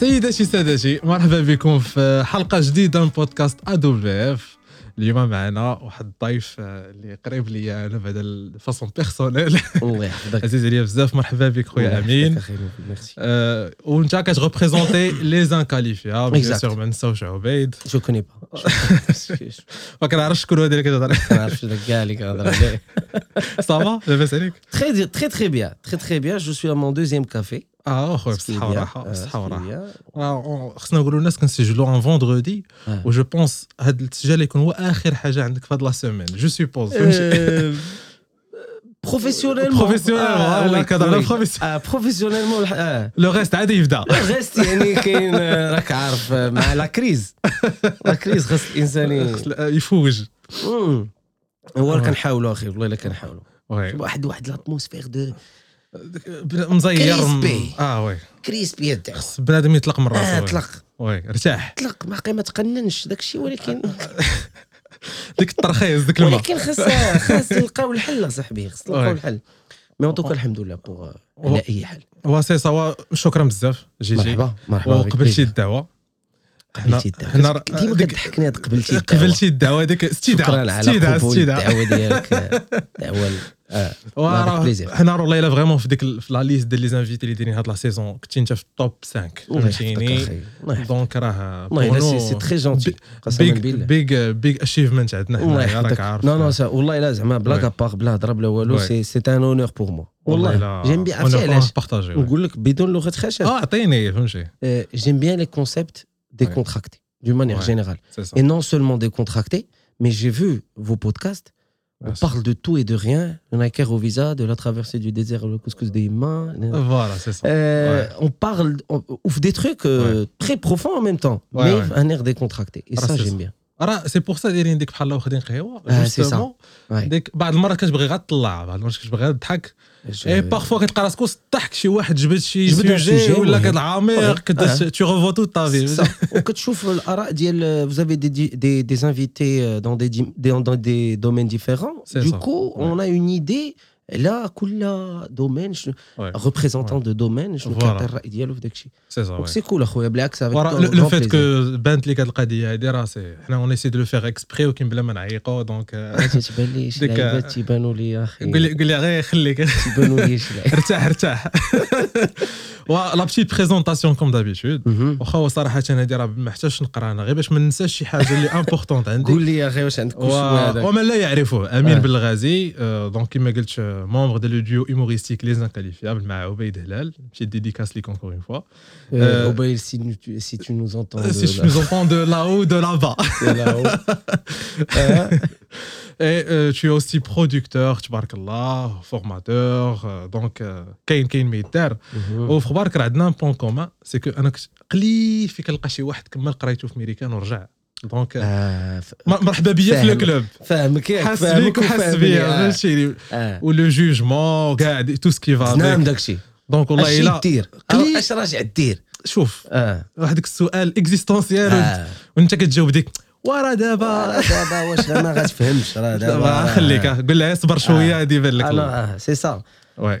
سيداتي سادتي مرحبا بكم في حلقة جديدة من بودكاست ادو بي اف اليوم معنا واحد الضيف آه، اللي قريب ليا أنا بعدا façon personnelle الله يحفظك. عزيز عليا بزاف مرحبا بك خويا أمين. ميرسي. وانت كت représenter les Inqualifiables bien. sûr ما نساوش عبيد. je connais pas ما كنعرفش شكون هو اللي كتهضر ما نعرفش داك كاع اللي كنهضر عليه ça va لاباس عليك؟ Très, très bien. Très, très bien. Je suis à mon deuxième café. آه خويا Ce qui est بصحه. وراحة Euh, بصحه وراحة bien. آه، خصنا نقولوا الناس كنسجلوا un vendredi آه. و je pense هذا التسجيل يكون هو آخر حاجة عندك في هاد la semaine je là, oui, cadre oui. professionnel. Ah, professionnellement. الح- آه. le reste عادي يبدأ ال reste يعني كاين آه، راك عارف آه، مع la crise la crise خاص الإنسان يفوج. هو آه. كنحاولوا أخي والله إلا كنحاولوا واحد واحد l'atmosphère de مزير crispé. آه oui crispé الدعوه خص بنادم يطلق من آه راسه oui. طلق oui ارتاح طلق ما ما تقننش داك الشيء ولكن ديك الترخيص ديك الماء ولكن خاص خاص نلقاو الحل صاحبي خاص نلقاو. الحل mais on الحمد لله pour على أي حال وسي سوا شكرا بزاف جيجي مرحبا مرحبا بك. وقبلتي الدعوة قبلتي الدعوه حنا ديما كتضحكني هاد قبلتي الدعوه قبلتي الدعوه شكرا استدعاء على استدعاء قبول استدعاء الدعوة ديالك. دعوة آه وراه. حنا والله الا vraiment في ديك في la liste ديال les invités اللي دايرين هاد la saison. كنتي انت في ال top 5 الله يحفظك فهمتيني؟ donc راه والله c'est- très gentil قسما بالله. big big achievement عندنا حنايا راك عارف. نو نو والله إلا زعما بلا. كابار بلا هضرة بلا والو. c'est c'est un honneur pour moi والله j'aime bien عرفتي علاش؟ نقول لك بدون لغة خشب. آه عطيني فهمتي. Euh, j'aime bien les concepts décontractés, d'une manière Ouais. générale. سي صح Et non seulement décontractés, mais j'ai vu vos podcasts. On parle de tout et de rien. On a au visa, de la traversée du désert, le couscous des mains. فوالا سي صح Euh, On parle, on ouvre des trucs euh, très profonds en même temps, Ouais, mais ouais. un air décontracté. Et Ah, ça, c'est j'aime ça. bien. راه سي بور سا دايرين ديك بحال واخدين قهوه آه، سي جوستومون Ouais. ديك بعض المرات كتبغي غير تطلع بعض المرات كتبغي غير تضحك Je- اي بارفوا كتلقى راسك وسط الضحك شي واحد جبد شي جبد un سوجي sujet ولا مهم. كتعامق Ouais. كداز آه. tu revois toute ta vie Ça. وكتشوف الاراء ديال vous avez des, des, des invités euh, dans des, di- des, dans des domaines différents C'est Là كل domaine شنو représentant de domaine شنو. كيعطي الراي ديالو في داك الشيء c'est ça donc c'est cool اخويا بالعكس le plaisir. que بانت لك هاد القضية هادي راه c'est حنا on essaie de le faire exprès ولكن بلا ما نعيقوا donc ما ديك- اللعيبات تيبانوا لي أخي قول لي غير خليك تيبانوا لي شي لعيبات. ارتاح ارتاح la petite présentation comme d'habitude. واخا هو صراحة هادي راه ما محتاجش نقرا أنا غير باش ما ننساش شي حاجة اللي importante عندي قول لي يا أخي واش عندك ومن لا يعرفه امين. بالغازي donc كما قلت مومبر دو لو ديو هيوموريستيك لي انكاليفيابل مع عبيد هلال بتيت ديديكاس ليك انكور اون فوا Euh, Obaïl, si nu- tu- si tu nous entends de si je là- nous entends de là-haut de là-bas de là-haut. Euh, Et euh, tu es aussi producteur, تبارك الله formateur, euh, donc euh, كاين كاين ما يدار مهم. وفي اخبارك راه عندنا بوان كومان سي كو انا كنت قليل فيك نلقى شي واحد كمل قرايته في ميريكان ورجع دونك آه، ف- مرحبا بيا في فاهم. لو كلوب فاهمك حاس بيك وحاس. بيا آه. فهمتي آه. ولو جوجمون كاع تو سكي فا نعم داكشي دونك والله الا دير. اش راجع دير شوف آه واحد السؤال اكزيستونسيال آه. وانت كتجاوب ديك ورا دابا دابا واش ما غتفهمش راه دابا خليك آه. قول لها صبر شوية هادي يبان لك آه، سي سا وي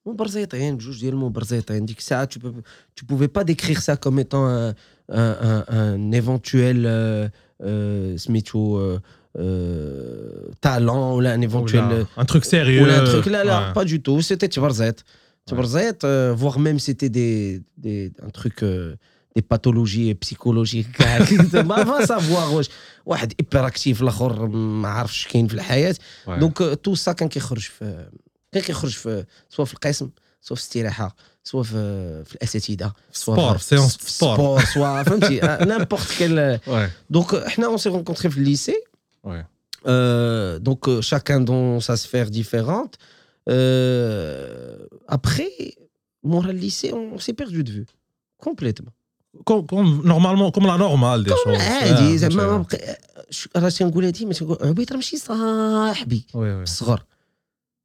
fois مبرزيطين بجوج ديال المبرزيطين ديك الساعه tu peux tu pouvais pas décrire ça comme étant un, un, un, un éventuel euh, euh, سميتو euh, euh, talent ولا un éventuel un truc sérieux ولا un truc là là Ouais. pas du tout c'était تبرزيط تبرزيط euh, voire même c'était des, des un truc euh, دي باثولوجي بسيكولوجيك كاع كده ما فا سافوار واش واحد ايبر اكتيف الاخر ما عارفش كاين في الحياه Ouais. دونك تو سا كان كيخرج في كان كيخرج في سواء في القسم سواء في الاستراحه سواء في في الاساتذه سواء سبور في- سيونس في سبور سبور سواء فهمتي نيمبورت كيل Ouais. دونك حنا اون سي رونكونتري في الليسي Ouais. Euh, donc euh, chacun dans sa sphère différente. Euh, après, moi, le lycée, on, s'est perdu de vue. Complètement. Comme, comme normalement, comme la normale des choses. عادي Ouais, زعما ما ouais. بقى- ش- راه تنقولها ديما تنقول عبيد راه ماشي صاحبي Ouais,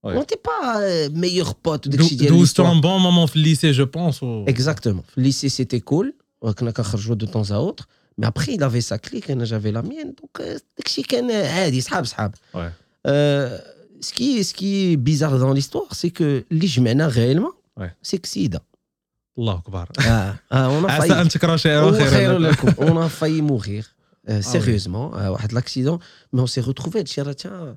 On n'était pas euh, meilleur pote. D'où c'était un bon moment au lycée, je pense. Exactement. Le lycée, c'était cool. On a joué de temps à autre. Mais après, il avait sa clique, hein, j'avais la mienne. Donc, euh, euh, eh, ouais. euh, ce, qui, ce qui est bizarre dans l'histoire, c'est que l'Ijmena, réellement, ouais. c'est que Allah ah, ah, ah, hein, on, a failli... mourir. Euh, sérieusement, ah, oui. euh, l'accident. Mais on s'est retrouvés. Tiens, tiens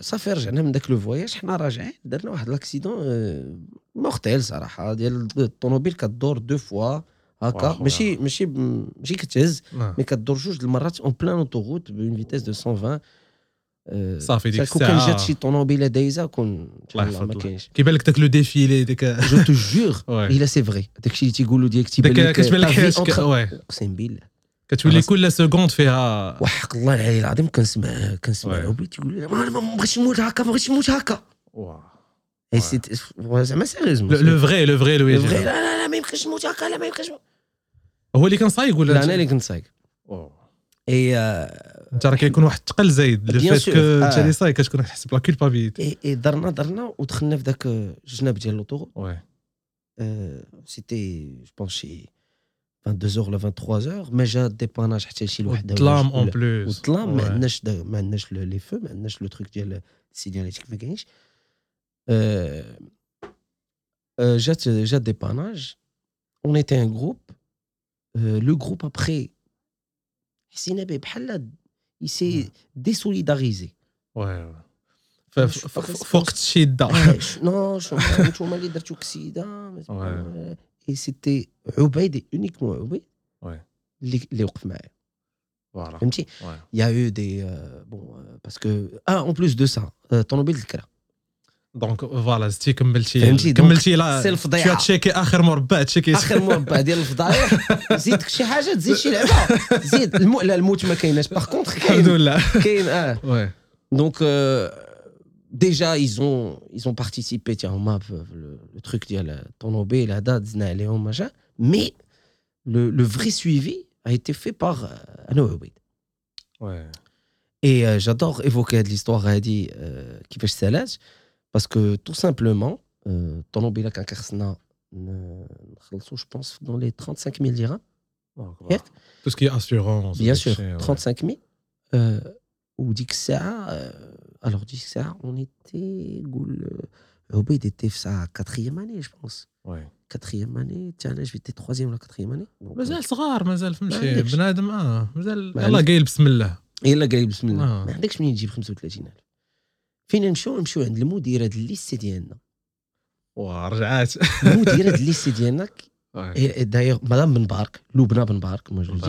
صافي رجعنا من داك le voyage حنا راجعين درنا واحد l'accident آه، mortel صراحة ديال الطوموبيل كدور deux fois هكا. ماشي ماشي ماشي كتهز Ah. mais كدور جوج المرات en plein autoroute bonne vitesse de 120 آه، صافي ديك كون كان. جات شي طوموبيله دايزه كون الله ما كاينش. كيبان لك داك le défilé ديك je te jure. الا c'est vrai داكشي اللي تيقولوا ديالك تيبان لك كتبان لك أقسم بالله. كتولي. كل seconde فيها وحق الله العلي العظيم كنسمع كنسمع. عبيد تيقول لي ما ما بغيتش نموت هكا ما بغيتش نموت هكا. سيت زعما سيريوزمون لو لو فغي لو فغي فغي لويجي لا لا لا ما يمكنش نموت هكا لا ما يمكنش هو اللي كان صايق ولا لا؟ أنا اللي كنت واو. اي أنت راه كيكون واحد الثقل زايد لو Bien فيت sûr. كو انت. اللي صايق كتكون تحس بلا كولبابيليتي اي اي درنا درنا ودخلنا في ذاك الجناب ديال لوطوغ وي سيتي جو بونس شي 22 ولا 23 ما جا ديباناج حتى شي لوحده ولا الظلام جوج اون ولا- بلوس والظلام ما Ouais. عندناش دا- ما عندناش لو- لي فو ما عندناش لو تروك ديال السيناليتيك ما كاينش آه، آه، جات جات ديباناج اون ايتي ان جروب لو جروب ابخي حسينا به بحال يسي ديسوليداريزي وي مش ف- ف- فاكر فوقت الشده آه، ش- نو شو نتوما اللي درتو كسيده اي سيتي عبيد اونيكمون عبيد وي اللي اللي وقف معايا فوالا فهمتي وي Il y a eu des. euh, bon, euh, parce que. Ah, en plus de ça, euh, طوموبيل الكرا دونك فوالا زدتي كملتي فهمتي؟ كملتي لا سي الفضيحة. تشيكي اخر مربع تشيكي اخر مربع ديال الفضايح زيد شي حاجه تزيد شي لعبه زيد الم... لا الموت ما كايناش باغ كونتر الحمد كاين لله كاين اه وي دونك déjà, ils ont, ils ont participé, tiens, on map, le, le truc, il y a la, ton la date, Léon, machin. Mais le, le, vrai suivi a été fait par euh, Ouais. Et euh, j'adore évoquer l'histoire Hadi euh, qui fait Salage, parce que tout simplement, euh, ton la Kankarsna, je pense, dans les 35 000 dirhams. Ah, oh, ouais. Tout ce qui est assurance. Bien sûr, 35 000. Euh, ou dit que euh, ça. الوغ ديك الساعة اون ايتي قول euh, عبيد ايتي في ساعه كاتريام اني جو بونس وي كاتريام اني تاع أنا جيتي تخوازيام ولا كاتريام اني مازال صغار مازال ما فهمتي. بنادم آه مازال ما يلا. قايل بسم الله يلا قال بسم الله آه. ما عندكش منين تجيب 35000 فين نمشيو نمشيو عند المديره ديال ال lycée ديالنا ورجعات المديره ديال ال lycée ديالنا. Et, et d'ailleurs, Madame Ben Bark, Loubna Ben Bark, moi je le bah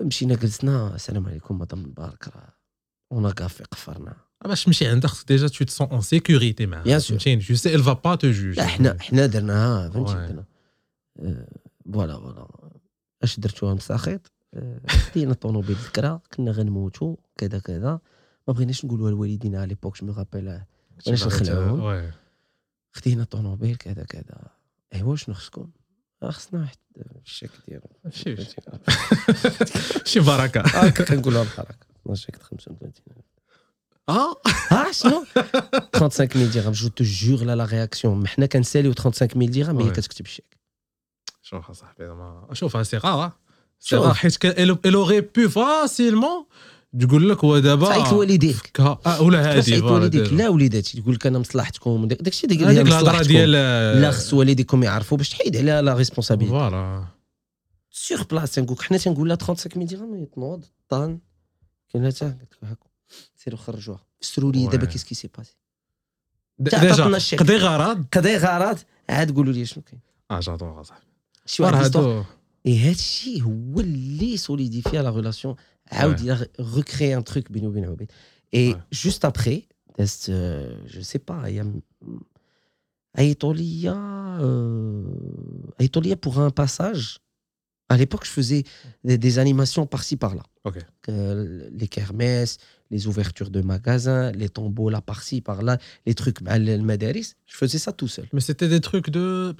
مشينا جلسنا السلام عليكم مدام مبارك راه اون كافي قفرنا. باش تمشي عندها خصك déjà tu te sens en sécurité معاها. Bien sûr. فهمتيني؟ je sais elle va pas te juger حنا حنا درناها فهمتي. درنا. آه، voilà voilà. اش درتوها مساخيط آه، خدينا الطوموبيل ذكرى كنا غنموتوا كذا كذا. ما بغيناش نقولوها لوالدينا على l'époque je rappelle علاش نخلعوهم. خدينا الطوموبيل كذا كذا. أيوا شنو خصكم؟ خصنا واحد الشيك ديالو. شي شي بركة. هكا كنقولها بحال هكا الشيك 35 آه؟ آه شنو؟ 35000 درهم je te jure la la réaction. حنا كنساليو 35000 درهم هي. كتكتب الشيك شوف أصاحبي زعما شوف c'est rare c'est. rare حيت elle aurait pu facilement تقول لك هو دابا تعيط لوالديك فكها آه ولا هادي déjà. لا وليداتي تقول لك أنا مصلحتكم. داك- هذيك ديال الهضرة ديال لا خص والديكم يعرفوا باش تحيد عليها la responsabilité voilà. sur place تنقول حنا تنقول لها 35000 درهم تنوض طان كاين قلت لك هاكا سيروا خرجوها. فسروا لي دابا. qu'est-ce qui s'est passé déjà. قضي غرض. قضاي غارات عاد قولوا لي شنو كاين. آه j'adore اصاحبي شي واحد هادو الشيء هو اللي solidifie la relation Ah, Aoudi recréer un truc, Et juste après, je euh, je sais pas, il y a. Euh, pour un passage, à l'époque, je faisais des, animations par-ci par-là. Euh, les kermesses, les ouvertures de magasins, les tombeaux là par-ci, par-là, les trucs, je faisais ça tout seul. Mais c'était des trucs de.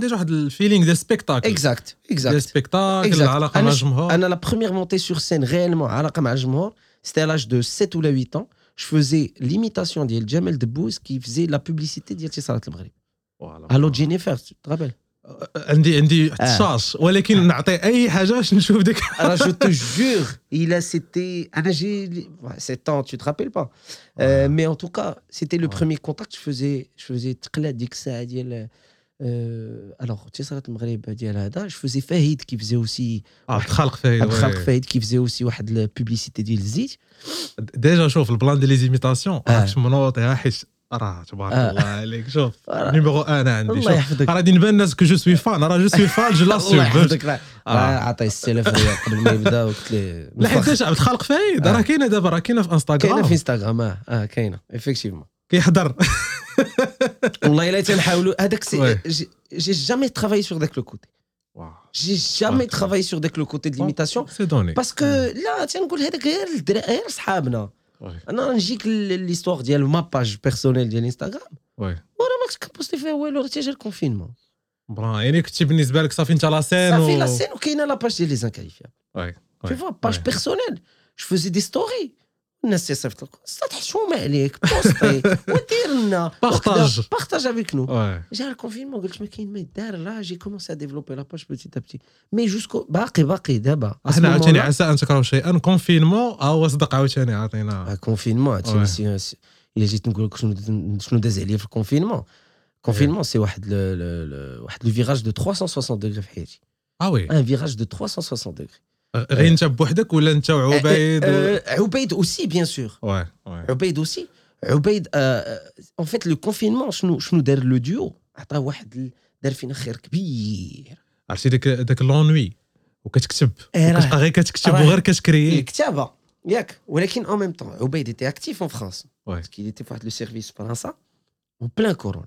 déjà le feeling des spectacles. Exact, exact. Des spectacles, exact. La première montée sur scène réellement, à la Kamajmor, c'était à l'âge de 7 ou 8 ans. Je faisais l'imitation d'El Jamel Debbouze qui faisait la publicité d'El Tissarat Al-Maghrib. Allô Jennifer, tu te rappelles? عندي عندي تشاش ولكن نعطي اي حاجه باش نشوف ديك Alors je te jure, il a c'était Anna j'ai ouais, 7 ans, tu te rappelles pas Euh, mais en tout cas, c'était le Ouais. premier contact je faisais je faisais تقلة ديك الساعة ديال euh, alors اتصالات المغرب ديال هذا je faisais فهيد qui faisait aussi اه تخلق فيه عبد الخالق وي. فهيد qui faisait aussi واحد البوبليسيتي ديال الزيت ديجا شوف البلان ديال لي زيميتاسيون آه. راكش منوطيها حيت راه تبارك آه. الله عليك. شوف آه. نيميرو أنا عندي الله يحفظك. راه غادي نبان الناس كو جو سوي فان راه جو سوي فان جو الله لاسيوم يحفظك. راه آه. عطيه 6000 ريال قبل ما يبدأ وقلت له لا حيت ديجا عبد الخالق فايد آه. راه كاينة دابا راه كاينة في كاينة انستغرام في انستغرام آه. آه كاينة ايفيكتيفمون كيحضر. والله إلا تنحاولوا. هذاك. سي جي جامي ترافاي سور داك لو كوتي جي جامي. ترافاي سور داك لو كوتي دو ليميتاسيون باسكو لا تنقول هذاك غير غير صحابنا انا نجيك ليستوار ديال ما باج بيرسونيل ديال انستغرام وي وانا ما كنت كنبوستي فيها والو راه تيجي الكونفينمون برا يعني كنتي بالنسبه لك صافي انت لا سين صافي لا سين وكاينه لا باج ديال لي زانكاليفيا وي Tu vois, page Ouais. personnelle. Je faisais des stories. الناس يصيفط لك أستاذ حشومه عليك بوستي ودير لنا Partage. بارتاج افيك نو جا ال confinement قلت ما كاين ما يدار là j'ai commencé à développer la page petit à petit mais jusqu'au باقي باقي دابا إحنا عاوتاني عسى أن تكرهوا شيئا. confinement ها هو صدق عاوتاني عطينا confinement Ouais. إلا جيت نقول لك شنو شنو داز عليا في ال confinement confinement c'est واحد واحد le virage de 360 degrés في حياتي. آه oui un virage de 360 degrés غير انت بوحدك ولا انت وعبيد و- عبيد aussi bien sûr عبيد aussi. عبيد en fait le confinement شنو شنو دار لو ديو عطاه واحد دار فينا خير كبير. عرفتي داك داك l'ennui وكتكتب. إيه كتبقى غير كتكتب وغير كتكريي الكتابة. ياك. ولكن en même temps عبيد était actif en France. parce que il était في واحد le service فرنسا en plein كورونا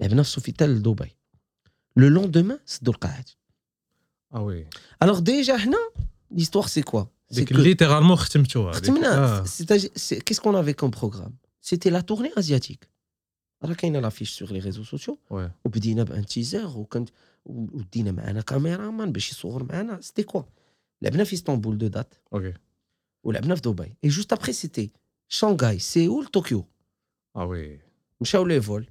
لعبنا في سوفيتال لدبي لو لوندومان سدوا القاعات اه وي الوغ ديجا حنا ليستوار سي كوا ديك ليترالمون ختمتوها هذيك. ختمنا آه. كيس كون افي كوم بروغرام سيتي لا تورني ازياتيك راه كاينه لافيش سوغ لي ريزو سوسيو وي وبدينا بان تيزر وكنت ودينا معنا كاميرامان باش يصور معنا سيتي كوا لعبنا في اسطنبول دو دات اوكي ولعبنا في دبي اي جوست ابري سيتي شانغاي سيول طوكيو اه وي مشاو لي فول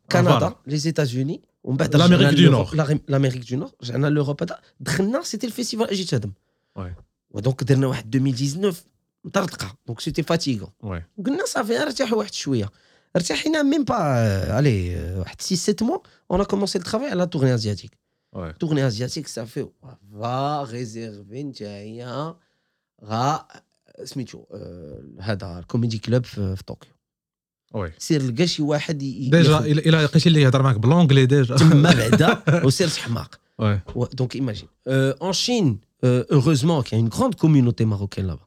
لي ايتازوني ومن بعد لامريك رجعنا دو للأوروب- نور. لا- لامريك دو نور رجعنا لوروب هذا دخلنا سيتي الفيستيفال اجي تهدم وي. ودونك درنا واحد 2019 مطرطقه دونك سيتي فاتيغون وي قلنا صافي نرتاحوا واحد شويه ارتاحينا ميم با علي واحد 6 7 موا اون كومونسي الترافاي على تورني ازياتيك وي تورني ازياتيك صافي فا ريزيرفي نتايا غا سميتو آه، هذا الكوميدي كلوب في في طوكيو وي سير لقى شي واحد ي- ي- ديجا ياخد الى إلا لقيتي اللي يهضر معاك بلونجلي ديجا تما بعدا وسير حماق وي دونك ايماجين ان شين heureusement qu'il y a une grande communauté marocaine là-bas.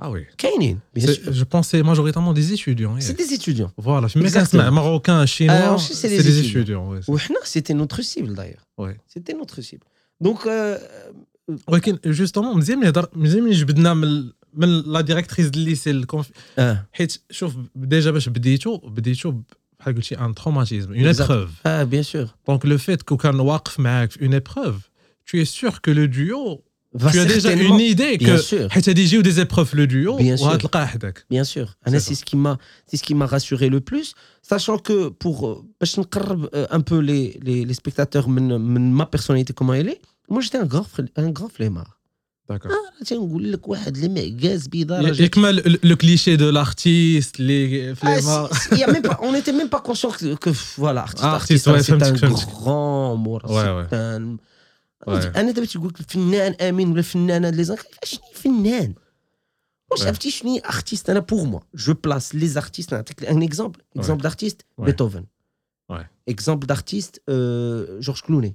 اه وي كاينين bien sûr. جو بونس سي ماجوريتامون دي ايتيديون C'est des étudiants. فوالا فيما Exactement. كنسمع ماروكان Ah, شينوا ensuite, c'est سي les دي étudiants. ايتيديون وحنا c'était notre cible d'ailleurs. وي C'était notre cible. Donc euh, ولكن جوستومون مزيان من يهضر مزيان من جبدنا من ال- من لا ديريكتريس ديال الليسي الكونف ah, حيت شوف ديجا باش بديتو بديتو بحال قلتي ان تروماتيزم اون Exact. ايبروف ah bien sûr. دونك لو فيت كو كان واقف معاك في اون ايبروف tu es sûr que le duo Va tu as déjà certainement- une idée Bien que sûr. حيت غادي يجيو دي زيبروف لو duo Bien sûr. وغتلقاه حداك Bien sûr. Anna, C'est c'est ce qui m'a c'est ce qui m'a rassuré le plus, sachant que pour euh, باش نقرب euh, un peu les les, les spectateurs من من ma personnalité comment elle est. Moi j'étais un grand fri- un grand flemmard. داكور تنقول لك واحد المعكاز بيضاء ياك ما لو كليشي دو لارتيست اللي Ah, فليما si- si, y a même pas, on n'était même pas conscient que, que, voilà, artiste, Ah, artiste, artiste, ouais, c'est un فهمتك، فهمتك. grand mot. Ouais, ouais. c'est un- Ouais. انا دابا تيقول لك الفنان امين ولا الفنان هاد لي زان شنو فنان واش Ouais. عرفتي شنو ارتيست انا بور موا جو بلاس لي ارتيست نعطيك ان اكزومبل اكزومبل دارتيست Ouais. بيتهوفن Ouais. اكزومبل دارتيست جورج كلوني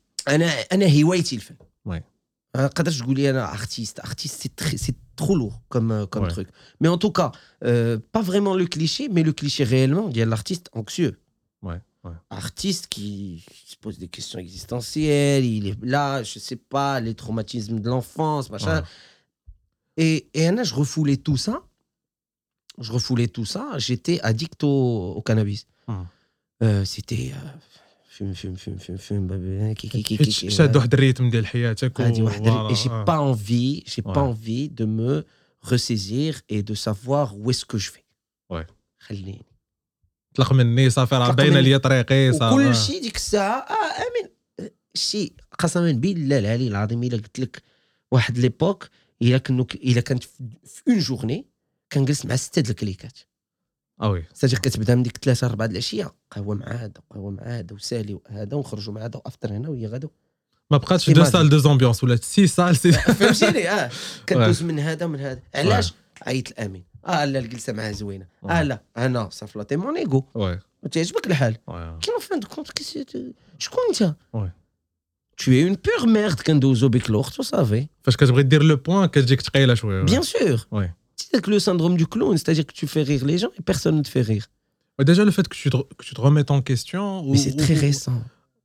vit que أنا- pour ouais ouais انا انا هوايتي الفن Ouais. ما قدرتش تقول لي انا ارتيست ارتيست سي تري سي ترو لور كوم كوم Ouais. تروك مي ان توكا با فريمون لو كليشي مي لو كليشي réellement ديال l'artiste anxieux Ouais, ouais. artiste qui se pose des questions existentielles il est là je sais pas les traumatismes de l'enfance machin et, et Anna, je refoulais tout ça je refoulais tout ça j'étais addict au, au cannabis Mhm. Euh, c'était euh, fume fume fume fume bah, qui- qui- qui- حيت qui- شاد واحد الريتم ديال حياتك و- هذه واحدة et j'ai voilà، pas envie j'ai pas Ouais. envie de me ressaisir et de savoir où est-ce que je vais. Ouais. خليني. طلق مني صافي راه باينة. لي طريقي صافي. وكل شيء ديك الساعة آه آمين. شيء قسما بالله العلي العظيم إلا قلت لك واحد l'époque إلا كنو إلا كانت في une journée كنجلس مع ستة د الكليكات. آه وي ساجي كتبدا من ديك ثلاثة أربعة د العشية قهوة مع هذا قهوة مع هذا وسالي وهذا ونخرجوا مع هذا وأفطر هنا وهي غدا ما بقاتش deux. salles deux ambiances ولا six salles six فهمتيني؟ آه. كدوز من هذا ومن هذا. علاش؟ عيط الامين آه لا الجلسة معاه زوينة. آه لا أنا ça flattait mon ego. oui تعجبك الحال. oui qu'en fin de compte شكون أنت؟ Tu es une pure merde كندوزو بك الوقت وصافي. فاش كتبغي دير لو بوان كتجيك ثقيله شوية. Bien sûr. Ouais. C'est que le syndrome du clown, c'est-à-dire que tu fais rire les gens et personne ne te fait rire. Déjà, le fait que tu te, que tu te remettes en question. Mais c'est très récent.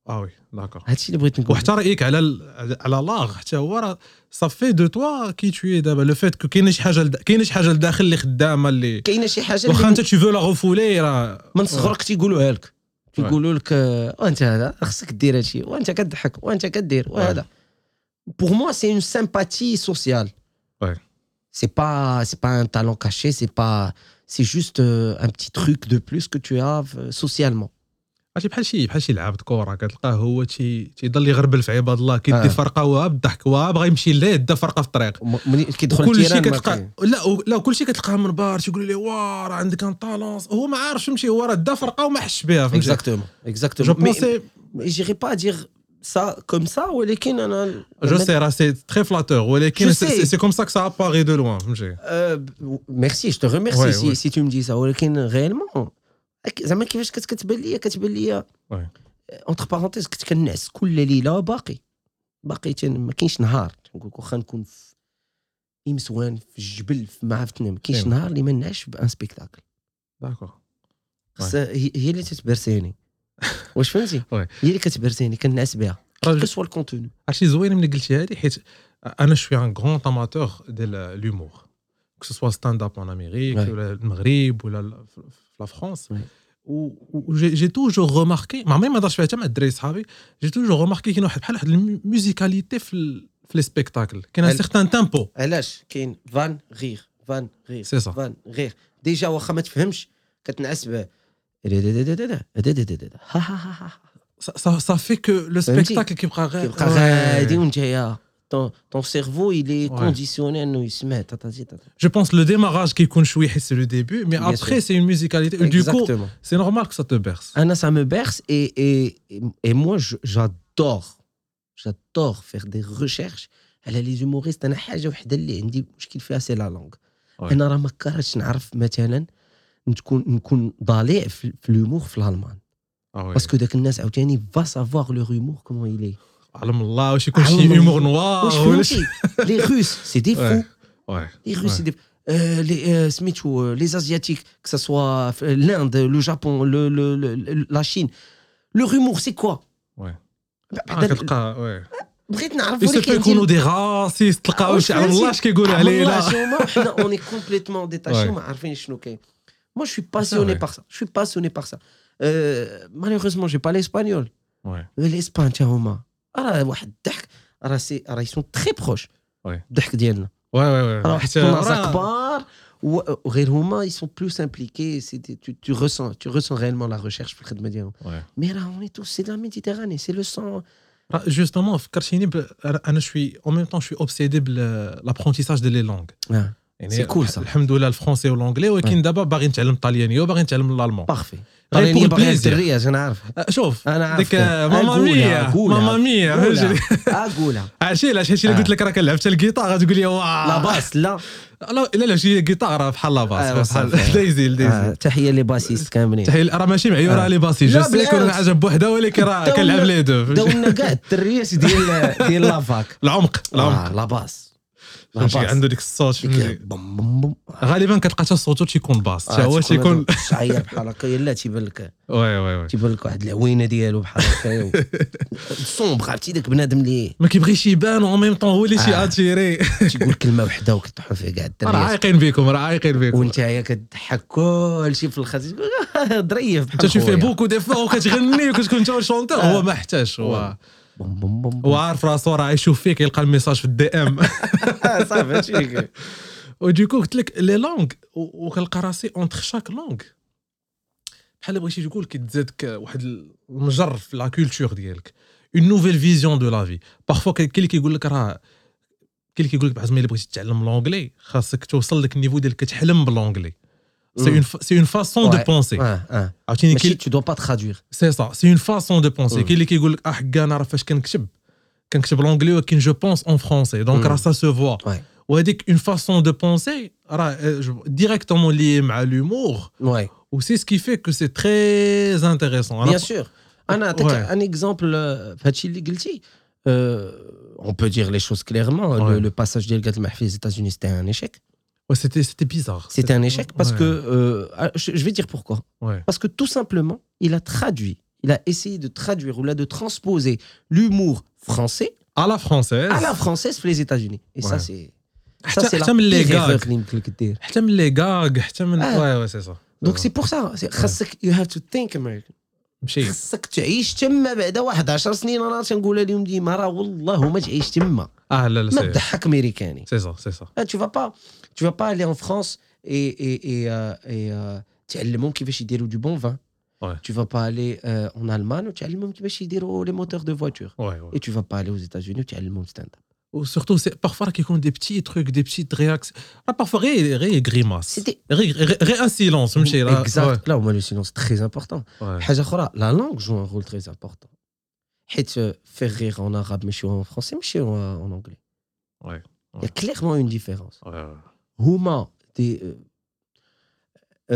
Ah oui, d'accord. هادشي اللي بغيت نقول. وحتى رايك على ال- على لاغ حتى هو راه صافي دو توا كي تو دابا لو فيت كو كاينه شي حاجه لد- كاينه شي حاجه لداخل اللي خدامه اللي كاينه شي حاجه واخا اللي انت تو فو لا غوفولي راه من صغرك تيقولوها لك تيقولوا لك آه، وانت هذا خصك دير هادشي وانت كضحك وانت كدير وهذا Pour moi, c'est une sympathie sociale. C'est pas, c'est pas un talent caché, c'est pas, c'est juste euh, un petit truc de plus que tu as euh, socialement. عرفتي بحال شي بحال شي لعابه كره كتلقاه هو تي تيضل يغربل في عباد الله كيدي آه. فرقه وها بالضحك وها بغا يمشي ليه دا فرقه في الطريق ملي كيدخل كل شيء كتلقى. لا لا كل شيء كتلقاه من بار تيقول لي واه راه عندك un talent هو ما عارفش يمشي هو راه دا فرقه وما حش بها فهمتي Exactement, exactement. je pensais j'irai pas dire ça comme ça ولكن أنا je sais راه c'est très flatteur ولكن Je c'est sais. c'est comme ça que ça apparaît de loin فهمتي Euh, merci, je te remercie Ouais, si, ouais. si tu me dis ça. ولكن réellement زعما كيفاش كت- كتبان ليا كتبان ليا. entre parenthèses كنت كنعس كل ليله باقي باقي ما كاينش نهار تنقول لك واخا نكون في امسوان في الجبل في ما عرفت ما كاينش. نهار اللي ما نعش ب un spectacle d'accord هي هي اللي تتبرسيني واش فهمتي. هي اللي كتبرسيني كنعس بها. que ce soit الكونتوني عرفتي زوين ملي قلتي هذه حيت أنا je suis un grand amateur ديال l'humour que ce soit stand-up en Amérique. ولا المغرب ولا la France Ouais. و j'ai toujours remarqué ما عمري ما هضرت فيها حتى مع الدراري صحابي j'ai toujours remarqué كاين واحد بحال واحد ال musicalité في في les spectacles كاين un certain tempo علاش؟ كاين vanne rire vanne rire c'est vanne rire ديجا واخا ما تفهمش كتنعس بها ها ها ها ها ça ça fait que le فهمتي؟ spectacle كيبقى غير كيبقى غادي وانت طون طون سيرفو il est Ouais. conditionné انه يسمع تاتاتي تاتا Je pense le démarrage كيكون شوي حيت c'est le début mais Bien après sûr. c'est une musicalité du coup Exactement. c'est normal que ça te berce Anna, ça me berce et, et, et moi, je- j'adore, j'adore faire des recherches على les humoristes. أنا حاجة وحدة اللي عندي مشكل فيها سي لا لونغ. Ouais. أنا راه ما كرهتش نعرف مثلا نكون نكون ضليع في, في الهيومور في الألمان. ah ouais. باسكو داك الناس عاوتاني va savoir leur humour comment il est. علم الله واش يكون علم شي الله. هيومور نوار واش ولا شي فهمتي؟ les Russes, c'est des Ouais. fous. ouais Les Russes, Ouais. c'est des euh, les, euh, سميتو les Asiatiques, que ce soit euh, l'Inde, le Japon, le, le, le- la Chine. Leur humour, c'est quoi Ouais. بعدا آه، كتلقى وي بغيت نعرف يسو ولكن يكونوا دي راسيست تلقاو شي علم الله اش كيقولوا علينا حنا اون اي كومبليتمون ديتاشي Ouais. وما عارفين شنو كاين Moi, je suis passionné vrai. par ça. Je suis passionné par ça. Euh, malheureusement, j'ai pas l'espagnol. Ouais. الاسبان تا هما راه واحد الضحك راه سي راه يسون تري بروش Ouais. الضحك ديالنا Ouais, ouais, ouais. راه واحد حيت الناس راه- كبار و- وغير هما ils sont plus impliqués c'est des- tu, tu ressens tu ressens réellement la recherche في الخدمه ديالهم Ouais. mais راه on est tous c'est de la Méditerranée c'est le sang راه جوستومون فكرتيني ب... انا أنا شوي اون ميم طون شوي اوبسيدي بالابرونتيساج دي لي لونغ ah, يعني سي كول صح. الحمد لله الفرونسي والانجلي ولكن دابا باغي نتعلم الطاليانيه وباغي نتعلم الالمان بارفي pour باغي. الدريه أنا عارف أه، شوف أنا عارف ديك آه، ماما ميا. ماما ميا اقولها عرفتي علاش الا آه. قلت لك راه كنلعب الجيتار غتقول لي واه la basse لا لا الا لعبتي الجيتار راه بحال la آه، basse بحال صافي. دايزي آه، دايزي تحيه les bassistes كاملين تحية راه ماشي معيوره آه. les bassistes je la، c'est quand. عجب بوحده ولكن راه كنلعب les deux؟ داولنا كاع الدريات ديال ديال la fac العمق العمق آه، la basse la فهمتي عنده ديك الصوت فهمتي؟ ديك بوم بوم بوم. غالبا كتلقى حتى صوتو تيكون basse حتى هو تيكون شعير بحال هكا يلا تيبان لك oui oui oui. تيبان لك واحد العوينة ديالو بحال هكا sombre عرفتي؟ داك بنادم اللي ما كيبغيش يبان en même temps هو اللي شي آه. attiré تيقول كلمة وحدة وكيطيحوا فيه كاع راه الدريات عايقين بكم راه عايقين بكم وانت هيا كتضحك كلشي في الخزي ظريف بحال تشوف فيه. beaucoup de fois وكتغني وكتكون انت chanteur هو ما احتاجش هو بوم بوم بوم بوم. عارف راسو راه يشوف فيك يلقى ال message في ال DM. صافي هادشي. Et du coup قلت لك les langues وكنلقى راسي entre chaque langue بحال بغيتي تقول كتزادك واحد المجر في la culture ديالك une nouvelle vision de la vie parfois كاين اللي كيقول لك راه كاين اللي كيقول لك بعض الا بغيتي تتعلم l'anglais خاصك توصل لك ال niveau ديالك كتحلم ب l'anglais C'est mm. une, une, façon de penser. Tu ne dois pas traduire. C'est ça, c'est une façon de penser. Mm. Ah, l'anglais je pense en français. Donc, mmh. ça se voit. Ou une façon de penser euh, directement liée à l'humour. Ou c'est ce qui fait que c'est très intéressant. Bien sûr. Un exemple, euh, euh, on peut dire les choses clairement. Le, le, passage d'Elgat Mahfi aux États-Unis, c'était un échec. سيتي سيتي بيزار c'était un échec parce que euh, je je vais dire pourquoi Ouais. parce que tout simplement il a traduit il a essayé de traduire ou là de transposer l'humour français à la française à la française pour les États-Unis et ça Ouais. c'est ça حتى c'est la حتى من لي pire erreur غاغ اللي يمكن لك دير حتى من لي غاغ حتى من آه. وي وي سي سا دونك سي بور سا خاصك you have to think American مشي خاصك تعيش تما بعد واحد 10 سنين انا تنقولها لهم ديما راه والله ما تعيش تما اه لا لا ما سي تضحك امريكاني سي سا سي سا Ah, tu vas pas tu vas pas aller en France et et et euh, et euh, تعلمهم كيفاش يديروا du bon vin Ouais. tu vas pas aller euh, en Allemagne وتعلمهم كيفاش يديروا les moteurs de voiture وي وي et tu vas pas aller aux États-Unis وتعلمهم ستاند اب وسورتو سي بارفوا راه كيكون دي بتي تروك دي بتي رياكس راه بارفوا غير غير غريماس C'était- غير غير غير ان سيلونس فهمتي راه exact là هما le silence très important وي. حاجه اخرى la langue joue un rôle très important حيت euh, faire rire en arabe ماشي en français ماشي en en anglais Ouais. il y a clairement une différence وي. وي. هما دي euh,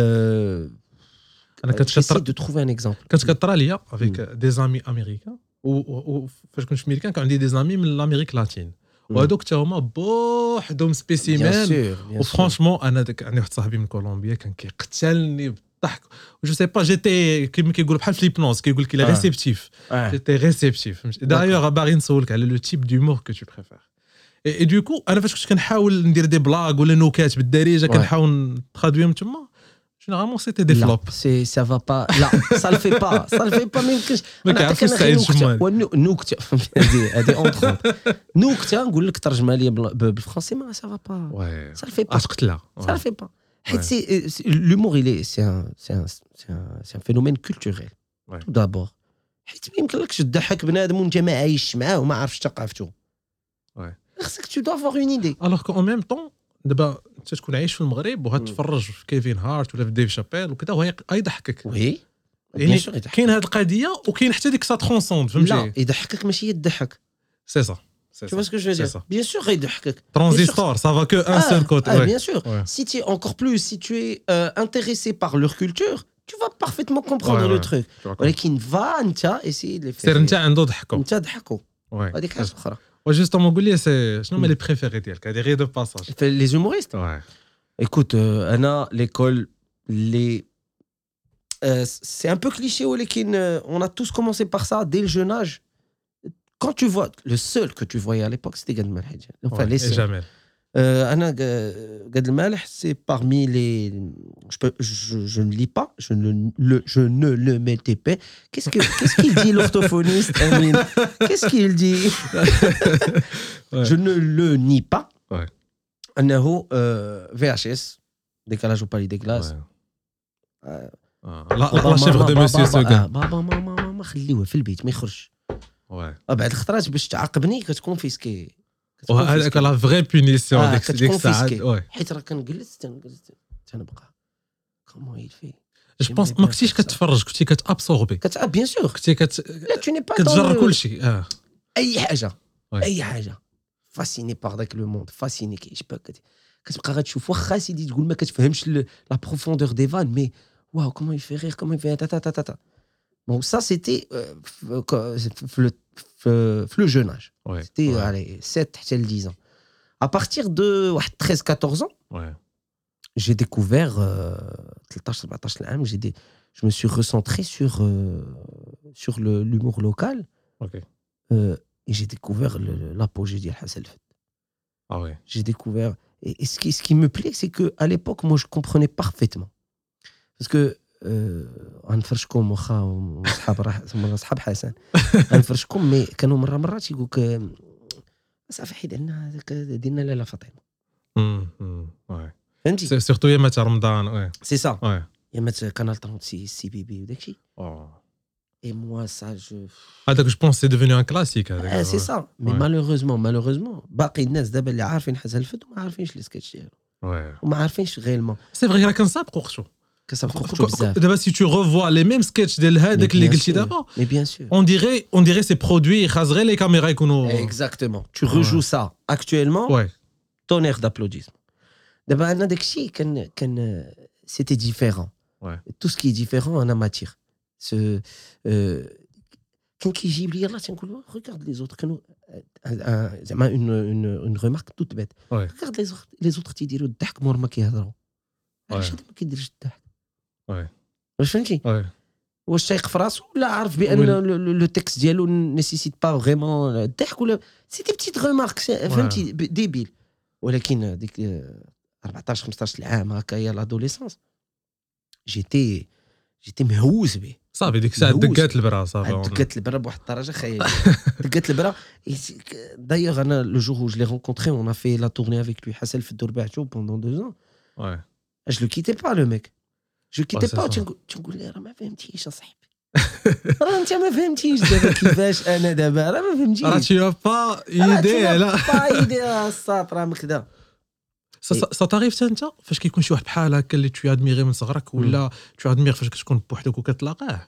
انا كنت j'essaie كتر de trouver un exemple كانت كطرا ليا افيك دي زامي امريكان وفاش كنت في امريكان كان عندي دي زامي من الامريك لاتين وهذوك حتى هما بوحدهم Bien سبيسيمان sûr, bien sûr. وفرانشمون انا داك عندي واحد صاحبي من كولومبيا كان كيقتلني ضحك جو سي با جيتي كيما كيقول بحال في ليبنوز كيقول لك آه. ريسيبتيف Ouais. جيتي ريسيبتيف دايوغ باغي نسولك على لو تيب ديمور كو تو بريفير Et du coup أنا فاش كنت كنحاول ندير des blagues ولا نكات بالدارجة. كنحاول نترادويهم تما généralement c'était de la flop c'est ça va pas là ça le fait pas ça le fait pas ما يمكنش ما أنا كيعرفش نعطيك أنا غير سعيد نكتة. جمال. ونو- نكتة هذه هذه entre نكتة نقول لك ترجمها لي بال- ب- بالفرنسي mais ça va pas ça le fait pas عشقت لها Ça le fait pas. Ouais. C'est- c'est- L'humour, il est, c'est un, c'est un, c'est un, c'est un phénomène culturel. Ouais. Tout d'abord. حيت ما يمكنلكش تضحك بنادم وانت ما عايش معاه وما عارفش ثقافته. Ouais. خصك tu dois avoir une idée. الوغ كو ان ميم طون دابا انت تكون عايش في المغرب وغتفرج في كيفين هارت ولا في ديف شابيل وكذا وهي يضحكك وي يعني bien sûr يضحك. كاين هذه القضيه وكاين حتى ديك سا ترونسوند لا فهمتي يضحكك ماشي يضحك. سي سا سي Tu vois ce que je veux C'est dire ça. Bien sûr يضحكك. ترانزيستور سا فا كو ان سول Ah, كوتي ah, ouais. bien sûr. Ouais. Si tu es encore plus, si tu es euh, intéressé par leur culture, tu vas parfaitement comprendre Ouais, le ouais. truc. Tu vois, ولكن va انت essayer de les faire. سير انت عنده juste en Mongolie, c'est. Je nomme les préférés, des rires de passage. Les humoristes Ouais. Écoute, euh, Anna, l'école, les. Euh, c'est un peu cliché, Olekin. Euh, on a tous commencé par ça dès le jeune âge. Quand tu vois. Le seul que tu voyais à l'époque, c'était Gad Malhadja. Enfin, ouais, les seuls. Euh, Anna, Ga- Gad Elmaleh, c'est parmi les. Je, peux, je, je ne lis pas, je ne le, je ne le mettais pas. Qu'est-ce que- qu'est-ce qu'il dit, l'orthophoniste Amine Qu'est-ce qu'il dit Ouais. Je ne le nie pas. Ouais. أنه euh, VHS, décalage au palais des glaces. آه. آه. لا بابا، لا شيفر ماما، دو بابا، مسيو آه، سوغان بابا ماما ماما خليوه في البيت ما يخرجش وي آه، بعد الخطرات باش تعاقبني كتكونفيسكي وهذاك لا فري بونيسيون آه، ديك ديك الساعات كتكونفيسكي. وي حيت راه كنجلس تنجلس تنبقى كومون يل في جو بونس ما كنتيش كتفرج كنتي كتابسوربي كت اه بيان سور كنتي كت لا تو ني با كتجرب كل شيء اه اي حاجه Ouais. اي حاجه فاسيني باغ داك لو موند فاسيني كيعيش بها كت- كتبقى غتشوف واخا سيدي تقول ما كتفهمش لا بروفوندور دي فان مي واو كومون يفي رير كومون يفي تا تا تا تا تا بون سا سيتي في لو euh, le jeune âge. Ouais, C'était ouais. 7 10 ans. À partir de 13-14 ans, j'ai découvert, euh, je me suis recentré sur, euh, sur l'humour local. Euh, et j'ai découvert l'apogée d'Il Hasselfed. Ah ouais. J'ai découvert. Et, ce, qui, ce qui me plaît, c'est qu'à l'époque, moi, je comprenais parfaitement. Parce que غنفرشكم واخا وصحاب راه ثم صحاب حسن. غنفرشكم mais كانوا مرة مرات يقول لك صافي حيد عنا هذاك ديرنا لاله فاطمة. فهمتي؟ sur- surtout يامات رمضان وي سي سا. يامات Canal 36 سي بي بي وداك الشيء. et moi ça je هذاك je pense c'est devenu un classique هذاك. آه c'est ça. mais Ouais. malheureusement malheureusement باقي الناس دابا اللي عارفين حسن الفت وما عارفينش les sketchs ديالو. وما عارفينش vraiment c'est vrai راه كنسابقوا خشو D'abord, si tu revois les mêmes sketchs de que d'avant, mais bien sûr. On dirait, on dirait ces produits, raseraient les caméras Exactement. Tu rejoues ça actuellement. Ouais. Tonnerre d'applaudissements. D'abord, c'était différent. Tout ce qui est différent en matière. Ce, euh, regarde les autres. Euh, une, une, remarque toute bête. Regarde les autres. Les autres, ils disent, le dak, moi, ma Ouais. واش فهمتي؟ واش تايق في راسو ولا عارف بأن le- le le texte ديالو nécessite pas vraiment الضحك ولا c'est des petites remarques فهمتي؟ débiles ولكن ديك آه، 14 15 عام هكايا l'adolescence j'étais j'étais مهووس به صافي ديك الساعة. دقات البرا صافي دقات البرا بواحد الدرجة خيالية. دقات البرا. دايوغ أنا le jour l'ai rencontré on a fait la tournée avec lui حسن في الدور بعتو pendant deux ans. oui. Je le quittais pas le c'est pas. ça. تنقول ليه راه ما فهمتيش اصاحبي راه انت ما فهمتيش دابا كيفاش أنا دابا راه ما فهمتيش راه t'as pas idée pas idée راه الساط راه مكدا ça t'arrive حتى انت فاش كيكون شي واحد بحال هكا اللي tu admirais من صغرك ولا tu admires فاش كتكون بوحدك وكتلاقاه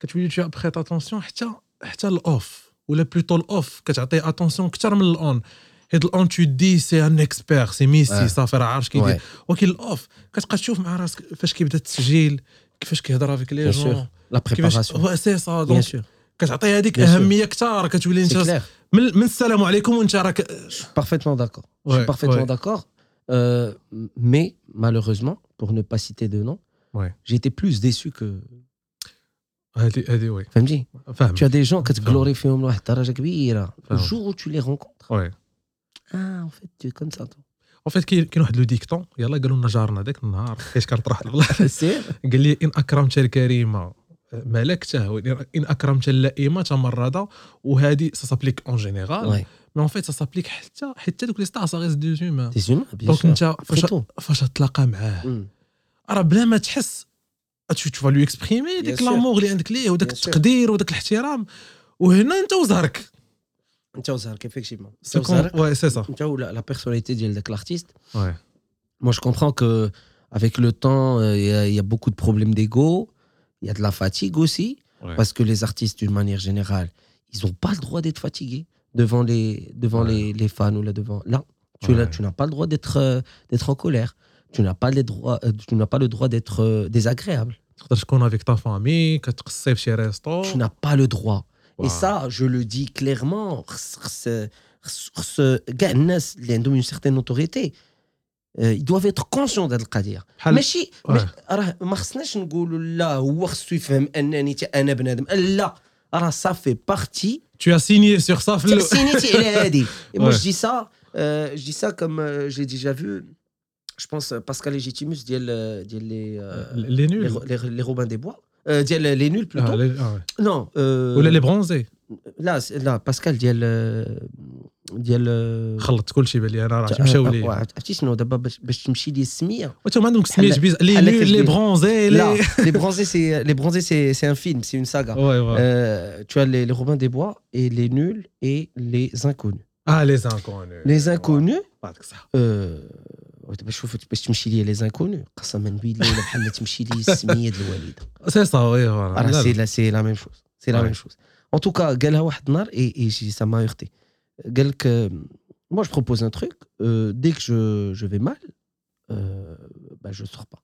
كتولي tu prêtes attention حتى حتى l'off ولا plutôt l'off كتعطي attention أكثر من l'on حيت الاون تو دي سي ان اكسبير سي ميسي Ouais. صافي راه عارف كيدير ولكن الاوف كتبقى تشوف مع راسك فاش كيبدا التسجيل كيفاش كيهضر افيك لي Bien sûr. جون لا كيفاش بريباراسيون هو سي سا بيان دونك سور كتعطي هذيك Bien sûr. اهميه اكثر كتولي سي انت كلير من, من السلام عليكم وانت راك parfaitement d'accord je Ouais, suis parfaitement ouais. d'accord Euh, mais malheureusement pour ne pas citer de nom Ouais. j'ai été plus déçu que هذه هذه وي فهمتي فاهم tu as des gens كتغلوري فيهم لواحد الدرجه كبيره فاهم. الجور où tu les rencontres وي ah en fait tu es comme ça toi. en fait كاين واحد le dicton يلا قالوا لنا جارنا ذاك النهار حيت كانت طرح البلاصه قال لي إن أكرمت الكريمة. ملكته وان أكرمت اللئيمة تمرد وهذه s'applique en général mais en fait s'applique حتى حتى دوك les stars ça reste des humains humains bien دونك انت فاش. فاش تلاقى معاه. Mm. راه بلا ما تحس vas lui exprimer Bien ديك. l'amour اللي عندك ليه وداك. التقدير وداك الاحترام. وهنا أنت وزهرك. effectivement. Ouais, c'est ça. La, la personnalité de l'artiste. Ouais. Moi, je comprends que avec le temps, euh, il y, a beaucoup de problèmes d'ego, il y a de la fatigue aussi, ouais. parce que les artistes, d'une manière générale, ils n'ont pas le droit d'être fatigués devant les, devant les, les, fans ou là devant. Là, tu, n'as pas le droit euh, d'être en colère. Tu n'as pas, les droits, euh, tu n'as pas le droit d'être désagréable. Tu n'as pas le droit. Wow. Et ça, je le dis clairement. خص- خص- خص- خص- كاع الناس اللي عندهم une certaine autorité, euh, ils doivent être conscients de هذه القضيه. بحال ماشي Ouais. ماشي- راه ما خصناش نقولوا لا هو خصو يفهم انني تا انا بنادم لا راه صافي بارتي tu as signé sur ça في ال- سينيتي على هادي مو Ouais. جو دي سا جو دي سا كوم جي ديجا فو جو بونس باسكال ليجيتيموس ديال ديال لي لي نول لي روبان دي بوا ديال لي نول آه، بلوتو لي- آه، وي. نو ولا لي برونزي لا س- لا باسكال ديال ديال خلطت كل شيء بان لي انا راه مشاو لي عرفتي شنو دابا باش باش تمشي لي السميه وانت ما عندهم سميت بحال- بيز لي بحال نول لي كتبين. برونزي لا لي les bronzés c'est les bronzés c'est c'est un film c'est une saga وي وي Euh, tu as les, les Robins des Bois et les nuls et les inconnus. اه لي زانكوني Les inconnus, بعدك صح euh, دابا شوف باش تمشي لي لي زانكونو قسما بالله الا بحال تمشي لي السميه ديال الوالده سي سا وي راه فوالا سي لا سي لا ميم شوز سي لا Ouais. ميم شوز ان توكا قالها واحد النهار اي اي جي سا ما يختي قال لك moi je propose un truc euh, dès que je, je vais mal euh, bah je sors pas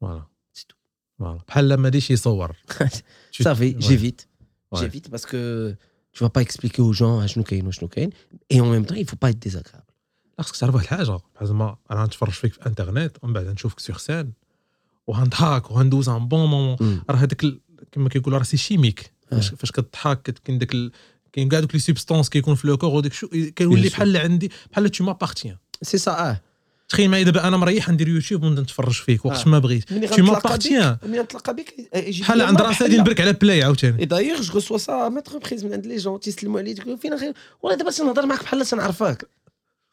فوالا c'est tout فوالا بحال لما ديش يصور Tu- صافي Ouais. j'évite Ouais. j'évite parce que tu vas pas expliquer aux gens شنو كاين وشنو كاين et en même temps il faut pas être désagréable لا خصك تعرف واحد الحاجة بحال زعما أنا غنتفرج فيك في انترنت ومن بعد نشوفك سيغ سين وغنضحك وغندوز un bon moment. راه هذاك كما كيقولوا راه c'est chimique فاش فاش كتضحك كت- كاين داك ال- كاين كاع دوك les substances كيكون في le corps وداك شو كيولي. بحال عندي بحال tu m'appartiens c'est ça آه تخيل معايا دابا أنا مريح ندير يوتيوب ونبدا نتفرج فيك وقت آه. ما بغيت غنتلاقى m'appartiens. بك ملي نتلاقى بك يجي بحال عند راسي غادي. نبرك على play عاوتاني et d'ailleurs je reçois ça maintes reprises من عند les gens تيسلموا عليا فين غير والله دابا تنهضر معاك بحال تنعرفك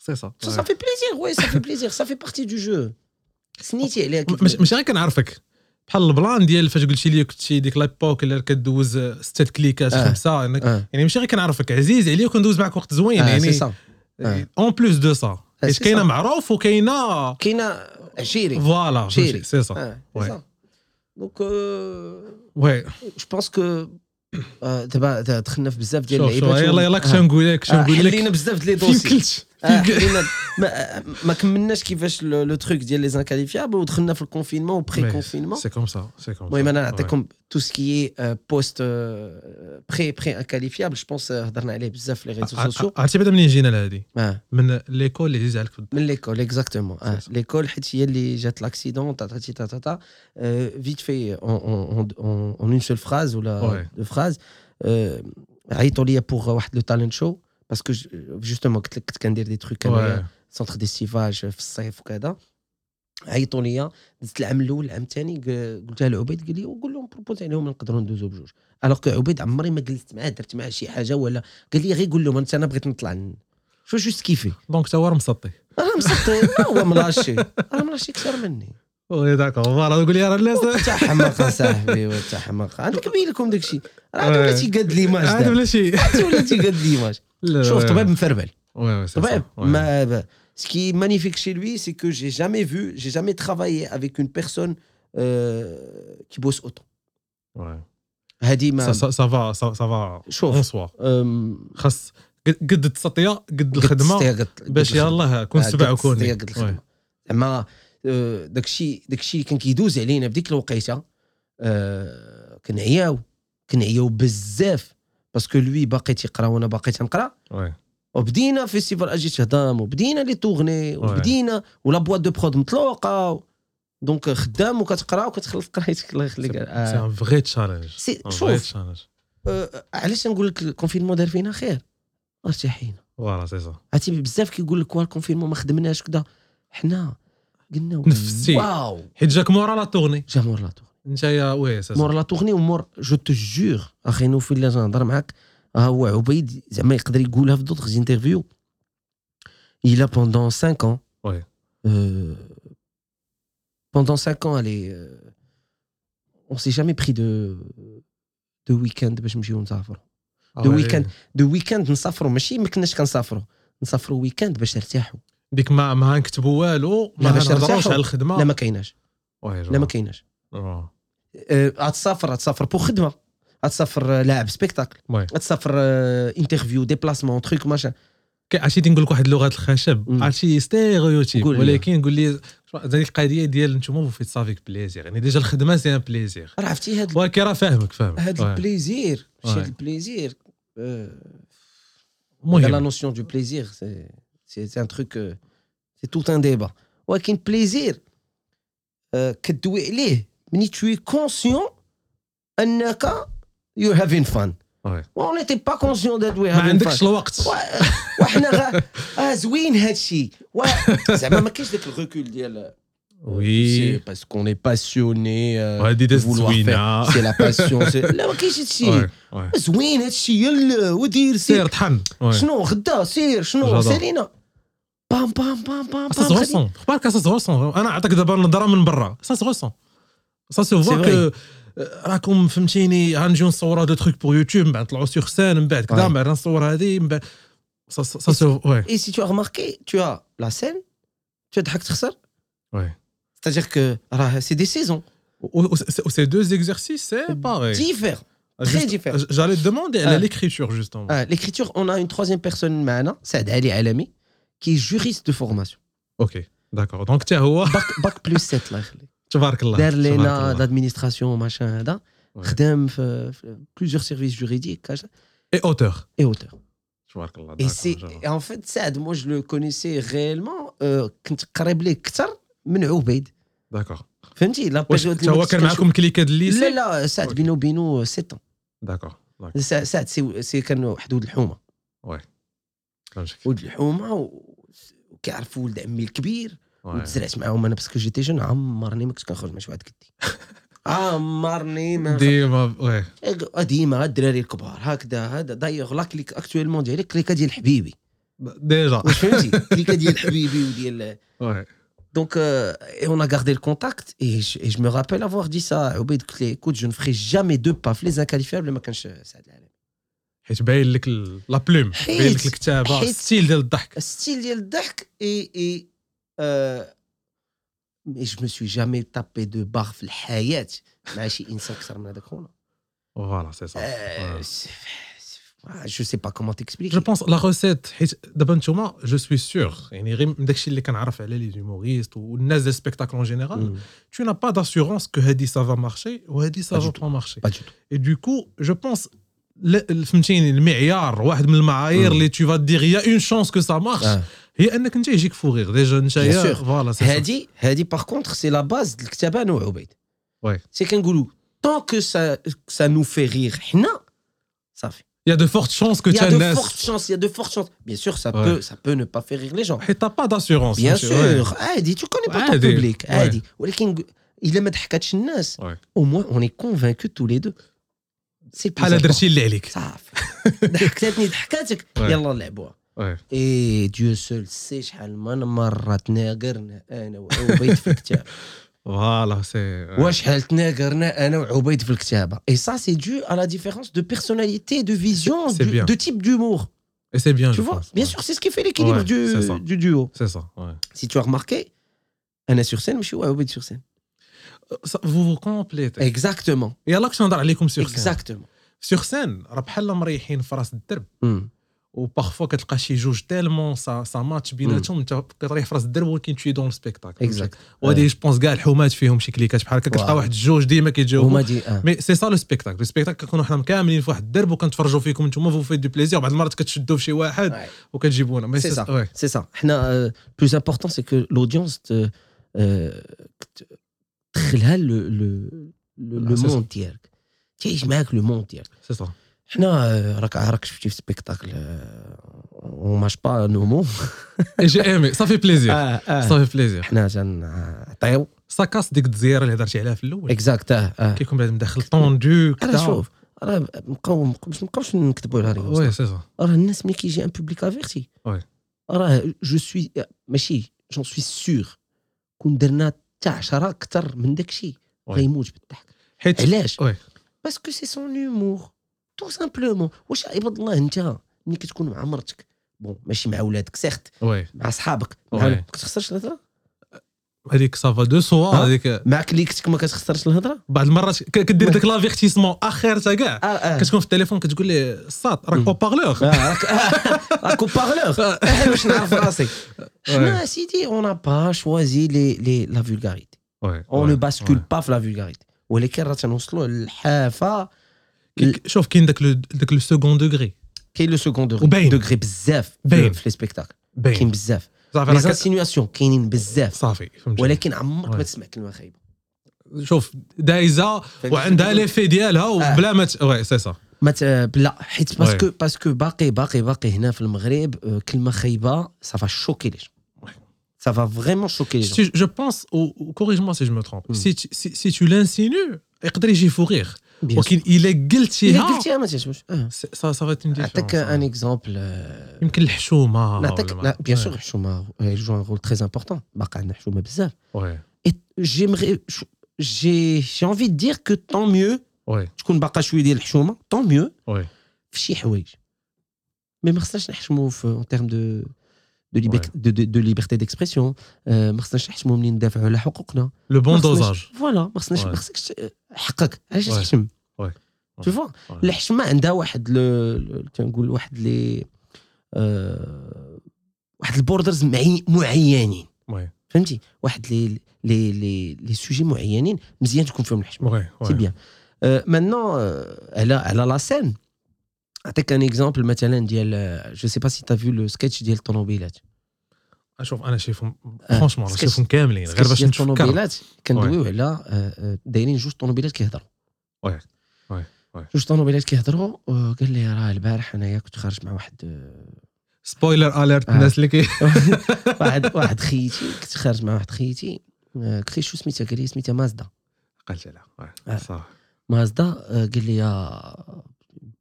سي سا Ça, ça fait plaisir, ouais, ça fait plaisir, ça fait partie du jeu. سنيتي عليها ماشي غير كنعرفك بحال البلان ديال فاش قلتي لي كنتي ديك l'époque اللي كدوز ستة كليكات آه. خمسه يعني آه يعني ماشي غير كنعرفك عزيز عليا وكندوز معك وقت زوين آه يعني سا آه. en plus de ça حيت كاينة سا. معروف وكاينه كاينة عشيري voilà chéri. c'est ça آه ça donc oui je pense que دابا دا دخلنا في بزاف ديال اللعيبات شوف يلا يلا كنت آه. نقول لك آه، نقول حلينا لك بزاف ديال لي دوسي كلت آه، فين كلت حلينا ما, ما كملناش كيفاش لو لو تروك ديال لي زانكاليفيابل ودخلنا في الكونفينمون وبري كونفينمون سي كوم سا سي كوم المهم انا نعطيكم تو سكي بوست بري بري انكاليفيابل جو بونس هضرنا عليه بزاف في لي ريزو سوسيو عرفتي بعدا منين جينا لهادي آه. من ليكول اللي عزيز عليك في الدار من ليكول اكزاكتومون اه C'est ça. ليكول حيت هي اللي جات لاكسيدون تا تا تا تا تا فيت في اون اون سول فراز ولا Ouais. دو فراز عيطوا ليا بوغ واحد لو تالنت شو باسكو جوستومون قلت لك كنت كندير des trucs انايا centre d'estivage في الصيف وكذا عيطوا ليا دزت العام الأول العام الثاني قلتها لعبيد قال لي وقول لهم propose عليهم نقدروا ندوزو بجوج alors que عبيد عمري ما جلست معاه درت معاه شي حاجة ولا قال لي غير قول لهم انت أنا بغيت نطلع chaud juste كيفي donc تا هو مسطي أنا مسطي هو ملاشي أنا ملاشي أكثر مني oui d'accord voilà تقول لي راه الناس تا حماق صاحبي تا حماق كبين لكم داكشي راه Ouais. ولاتي قاد l'image عاد. ولا شي عاد ولاتي قاد l'image شوف. طبيب مفربل طبيب. ما ce qui est magnifique chez lui c'est que j'ai jamais vu j'ai jamais travaillé avec une personne euh, qui bosse autant oui هذه ما ça ça va ça ça va شوف. en soi أم، خاص قد التسطيه قد الخدمة باش. يلاه كون سبع السطية، قد الخدمة. زعما داكشي داكشي اللي كان كيدوز علينا في ديك الوقيتة آه، كنعياو كنعياو بزاف parce que lui باقي تيقرا وأنا باقي تنقرا. وبدينا festival أجي تهضم وبدينا les tournées وبدينا و la boîte de prod مطلوقة donc خدام وكتقرا وكتخلص قرايتك الله يخليك سي. ان فغي تشالنج سي شوف آه، علاش نقول لك ال confinement دار فينا خير؟ أرتاحينا. voilà c'est ça عرفتي بزاف كيقول لك ال confinement ما خدمناش كذا حنا قلنا نفستي. واو. حيت جاك مورا لا تورني جا مور لا تور انت يا وي سي مور سا لا تورني ومور جو تو جور أخي نوفي اللي نهضر معاك ها هو عبيد زعما يقدر يقولها في دوطخ انترفيو il a pendant 5 ans. Ouais. euh, pendant 5 ans allez euh, on s'est jamais pris de de week-end باش نمشيو نسافروا آه دو وي. ويكاند دو ويكاند نسافروا ماشي ما كناش كنسافروا نسافروا week-end باش نرتاحوا ديك ما ما نكتبوا والو لا ما نهضروش. على الخدمة. لا ما كايناش. لا ما كايناش. كايناش أه، غتسافر غتسافر pour خدمة. غتسافر آه، لاعب spectacle. غتسافر interview déplacement truc machin عرفتي تنقول لك واحد اللغة الخشب. عرفتي stéréotype. ولكن قول لي هذيك القضية ديال نتوما vous faites ça avec plaisir يعني déjà الخدمة c'est un plaisir عرفتي هاد ولكن راه فاهمك فاهمك. هاد. ال plaisir ماشي البليزير المهم notion du plaisir, c'est, c'est, c'est un truc, euh, c'est tout un débat. ولكن plaisir euh, كدوي عليه ملي tu es conscient انك you're having fun. Ouais. On n'était pas conscient that we're ما having عندكش fun. الوقت و- وحنا غا اه زوين هادشي و- زعما ما كاينش داك الريكول ديال وي parce qu'on est passionné euh, وهادي دازت vouloir زوينه c'est la passion c'est- لا ما كاينش هادشي وي، وي. زوين هادشي يلا ودير سير سير طحن وي. شنو غدا سير شنو جادور. سالينا بام بام بام بام سا بام se ressent خبارك سا se ressent انا عطاك دابا النظره من برا سا se ressent سا سو C'est فوا vrai. كو راكم فهمتيني غنجيو نصوروا دو تروك بور يوتيوب من بعد نطلعوا سيغ سان من بعد كذا Ouais. من بعد نصور هذه من بعد سا سا سو وي Et si tu as remarqué, tu as la scène, tu as ضحك تخسر. وي C'est-à-dire que راه c'est des saisons و سي دو exercices c'est pareil différents. très différents. J'allais te demander à Ah. l'écriture justement. Ah, L'écriture, on a une troisième personne معنا, Saad Ali Alami, qui est juriste de formation. Ok, d'accord. Donc tu هو Bac, bac plus 7 الله يخليك. تبارك الله دار تبارك لنا الله. d'administration machin هذا. Ouais. خدام في في plusieurs services juridiques كاش- Et auteur. et auteur. تبارك الله. Et d'accord, c'est je vois. et en fait Saad, moi je le connaissais réellement euh, كنت قريب ليه اكثر من عبيد. D'accord. فهمتي لا واش période تا هو كان معكم كليكا د لا الليسي؟ لا سعد أوكي. بينو وبينو 7 D'accord. d'accord. سعد سعد سي, سي كان واحد ولد الحومه فهمتك. ولد الحومه وكيعرف ولد عمي الكبير. وتزرعت معاهم أنا باسكو جيتي جون عمرني ما كنت كنخرج مع شي واحد قدي عمرني ما ديما وي ديما الدراري الكبار هكذا هذا دايوغ لا كليك أكتويلمون ديالي كليكا ديال حبيبي ديجا واش فهمتي كليكا ديال حبيبي وديال وي Donc, euh, et on a gardé le contact. Et je, et je me rappelle avoir dit ça à Obeid Kle, écoute, je ne ferai jamais deux pas les inqualifiables. ما كانش سعد العالم. حيت باين لك ال- لا بلوم حيت- باين لك الكتابه حيت- الستيل ديال الضحك style ديال الضحك et et euh, mais je me suis jamais tapé de barre في الحياة مع شي انسان اكثر من هذاك خونا فوالا سي سا Euh, c'est- c'est- je sais pas comment t'expliquer جو بونس لا روسيت حيت دابا نتوما جو سوي سيغ يعني غير من داكشي اللي كنعرف على لي زوموريست والناس ديال سبيكتاكل اون جينيرال Mm. tu n'as pas d'assurance que هادي ça va marcher وهادي ça Pas du va tout. pas marcher pas du tout et du coup je pense ل- فهمتيني المعيار واحد من المعايير Mm. اللي tu vas dire il y a une chance que ça marche آه. هي انك انت يجيك فوغيغ ديجا انت Bien sûr. فوالا سي هادي هادي باغ كونتر سي لا باز ديال الكتابه انا وعبيد Ouais. سي كنقولوا طون كو سا سا نو في ريغ حنا صافي il y a de fortes chances que Il y tu a as de الناس fortes chances, il y a de fortes chances. Bien sûr, ça, Ouais. peut, ça peut ne pas faire rire les gens. حيت t'as pas d'assurance Bien فهمتي؟ Ouais. sûr, عادي, tu connais pas ton عادي. public. Ouais. عادي. ولكن إلا ما ضحكتش الناس, Ouais. au moins on est convaincus tous les deux. C'est le plus بحال important. درتي اللي عليك صافي ضحكتني ضحكاتك Ouais. يلا نلعبوها Ouais. اي ديو سول سي شحال من مره تناقرنا انا وعبيد في الكتاب فوالا سي وشحال تناقرنا انا وعبيد في الكتابه اي سا سي دو à la différence de personnalité de vision C'est du- bien. de type d'humour et c'est bien tu je vois pense. bien Ouais. sûr c'est ce qui fait l'équilibre Ouais, c'est ça. du, du duo c'est ça ouais. si tu as remarqué انا sur scène ماشي هو عبيد sur scène Ça- vous vous complétez exactement. يلا كنت نهضر عليكم sur scène exactement. sur scène راه بحال مريحين في راس الدرب. و parfois كتلقى شي جوج tellement ça ça matche بيناتهم انت كتريح في راس الدرب ولكن t'es dans ال spectacle exact. وهادي je pense كاع الحومات فيهم شي كليكات بحال هكا كتلقى. واحد الجوج ديما كيتجاوبوا هما دي آه. mais c'est ça le spectacle ال spectacle كنكونوا حنا كاملين في واحد الدرب وكنتفرجوا فيكم نتوما vous faites de plaisir بعض المرات كتشدوا في شي واحد. وكتجيبونا. mais ça. oui C'est ça. حنا, euh, le plus important, c'est تدخلها le monde ديالك. تعيش معاك le monde ديالك. سي سا حنا آه، راك راك شفتي في سبيكتاكل اون ماش با نو مو اي جي ايمي صافي plaisir صافي plaisir حنا تنعطيو ça casse ديك الزياره اللي هضرتي عليها في الأول. exact آه آه. كيكون بعد مداخل tendu كدا شوف راه نبقاو باش نبقاوش نكذبوا على ريوس oui c'est راه الناس ملي كيجي un public averti oui. راه je suis ماشي j'en suis sûr كون درنا حتى 10 أكثر من داك الشيء. غيموت بالضحك. حيت علاش. parce que c'est son humour tout simplement واش عباد الله أنت ملي كتكون مع مرتك؟ bon ماشي مع ولادك surtout oui. مع صحابك. ما كتخسرش الهضرة؟ هذيك سافا دو سوا ها؟ هذيك مع كليكتك ما كتخسرش الهضره بعض المرات ك- كدير داك لافيرتيسمون اخر تا كاع اه اه كتكون في التليفون كتقول لي الساط راك مم. او بارلور آه، راك راك بارلور باش نعرف راسي حنا سيدي اون n'a با شوازي لي لي لا فولغاريتي اون نو باسكول با في لا فولغاريتي ولكن راه تنوصلوا للحافه شوف كاين داك لو داك لو سكون دوغري كاين لو سكون وباين. دوغري بزاف باين. في لي سبيكتاكل كاين باين بزاف صافي les insinuations كاينين بزاف. صافي فهمتي ولكن عمرك. ما تسمع كلمة خايبة. شوف دايزة وعندها l'effet ديالها آه. وبلا ما ت- وي سي سا ما ت... بلا حيت parce que parce que باقي باقي باقي هنا في المغرب آه، كلمة خايبة ça va choquer les oui. ça va vraiment choquer les Si- je pense, corrige-moi si je me trompe, Mm. si, tu- si, si tu l'insinues, يقدر يجي فوغيغ Bien sûr. ولكن الا الا قلتيها قلتيها ما تشوفش اه سي- ça ça va être une نعطيك différence ان اكزومبل يمكن الحشومه نعطيك ولا ما- لا، بيان Ouais. سور حشومه جو ان رول تري امبورتون باقي عندنا حشومه بزاف Ouais, Et j'aimerais j'ai j'ai envie de dire que tant mieux ouais, تكون باقا شويه ديال الحشومه tant mieux ouais. في شي حوايج مي ما خصناش نحشموا في اون تيرم دو دو ليبرتي ديكسبرسيون ما خصناش نحشموا ملي ندافعوا على حقوقنا Le bon ما خصناش- dosage. فوالا ما خصناش. ما خصكش حقك علاش. تحشم. tu vois. الحشمه عندها واحد le le- تنقول واحد les واحد ال borders معي- معينين فهمتي واحد لي لي لي لي سوجي معينين مزيان تكون فيهم الحشمه c'est. bien maintenant على على la scène نعطيك un exemple مثلا ديال je sais pas si t'as vu le sketch ديال الطوموبيلات. شوف أنا شايفهم آه، franchement sketch- شايفهم كاملين غير باش نتفكر الطوموبيلات كندويو على آه، آه، دايرين جوج طوموبيلات كيهضروا. oui، oui،. جوج طوموبيلات كيهضروا آه، قال لي راه البارح أنايا كنت خارج مع واحد آه، spoiler alert آه. الناس اللي كي واحد واحد خيتي كنت خارج مع واحد خيتي آه، قلت شو سميتها؟ قال لي سميتها مازدا. قلت آه. oui، صافي مازدا آه، قال لي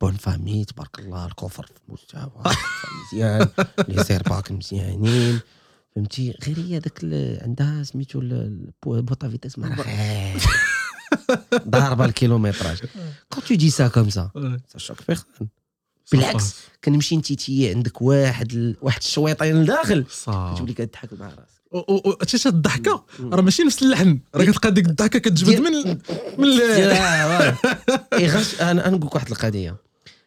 bonne famille تبارك الله ال coffre في المستوى مزيان les airbags مزيانين فهمتي؟ غير هي داك عندها سميتو boîte à vitesses ما. ضاربة ال kilométrage. quand tu dis ça comme ça. ça choque personne بالعكس كنمشي نتيتي عندك واحد. واحد الشويطين لداخل. صافي تولي كتضحك مع راسك. و- و- و- تشات الضحكة؟ راه ماشي نفس اللحن. راه كتلقى ديك الضحكة كتجبد من من أنا أنا نقول لك واحد القضية.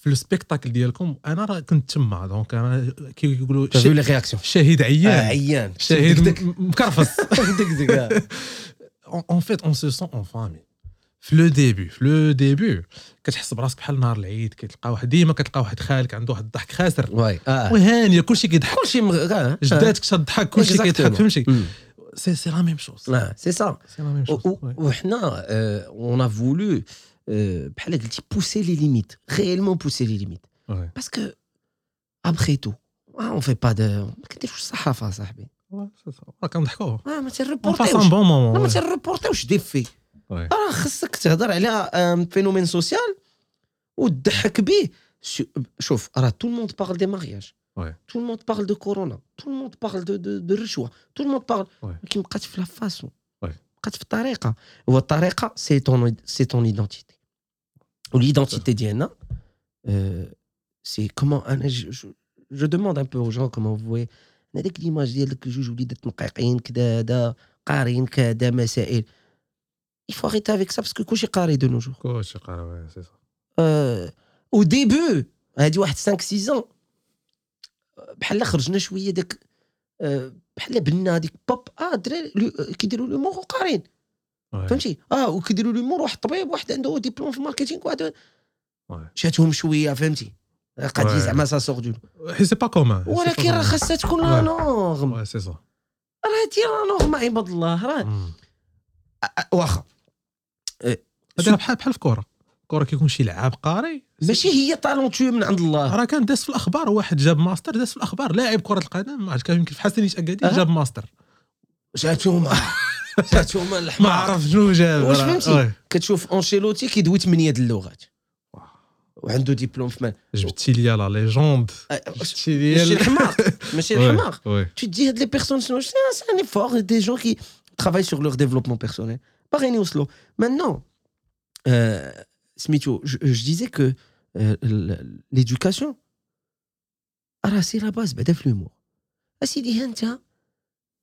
في ال spectacle ديالكم أنا راه كنت تما donc أنا كي يقولوا t'as vu شه- les réactions شهيد عيان. عيان. شهيد مكرفص. donc en fait on se sent en famille في le début في le début كتحس براسك بحال نهار العيد كتلقى واحد ديما كتلقى واحد خالك عنده واحد الضحك خاسر. واي آه. وهانيه كلشي كيضحك. كلشي مغ... آه. جداتك تضحك كلشي كيضحك فهمتي. c'est c'est la même chose c'est ça c'est la même chose وحنا اون ا فولو بحال قلتي بوسي لي ليميت ريالمون بوسي لي ليميت باسكو ابخي تو اون في با دو ما كديروش الصحافه اصاحبي راه كنضحكوا اه ما اون فاس تيريبورتيوش ان بون لا ما مومون تيريبورتيوش دي في راه خصك تهضر على ان فينومين سوسيال وتضحك به شو- شوف راه تو الموند بارل دي مارياج Ouais. تو الموند بارل دو كورونا تو الموند بارل دو دو دو الرشوه تو الموند بارل Ouais. ولكن بقات في لا فاسون Ouais. بقات في الطريقه هو الطريقه سي تون سي تون ايدونتيتي وليدونتيتي ديالنا سي كومون انا جو دوموند ان بو او جون كومون فوي انا ديك ليماج ديال ديك جوج وليدات نقيقين كذا هذا قارين كذا مسائل il faut arrêter avec ça parce que كلشي قاري دو نو جور كلشي قرا وي سي سا او ديبو هادي واحد 5 6 ans بحال خرجنا شويه داك آه، بحال بنا هذيك بوب اه الدراري لو- كيديروا لومور وقارين وي. فهمتي؟ آه وكيديروا l'humour واحد طبيب واحد عنده ديبلوم في ال marketing واحد. شاتهم شوية فهمتي؟ oui. زعما ça sort de. حيت c'est pas commun ولكن راه خاصها تكون la. norme c'est ça راه دير la norme عباد الله راه. واخا. هذا بحال بحال في كره كره كيكون شي لعاب قاري. ماشي هي talentueux من عند الله. راه كان داز في الأخبار واحد جاب ماستر داز في الأخبار. لاعب كرة القدم ما عرفت كان يمكن في حسن اكادير. جاب ماستر. جاتهم. ما الحمار عرف شنو جاب واش راه- فهمتي؟ وي. كتشوف انشيلوتي كيدوي ثمانيه د اللغات وعنده ديبلوم في مان جبتي ليا لا ليجوند أ- جبتي ليا ماشي ال- الحماق ماشي وي. الحماق وي tu te dis هاد لي بيرسون شنو c'est un- c'est un effort des gens qui travaillent sur leur développement personnel باغيين يوصلوا maintenant euh, سميتو je, je disais que euh, ال- l'éducation راه سي لا باز بعدا في لومور اسيدي ها انت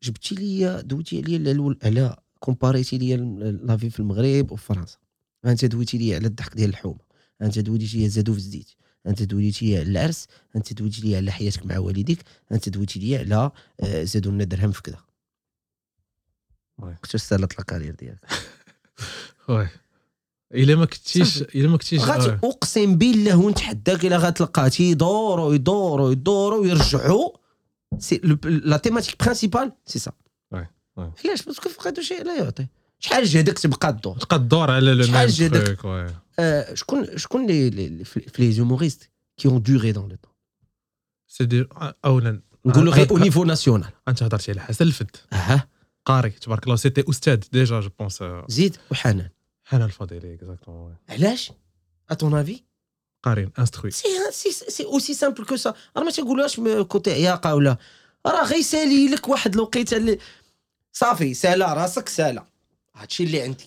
جبتي لي دويتي عليا على الأول- على كومباريتي لي la vie في المغرب وفي فرنسا. انت دويتي لي على الضحك ديال الحومة. انت دويتي لي زادو في الزيت. انت دويتي لي على العرس. انت دويتي لي على حياتك مع والديك. انت دويتي لي على آه، زادوا لنا درهم في كذا. كنت سالت la carrière ديالك. oui. إلا ما كنتيش. إلا ما كنتيش oui. اقسم بالله ونتحداك إلا غتلقى تيدوروا يدوروا يدوروا ويرجعوا سي لو- لا تيماتيك برينسيبال سي سا وي، وي. علاش باسكو فقدوا شيء لا يعطي شحال جهدك تبقى الدور تبقى تدور على لو شحال ميم جهدك؟ تروك وي آه، شكون شكون لي لي في لي زوموريست كي اون دوري دون لو طون سي دي اولا نقولوا غير هاد- او نيفو ناسيونال انت هضرتي على حسن الفد اها قاري تبارك الله سيتي استاذ ديجا جو بونس زيد وحنان حنان الفضيلي اكزاكتومون علاش ا طون افي قارين instruits c'est c'est c'est aussi simple que ça راه ما تنقولوهاش م- côté عياقة ولا. راه غير سالي لك واحد الوقيتة اللي صافي سالا راسك سالا هادشي اللي عندي.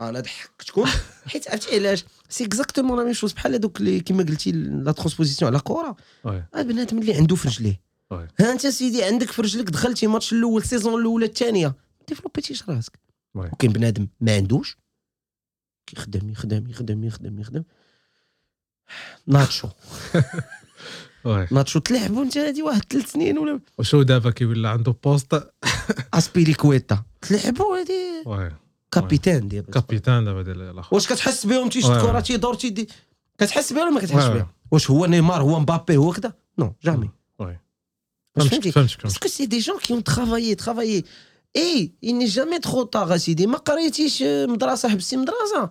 أنا ضحكتكم حيت عرفتي علاش؟ c'est exactement la même chose بحال هذوك اللي كيما قلتي la transposition على كره oui آه بنادم اللي عنده في رجليه. ها أنت سيدي عندك في رجلك دخلتي ماتش الأول saison الأولى الثانية. ديفلوبيتيش راسك. وكاين بنادم ما عندوش. كيخدم يخدم يخدم يخدم يخدم. ناتشو. ناتشو تلعب وانت هادي واحد ثلاث سنين ولا وشو دابا كيولي عنده بوست؟ اسبيليكويتا تلعبوا وي. كابيتان ديال كابيتان دابا ديال الآخر. واش كتحس بهم؟ تيشت وي. كرة تيدور تيدي كتحس بهم ولا ما كتحسش. بهم؟ واش هو نيمار هو مبابي هو كذا نو جامي. c'est des gens qui ont travaillé, travaillé. Et il n'est jamais trop tard, أسيدي. ما قريتيش مدرسة حبستي مدرسة.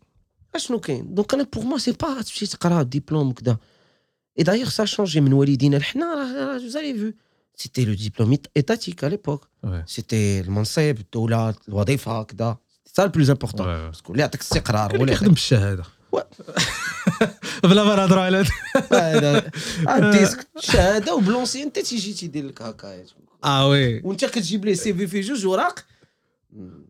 وي. ها شنو كاين دونك انا بوغ موا سي با تمشي تقرا ديبلوم وكذا اي دايوغ سا شونجي من والدينا لحنا راه زالي فو سيتي لو ديبلوم ايتاتيك ا ليبوك وي. سيتي المنصب الدوله الوظيفه كذا سا البلوز امبورطون وي. باسكو اللي يعطيك استقرار كاين ولا اللي كيخدم بالشهاده و- بلا ما نهضروا على هاد- هذا الديسك شهاده وبلونسي انت تيجي تيدير لك هكا اه وي وانت كتجيب ليه سي في في جوج وراق مم. آه،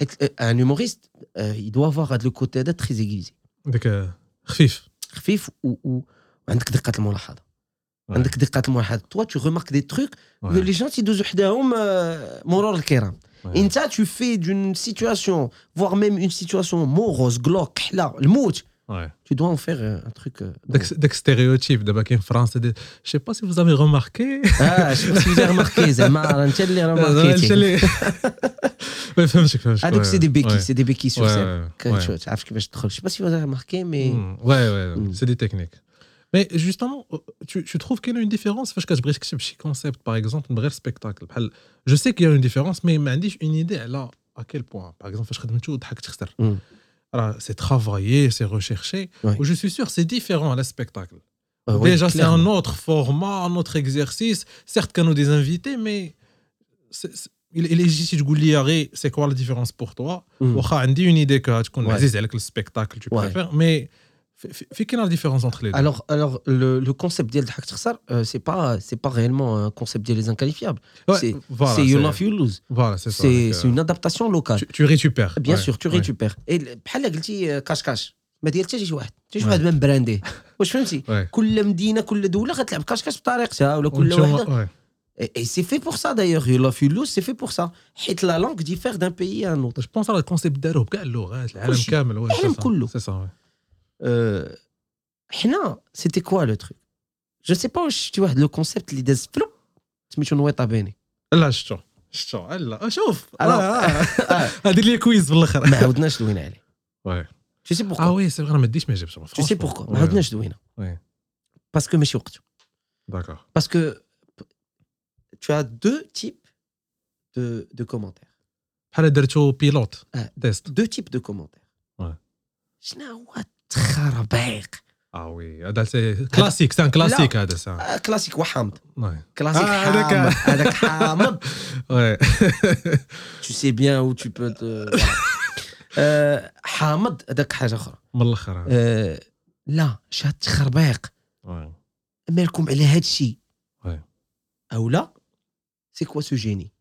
حيت ان هيوموريست يدوا افوار هذا لو كوتي هذا تري ايغيزي ديك آه، خفيف خفيف و- و- وعندك دقه الملاحظه Ouais. عندك دقه الملاحظه توا tu remarques des trucs Ouais. لي جون تيدوزو حداهم آه، مرور الكرام Ouais. انت tu fais d'une situation voire même une situation morose glauque حلا الموت tu dois en faire euh, un truc. Euh, Des stéréotypes, d'abord qu'en France, je ne sais pas si vous avez remarqué. Ah, je ne sais pas si vous avez remarqué, Ah, donc c'est des béquilles, c'est des béquilles sur ouais, scène. Ouais, ouais. Ah, je ne sais pas si vous avez remarqué, mais. Mmh. Ouais, ouais, hmm. c'est des techniques. Mais justement, euh, tu, tu trouves qu'il y a une différence? Parce que je brisque ce concept, par exemple, un bref spectacle. Je sais qu'il y a une différence, mais je n'ai une idée là, à quel point? Par exemple, je ne sais pas si tu as c'est travaillé, c'est recherché. Je suis sûr, c'est différent à la spectacle. Ah Déjà, c'est un autre format, un autre exercice. Certes, qu'on a des invités, mais il est juste je c'est quoi la différence pour toi? Mm. On a une idée que tu connais ouais. le spectacle, tu préfères, mais في- في في كاين la différence entre les deux Alors, alors le, le concept ديال ضحك تخسر euh, c'est pas c'est pas réellement un concept ديال les inqualifiables. Ouais, c'est voilà, c'est you c'est- love you lose. voilà c'est ça C'est donc, c'est euh, une adaptation locale. tu, tu récupères Bien ouais, sûr, tu ouais. récupères. Et ال- بحال قلتي آه، كاش كاش ما ديال حتى شي واحد حتى شي Ouais. واحد ما مبرانديه واش فهمتي Ouais. كل مدينه كل دوله غتلعب كاش كاش بطريقتها ولا كل ونتوما- واحده ouais. Et, et c'est fait pour ça d'ailleurs. You love you lose, c'est fait pour ça. حيت la langue diffère d'un pays à un autre. je pense على الكونسيبت داروه بكاع اللغات العالم كلشي. كامل ouais, العالم c'est ça. Euh, حنا c'était quoi le truc Je sais pas واش شتي واحد لو كونسيبت اللي داز فلوب سميتو نويطه بيني لا شتو شتو لا شوف Alors- آه، آه. هذه لي كويز بالاخر ما عاودناش دوينا عليه Ouais. Tu sais اه pourquoi وي سي فري ما ديش ما جبتش Tu sais pourquoi ما عاودناش دوينا Ouais. باسكو ماشي وقته D'accord. Parce que tu as deux types de, de commentaires. بحال درتو بيلوت آه. تيست Deux types de commentaires. Ouais. شنو هو التخربيق آه وي. هذا سي كلاسيك سان كلاسيك هذا سان. آه كلاسيك وحامض. كلاسيك آه، حامض هذاك حامض. bien où tu peux te voilà. آه، حامض هذاك حاجة أخرى. من الآخر آه، لا شاد تخربيق. مالكم على هذا الشيء. أو لا؟ سي كوا سو جيني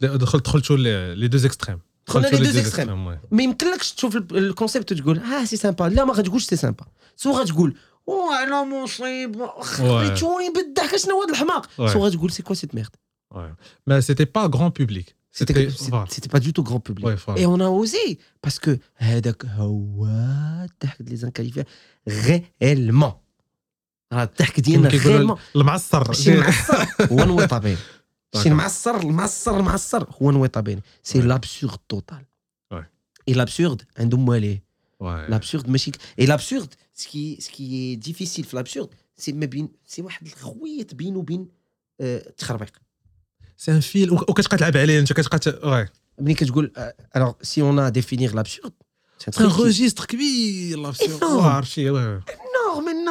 دخلت دخلتو لي لي دو اكستريم دخلنا لي دو اكستريم ما يمكنلكش تشوف ال- الكونسيبت وتقول اه سي سامبا لا ما غتقولش سي سامبا سو غتقول او انا مصيبه خريتوني بالضحك شنو هو هذا الحماق Ouais. سو غتقول سي كوا سيت ميرد Ouais. Mais c'était pas grand public. C'était. C'était voilà. c'était pas du tout grand public. Ouais, voilà. Et on a osé parce que هذاك هو الضحك ديال زنكاليفيا réellement راه الضحك غيرمون المعصر ماشي معصر هو نويطه بين ماشي D'accord. المعصر المعصر المعصر هو نويطه بين سي. لابسورد توتال. اي لابسورد عندهم مواليه. لابسورد ماشي اي لابسورد سكي سكي ديفيسيل في لابسورد سي ما بين سي واحد الخويط بينه وبين آه، التخربيق un fil. وك- وكتبقى تلعب عليه انت كتبقى. ملي كتقول alors si on a à définir l'absurde c'est un registre كبير. Ouais, عرفتي.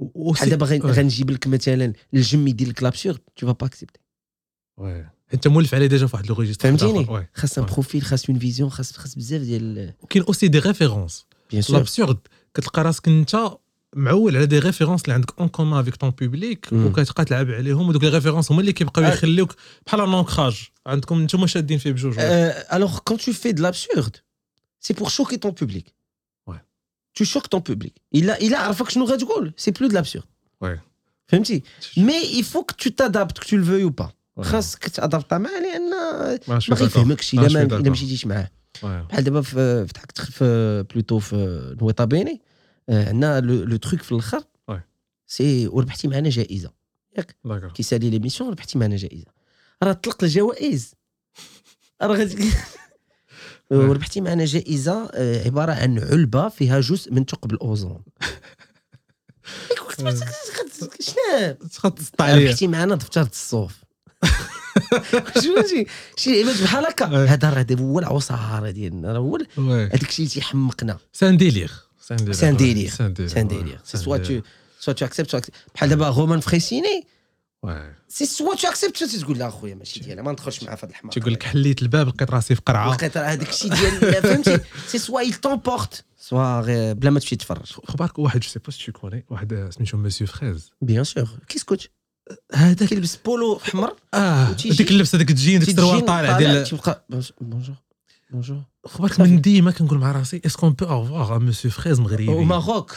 غن- Ouais. غنجيب لك مثلا الجم يدير لك tu vas pas accepter Ouais. انت مولف عليه déjà في واحد le registre فهمتيني. خاص ان. profil خاص une vision خاص خاص بزاف ديال وكاين aussi des références bien sûr l'absurde كتلقى راسك انت معول على des références اللي عندك en commun avec ton public. وكتبقى تلعب عليهم ودوك les références هما اللي كيبقاو آه. يخليوك بحال l'ancrage عندكم نتوما شادين فيه بجوج quand tu fais de l'absurde, c'est pour choquer ton public. Ouais. Tu choques ton public. Il a, il a, عرفك شنو غتقول C'est plus de l'absurde. Ouais. فهمتي Mais il faut que tu t'adaptes, que tu le veuilles ou pas. Ouais. خاصك تادابتا معاه لان ما ما شوي داكور. غيفهمكش Ah, الا je ما suis الا d'accord. مشيتيش معاه Ouais. بحال دابا في في ضحك في بلوتو في نويطه بيني آه، عندنا لو لو تروك في الاخر Ouais. سي وربحتي معنا جائزه داكور كيسالي ليميسيون ربحتي معنا جائزه راه طلقت الجوائز راه غادي وربحتي معنا جائزة آه، عبارة عن علبة فيها جزء من ثقب الأوزون شنو تسطع عليا ربحتي معنا دفتر الصوف شنو شي شي لعبات بحال هكا Ouais. هذا راه هو العصاره ديالنا راه هو. هذاك الشيء اللي تيحمقنا C'est un délire. C'est un délire. C'est un ouais. délire. C'est un délire. c'est un ouais. délire C'est سي un soit. tu soit tu acceptes بحال دابا Roman Frayssinet c'est soit tu acceptes soit تقول لا اخويا ماشي ديالها ما ندخلش معاه في هذا الحمار. تيقول لك حليت الباب لقيت راسي في قرعة. لقيت هذاك الشيء ديال فهمتي؟ c'est soit il t'emporte soit بلا ما تمشي تفرج. خبارك واحد je sais pas c'est connu واحد سميتو Monsieur Fraize bien sûr كيسكوت هذاك كيلبس بولو حمر آه ديك اللبسة ديك الجين ديك السروال طالع ديال تيبقى bonjour bonjour خبارك صافي. من ديما كنقول مع راسي est-ce qu'on peut avoir Monsieur Fraize مغربي؟ au Maroc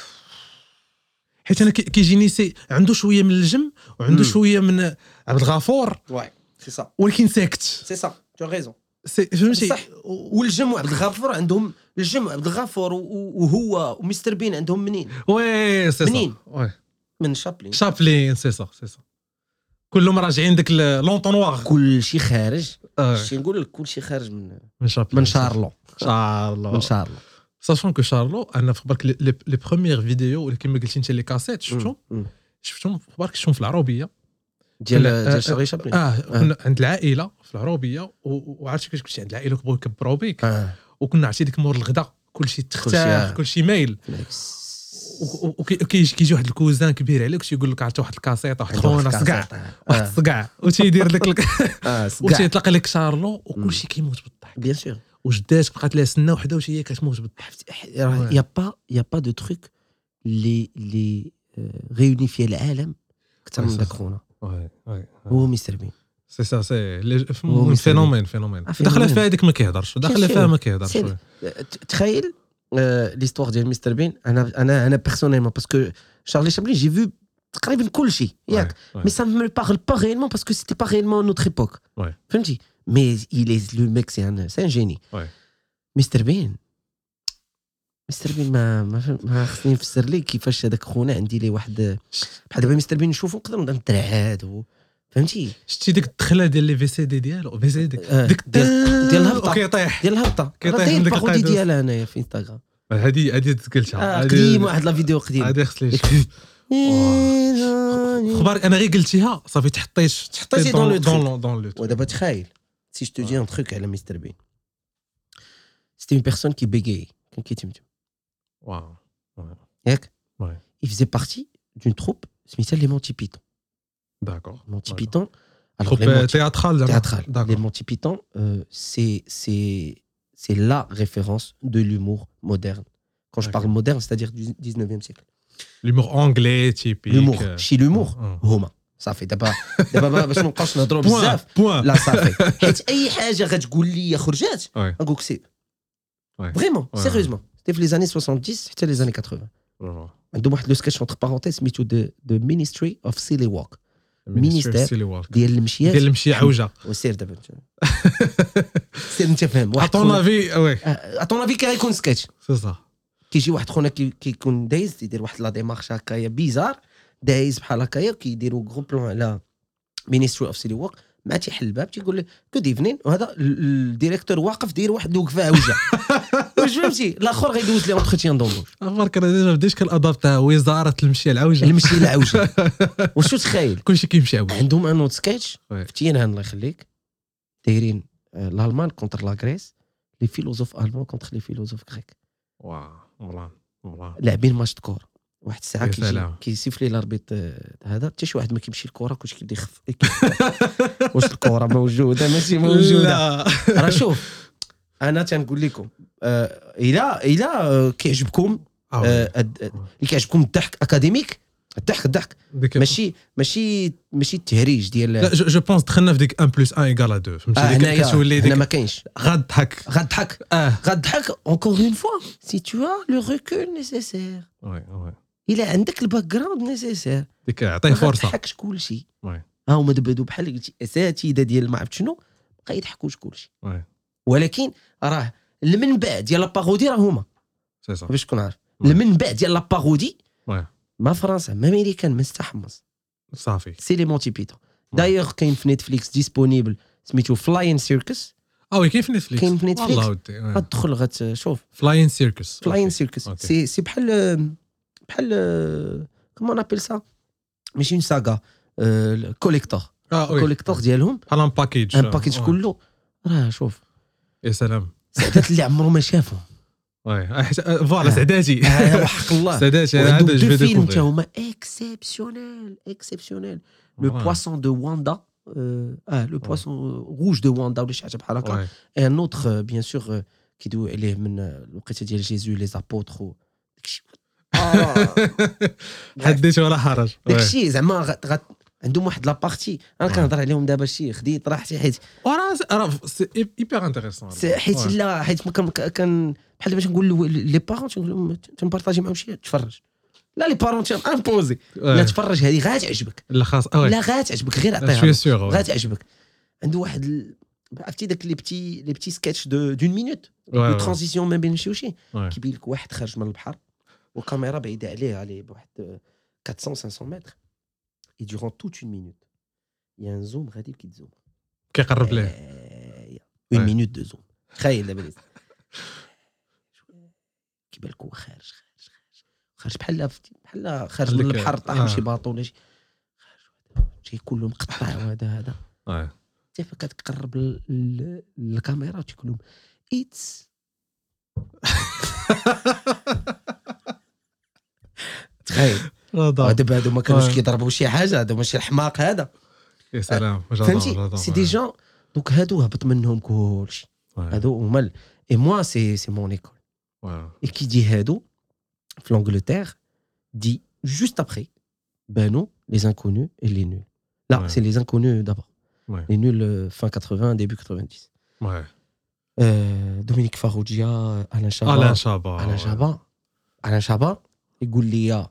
حيت أنا كي- كيجيني c'est عنده شوية من الجم وعنده. شوية من عبد الغفور. Ouais c'est ça ولكن ساكت. c'est ça tu as raison c'est فهمتي؟ صح. والجم وعبد الغفور عندهم الجم وعبد الغفور وهو ومستر بين عندهم منين؟ وي سي منين؟ سا وي. من شابلين. شابلين سي سا سي سا كلهم راجعين داك l'entonnoir كل شيء خارج. آه، شي نقول لك كل شيء خارج من من شابلين من شارلو. شارلو. من شارلو. sachant que شارلو أنا في بالك les- premières vidéos اللي كما قلتي انت les cassettes شفتهم. شفتهم في بالك شفتهم في العروبية ديال ديال شابلين آه كنا عند العائله في العروبية و- وعرفتي كيفاش كنتي عند العائله كيبغيو يكبروا بك وكنا عرفتي ديك مور الغدا كلشي. تختاح كلشي مايل وكيجي كيجي واحد ال cousin كبير عليك تيقول لك عرفتي واحد الكاسيط واحد خونا صقع واحد الصقع وتيدير لك آه وتيطلق لك شارلو وكلشي كيموت بالضحك bien sûr وجدات بقات لها سنة وحدة وشي هي كتموت بالضحك يا با y a pas de truc اللي اللي réunifié العالم أكثر من ça. خونا هو مستر بين سي سا c'est. phénomène phénomène آه، داخله. فيها هذيك ما كيهضرش داخله. فيها ما كيهضرش. تخيل l'histoire ديال مستر بين أنا أنا أنا personnellement parce que Charlie Chaplin j'ai vu تقريبا كل شيء ياك me parle pas réellement parce que c'était pas réellement notre époque. Ouais. فهمتي Mais il est, le mec, c'est un, c'est un génie. Ouais. مستر بين مستر بين ما ما, خصني نفسر لك كيفاش هذاك خونا عندي ليه واحد بحال دابا مستر بين نشوفو نقدر نبدا نترعاد فهمتي شتي ديك الدخله ديال لي في سي دي ديالو في سي دي آه، ديك ديال- الهبطة. وكيطيح ديال الهبطه كيطيح من ديك القاعدة. ديالها انايا في انستغرام هذه هذه قلتها آه هذه- قديم واحد la vidéo قديم هذه خص لي خبارك أنا غير قلتيها صافي تحطيت تحطيتي dans le truc. donc دون لو ودابا تخيل Si je te dis un truc à la Mr. B, c'était une personne qui bégayait. Wow. Ouais. Il faisait partie d'une troupe, c'est les Monty Python. D'accord. Monty Python. Alors, euh, Les Monty Python, euh, c'est la référence de l'humour moderne. Quand je parle moderne, c'est-à-dire du 19e siècle. L'humour anglais typique. L'humour. Euh, Chez l'humour, Homer. Oh, oh. صافي. دابا دابا باش ما نبقاوش نهضروا بزاف. لا صافي. حيت أي حاجة غتقول لي خرجات. نقول لك c'est Ouais. vraiment. sérieusement c'était في les années 70 حتى les années 80 عندهم واحد le sketch entre parenthèses سميتو the the Ministry of Silly Walks ministère ديال المشيات ديال المشي عوجه وسير دابا سير انت فاهم. واحد à ton avis oui. à ton avis كي غيكون sketch c'est ça كيجي واحد خونا كي- كيكون دايز تيدير واحد la démarche هكايا bizarre دايز بحال هكايا كيديروا gros plan على Ministry of Silly Walks مع تيحل الباب تيقول له good evening وهذا ال- ال directeur واقف داير واحد الوقفة عوجه واش فهمتي؟ الآخر غيدوز les entretiens d'embauche عمرك أنا déjà بديت كنادابتا وزارة المشي العوجه المشي العوجه وشو تخيل؟ كلشي كيمشي عوج عندهم un autre sketch تينان الله يخليك دايرين l'Allemagne contre la Grèce les philosophes allemands contre les philosophes grecs واو والله والله لاعبين ماتش كوره واحد الساعة كيجي سلام. كيسيفلي l'arbitre آه، هذا. حتى شي واحد ما كيمشي الكره كلشي كيبدا يخف واش الكره موجودة؟ ماشي موجودة. راه شوف أنا تنقول لكم آه، الا إلا آه، كيعجبكم اللي كيعجبكم الضحك académique الضحك الضحك. ديك- ماشي ماشي ماشي التهريج ديال لا جو بونس دخلنا في ديك 1 plus 1 égal 2 فهمتي؟ ديك كتولي هنا ما ديك كاينش غضحك غضحك غضحك une fois si tu as le recul nécessaire. oui oui إلا عندك ال background nécessaire. ديك عطيه فرصة. غتضحكش كلشي. oui. ها هما دابا بحال قلتي أساتذة ديال ما عرفت شنو بقى يضحكوش كلشي. ولكن راه المنبع ديال la parodie راه هما. باش تكون عارف. المنبع ديال la parodie. ما فرنسا ما أمريكان ما استحمص. صافي. سي لي مونتي بيتون دايوغ كاين في نتفليكس ديسپونيبل سميتو فلاين سيركس آه وي كاين في نتفليكس كاين في نتفليكس. والله ودي غتدخل غتشوف فلاين سيركس فلاين سيركس. سي سي بحال بحال كومون ابيل سا ماشي اون ساغا كوليكتور اه وي الكوليكتور ديالهم بحال ان باكيج ان باكيج كله راه شوف يا سلام سعدات اللي عمرو ما شافهم Ouais. Ah, حيت- آه، فوالا آه. سعداتي آه، وحق الله سعداتي انا وعندهم هذا جو دو في فيلم تا ديكوفير هما اكسبسيونيل اكسبسيونيل لو Ouais. بواسون دو واندا اه لو بواسون روج دو واندا ولا شي حاجه بحال هكا Ouais. اي ان اوتر بيان سور كيدوي عليه من آه، الوقيته ديال جيزو لي زابوتر داكشي آه. حدث ولا حرج. داكشي زعما عندهم واحد la partie أنا Ouais. كنهضر عليهم دابا شي خديت راحتي حيت وراه راه c'est hyper intéressant حيت لا حيت كان بحال باش نقول له- les parents تنقول لهم تنبارطاجي معاهم شي تفرج. لا les parents imposent لا تفرج هذه غاتعجبك لا خاص آه لا غاتعجبك غير عطيها غاتعجبك عنده واحد عرفتي داك les petits les petits sketchs de deux minutes transition ما بين شي وشي. كيبين لك واحد خارج من البحر. والكاميرا بعيدة عليه عليه بواحد 400 500 متر. Une minute. Il y a un zoom غادي كيتزوم كيقرب ليه une. minute de zoom تخيل دابا. كيبان لك هو خارج خارج خارج خارج بحال بحال خارج من البحر طاح آه. شي باطو ولا شي خارج شي كله مقطع وهذا هذا. حتى فاش كتقرب للكاميرا تيقول لهم اتس تخيل رضا. دابا هادو ما كانوش Ouais. كيضربوا شي حاجه هذا ماشي الحماق هذا يا سلام فهمتي سي دي جون دوك هادو هبط منهم كلشي هادو هما ال- اي موا سي سي مون ايكول اي كي دي هادو في لانجلتير دي جوست ابخي بانوا لي انكونو اي لي نول لا Ouais. سي لي انكونو دابور Ouais. لي نول fin 80 début 90 Ouais. آه، دومينيك فاروجيا الان شابا الان شابا الان شابا الان شابا يقول لي آه،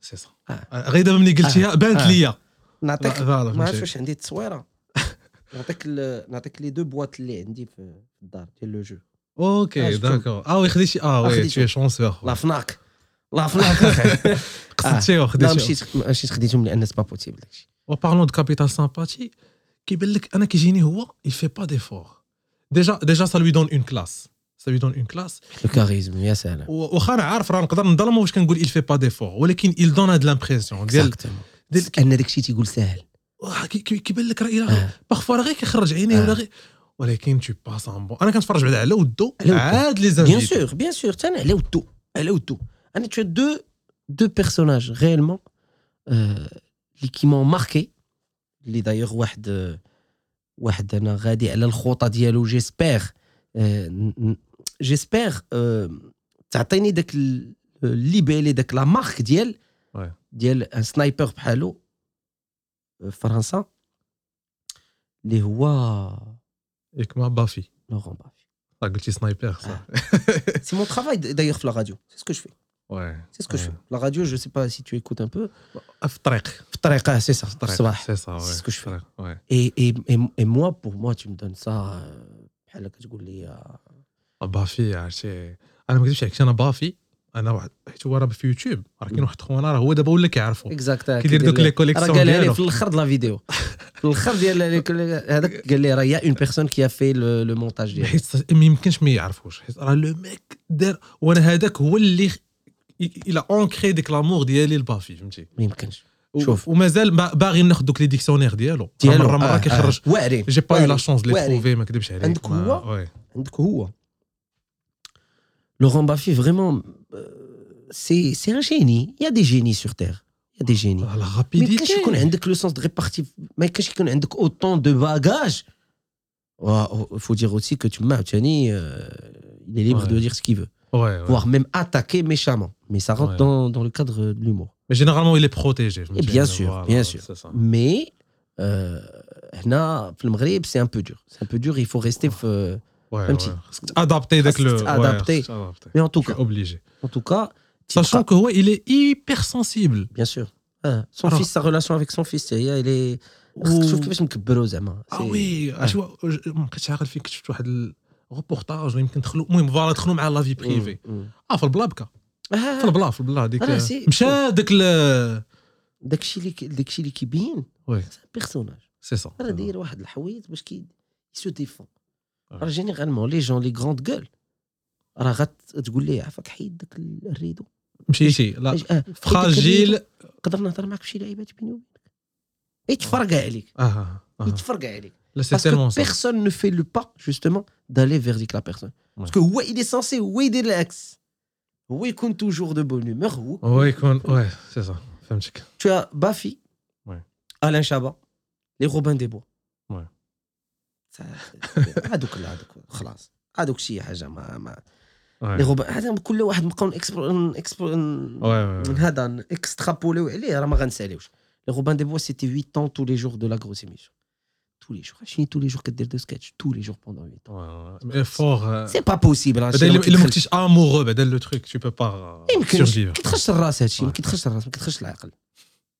سي آه. غير دابا ملي قلتيها؟ بانت آه. ليا. نعطيك ما. عرفتش واش عندي التصويره نعطيك ال- نعطيك les deux boîtes اللي عندي في الدار ديال le jeu. آه، أوكي شفتهم. d'accord. آه oui خديتي آه آه، oui خديتهم. t'es chanceux la Fnac la Fnac أخي. قصدتي لا مشيت مشيت خديتهم لأن c'est pas possible داكشي. و parlant de capital sympathie كيبان لك أنا كيجيني هو il fait pas d'effort. déjà déjà ça lui donne une classe. Lui donne une classe لو كاريزم يا سلام واخا أنا عارف راه نقدر نظلمه واش كنقول il fait pas d'effort ولكن il donne هاد l'impression ديال أن داكشي تيقول ساهل واه كي- كي- كيبان لك راه إلا آه. باغفوا راه غير كيخرج عينيه ولا آه. غير ولكن tu passes un bon أنا كنتفرج بعدا على ودو على ودو. عاد لي Bien زانفيتي sûr, bien sûr. Tiens, elle est au tout. Elle est au tout. Anna, tu as deux, deux personnages réellement euh, اللي qui m'ont marqué. اللي d'ailleurs واحد واحد أنا غادي على الخطى ديالو جيسبيغ جيسبيغ تعطيني داك ال- الليبيلي داك لا مارك ديال Ouais. ديال ان سنايبر بحالو آه، في فرنسا اللي هو ياك ما بافي لورون بافي راه قلتي سنايبر صح سي مون ترافاي d'ailleurs في لا راديو سي سكو جو في وي C'est ce que je fais. La radio, je sais pas si tu écoutes un peu. في الطريق في الطريق c'est ça. في الطريق الصباح. سي سا C'est ce que je fais. وي Et, et, et, et moi, pour moi, tu me donnes ça. euh, آه، Baffie عرفتي أنا ما كنتش عليك أنا Baffie أنا واحد حيت هو راه في يوتيوب. راه كاين واحد خونا راه هو دابا ولا كيعرفو exact كيدير دوك les collections راه قالها لي ديالو. في الأخر د la vidéo في الأخر ديال هذاك قال لي راه y a une personne qui fait le montage ديالو. حيت ما يمكنش ما يعرفوش. حيت راه لو ميك دار وأنا هذاك هو اللي إلى ancré ديك l'amour ديالي ل Baffie فهمتي؟ ما يمكنش. شوف. ومازال با- باغي ناخذ دوك لي ديكسيونير ديالو. ديالو مره مرة آه، كيخرج. آه. واعرين. جي با لا. شونس لي. تروفي ما كذبش عليك. عندك هو؟ عندك هو. Laurent Baffy, vraiment, euh, c'est, un génie. Il y a des génies sur Terre. Il y a des génies. Ah, la rapidité. Mais qu'est-ce qu'on a le sens de répartir Mais qu'est-ce qu'on a autant de bagages? Il oh, faut dire aussi que tu m'as, euh, il est libre de dire ce qu'il veut. Ouais. Voire même attaquer méchamment. Mais ça rentre dans, le cadre de l'humour. Mais généralement, il est protégé. Et bien sûr, voilà, bien euh, sûr. Mais, euh, c'est un peu dur. C'est un peu dur, il faut rester. Euh, فهمتي. adapter داك le mais en tout cas. obligé en tout cas sachant que هو il est hyper sensible bien sûr. Son fils sa relation avec son fils هي il est خاصك تشوف كيفاش مكبروا زعما آه oui ما بقيتش عاقل فين كنت شفت واحد ال- روبورتاج ولا يمكن دخلوا المهم voilà دخلوا مع la vie privée. آه في البلا بكا في البلا في البلا ديك سي- مشى داك ال داكشي اللي داكشي اللي كيبين بيرسوناج سي سا راه داير واحد الحويط باش كي سو ديفون. راه جينيرالمون لي جون لي غروند جول راه غتقول ليه عافاك حيد داك الريدو مشيتي لا آه، حيد داك فراجيل الريدو. نقدر نهضر معاك بشي لعيبات بيني وبينك يتفرقع عليك اه اه يتفرقع عليك لا سي Parce تيلمون que سا personne ne fait le pas, justement, d'aller vers dik la personne. Parce que ouais, il est censé, ouais, il est l'axe. Ouais, il compte toujours de bonne humeur. ouais. هو يكون وي سي سا فهمتك Tu as Bafi, Ouais. Alain Chabat, les Robin des Bois. هذوك هذوك خلاص. هذوك شي حاجة ما ما لي هذا كل واحد نبقاو oui oui هذا إكسترابوليو عليه راه ما غنساليوش. les Robins des Bois c'était 8 ans tous les jours de la grosse émission. Tous les jours. شنو tous les jours كدير des sketchs tous les jours pendant 8 ans. mais frère c'est pas possible بعدا الا ما كنتيش amoureux بعدا le truc tu peux pas يمكن. ما survivre كيدخلش الراس هادشي ما. كيدخلش الراس ما كيدخلش العقل.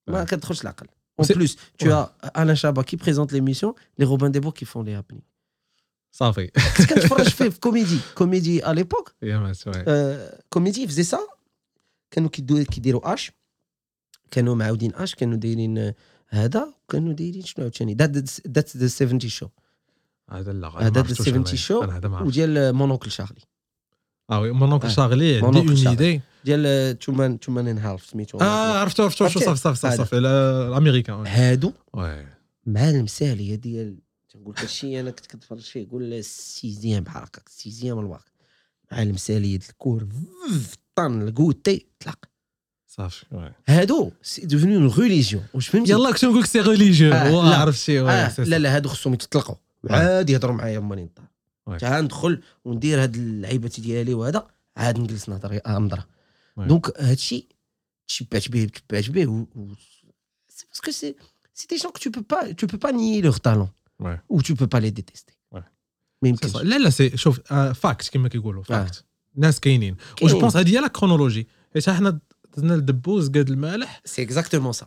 ما. كتدخلش العقل. اون C'est- بلوس tu Ouais. as Alain Chabat qui présente l'émission les Robin des Bois qui font les happenings صافي كنت كنتفرج فيه في كوميدي كوميدي à l'époque يا مات وي آه، كوميدي فزي سا كانوا كيدو- كيديروا اش كانوا معاودين اش كانوا دايرين آه، هذا وكانوا دايرين شنو عاوتاني ذات ذا 70 شو هذا لا هذا ذا 70 شو انا هذا ما عرفتش وديال مونوكل شارلي آه وي مون اونكل Mon عندي اون. ايدي ديال تومان تومان ان هالف سميتو آه عرفتو عرفتو؟ صافي صافي صافي. صافي لا- الامريكان هادو مع المثاليه ديال تنقول لك هادشي أنا كنت كنتفرج فيه قول السيزيام بحال هكاك السيزيام الواقع مع المثاليه ديال الكور طن الكوتي طلق صافي هادو سي ديفنو اون ريليجيون واش فهمتي يلا كنت نقول لك سي آه، لا. عرفتي آه لا لا هادو خصهم يتطلقوا عاد يهضروا معايا هما اللي تا ندخل وندير هاد اللعيبات ديالي وهذا عاد نجلس نهضر آه، نضرة Ouais. دونك هادشي تشبعت به تشبعت به. سي باسكو سي سي دي جون كو تو بو با تو بو با نيي لوغ تالون. و تو بو با لي ديتيستي. ما يمكنش لا لا سي شوف آه، فاكت كما كيقولوا فاكت ناس كاينين و جو كاين. بونس هذه هي لا كرونولوجي حيت حنا دزنا الدبوس قاد المالح سي اكزاكتومون سا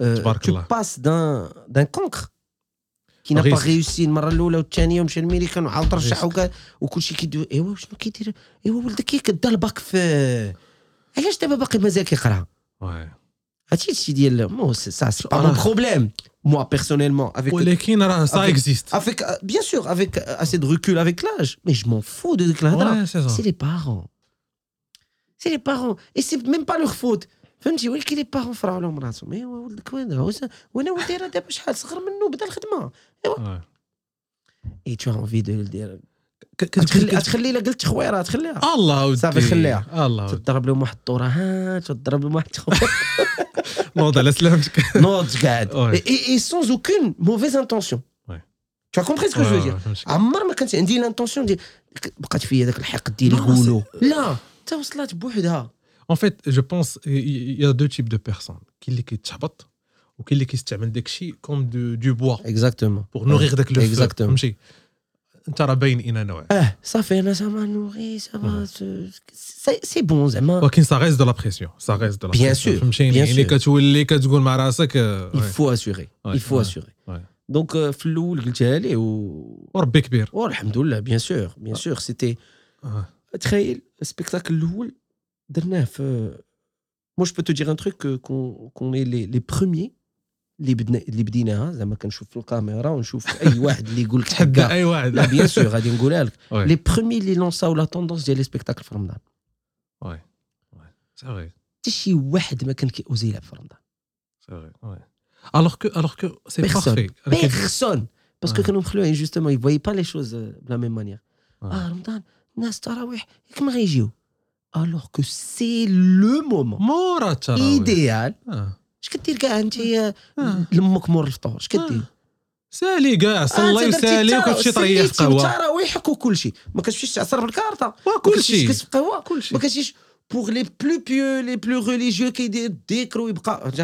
euh, تبارك tu الله. passes d'un d'un cancre qui n'a pas Risque. réussi المره الاولى والثانيه ومشى الميريكان وعاود رجع Risque. وكا وكل شيء كيدير ايوا شنو كيدير ايوا ولدك كي كدا الباك في علاش دابا باقي مازال كيقرا وي هادشي الشيء ديال مو سا سي با آه. مون بروبليم moi personnellement avec ولكن راه سا Avec- اكزيست avec euh, bien sûr avec euh, assez de recul avec l'âge mais je m'en fous de ديك الهضره وي سي c'est صا les parents c'est les parents et c'est même pas leur faute فهمتي؟ ولكن les parents فرعوا لهم راسهم. ايوا ولدك س- وأنا ولدي راه دابا شحال؟ صغر منه بدا الخدمة. Oui. Et t'as envie de dire. تخلي تخلي الا قلت خويره تخليها الله ودي. صافي خليها. الله تضرب لهم واحد الطورة. ها تضرب لهم واحد الطورة. نوض على سلامتك. نوض قاعد. Et sans aucune mauvaise intention Ouais. Tu as compris ce que je veux dire عمر ما كانت عندي l'intention ديال بقات فيا داك الحقد ديال يقولوا. لا. حتى وصلت بوحدها. En fait, je pense il y a deux types de personnes. كاين اللي كيتحبط وكاين اللي كيستعمل داك الشيء كوم دو بوا اكزاكتومون بور نوريغ داك لو Exactement. فهمتي انت راه باين اين نوع اه صافي انا زعما نوغي زعما سي- سي بون زعما ولكن سا غيز دو لا بريسيون سا غيز دو لا Bien بريسيون sûr, فهمتيني bien يعني sûr. كتولي كتقول مع راسك آه، il وي. faut assurer Ouais, il faut ouais, assurer ouais. دونك آه، في الاول قلتها ليه و وربي كبير والحمد لله بيان سور بيان سور سيتي آه. تخيل السبيكتاكل الاول درناه في مو جو بو تو دير ان تروك كون كون لي لي بروميي اللي بدنا اللي بديناها زعما كنشوف في الكاميرا ونشوف اي واحد اللي يقول لك تحدى تحدى اي واحد لا بيان سور غادي نقولها لك وي. لي بروميي اللي لونساو لا توندونس ديال لي سبيكتاكل في رمضان وي وي سي فري حتى شي واحد ما كان كيوزي يلعب في رمضان سي فري وي الوغ كو الوغ كو سي Personne. بارفي بيرسون باسكو Ouais. كانوا مخلوعين جوستومون يفوي با لي شوز بلا ميم مانيير اه رمضان الناس تراويح ياك ما غيجيو alors que c'est le moment مورا التراويح idéal آه. اش كدير كاع انت آه. لمك مور الفطور اش كدير آه. سالي كاع صلي وسالي وكتمشي تريح في قهوه تراويحك وكل شيء ما كتمشيش تعصر بالكارطه شيء تكس في قهوه ما كتمشيش pour les plus pieux les plus religieux كيدير ديكر ويبقى انت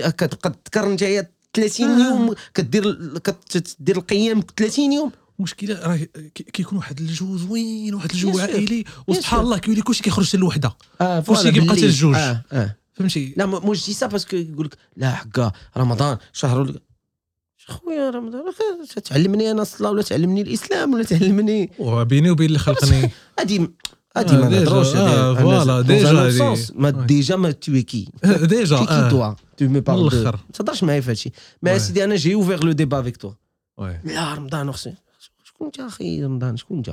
كتبقى تذكر انت 30 آه. يوم كدير كدير القيام 30 يوم المشكلة راه كي- كيكون واحد الجو زوين واحد الجو. عائلي وسبحان. الله كيولي كلشي كيخرج حتى الوحده آه كلشي كيبقى حتى الجوج. آه آه فهمتي là moi je dis ça parce que يقول لك لا حقا رمضان شهر خويا رمضان تعلمني أنا الصلاة ولا تعلمني الإسلام ولا تعلمني وبيني وبين اللي خلقني هادي هادي آه، ما نهضروش آه، voilà، déjà. ما. déjà ما qui déjà آه. tu me parles de الأخر ما تهضرش معايا في هادشي Ouais. سيدي أنا j'ai ouvert le débat avec toi oui لا رمضان اخسي شكون انت أخي رمضان شكون انت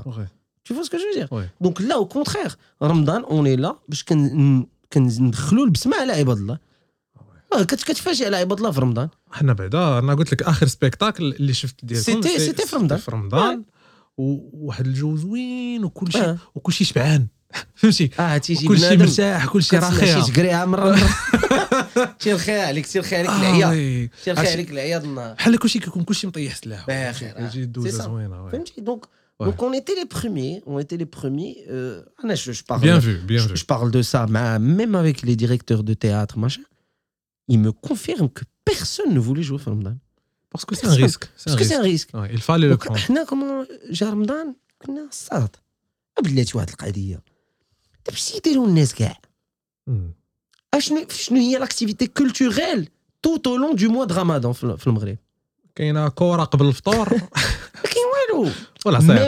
tu vois ce que je veux dire? لا au contraire رمضان on est là باش كن كندخلوا البسمه على عباد الله كت- كتفاجئ على عباد الله في رمضان حنا بعدا أنا قلت لك اخر spectacle اللي شفت ديالكم c'était- c'- c'était في رمضان. في رمضان وواحد الجو زوين وكل شيء. وكل شيء شبعان فهمتي اه تيجي كل شيء بنادم مرتاح كل شيء كتسمع شي راخيه تقريعه مره تير خير عليك تير خير عليك آه، العيا وي. تير خير عرفتي- عليك العيا د النهار بحال كل شيء كيكون كل شيء مطيح سلاح بخير، آه. كيجي سي دوزه سا. زوينه وي فهمتي دونك Ouais. دونك اون ايتي لي بروميي اون ايتي لي بروميي انا جو جو بيان بارل فو بيان فو je parle de ça مع même avec les directeurs de théâtre machin ils me confirment que personne ne voulait jouer في رمضان باسكو سي ان ريسك parce que c'est un risque il fallait le دونك prendre حنا كومون جا رمضان كنا صاد بلاتي واحد القضيه دابا شنو يديروا الناس كاع. اشنو شنو هي l'activité culturelle tout au long du mois د رمضان في المغرب كاينة كره قبل الفطور ما كاين والو.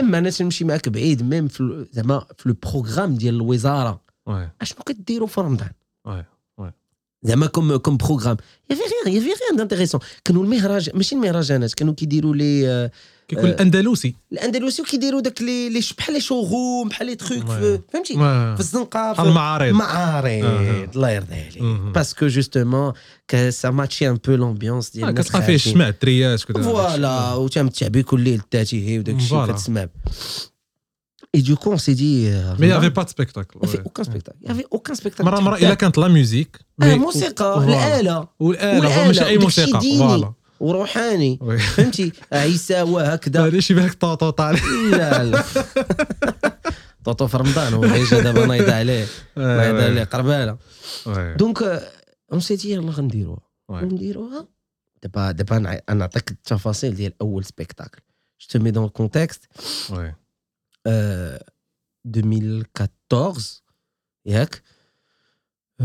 même أنا تنمشي معاك بعيد même زعما في le programme ديال الوزارة. اشنو كديروا في رمضان؟ زعما comme comme programme y avait rien y avait rien d'intéressant كانوا المهرجان ماشي المهرجانات كانوا كيديروا لي آه، كيكون آه. الأندلسي. الأندلسي وكيديروا داك les les بحال les forums بحال les trucs. فهمتي؟ في الزنقة في المعارض معارض. آه. الله يرضي عليك. parce que justement ça matchait un peu l'ambiance ديال الناس كتلقى فيه. الشمع الدريات كذا. voilà وتمتع كل ليل التاتيه وداك الشيء. كتسمع. et donc on s'est dit mais y avait pas spectacle mais y avait aucun spectacle y avait aucun spectacle مره مره الا كانت la musique موسيقى الاله والاله هو ماشي اي وداك الشيء موسيقى ديني. voilà وروحاني. oui. فهمتي؟ عيسى وهكذا. هذا شي بهك طوطو طالع لا لا. طوطو في رمضان هو غيجي دابا نايض عليه. نايض عليه قربالة. oui. donc on s'est dit يلاه غنديروها. oui. نديروها دابا دابا نعطيك التفاصيل ديال أول spectacle je le contexte. oui. euh, 2014 ياك؟ euh,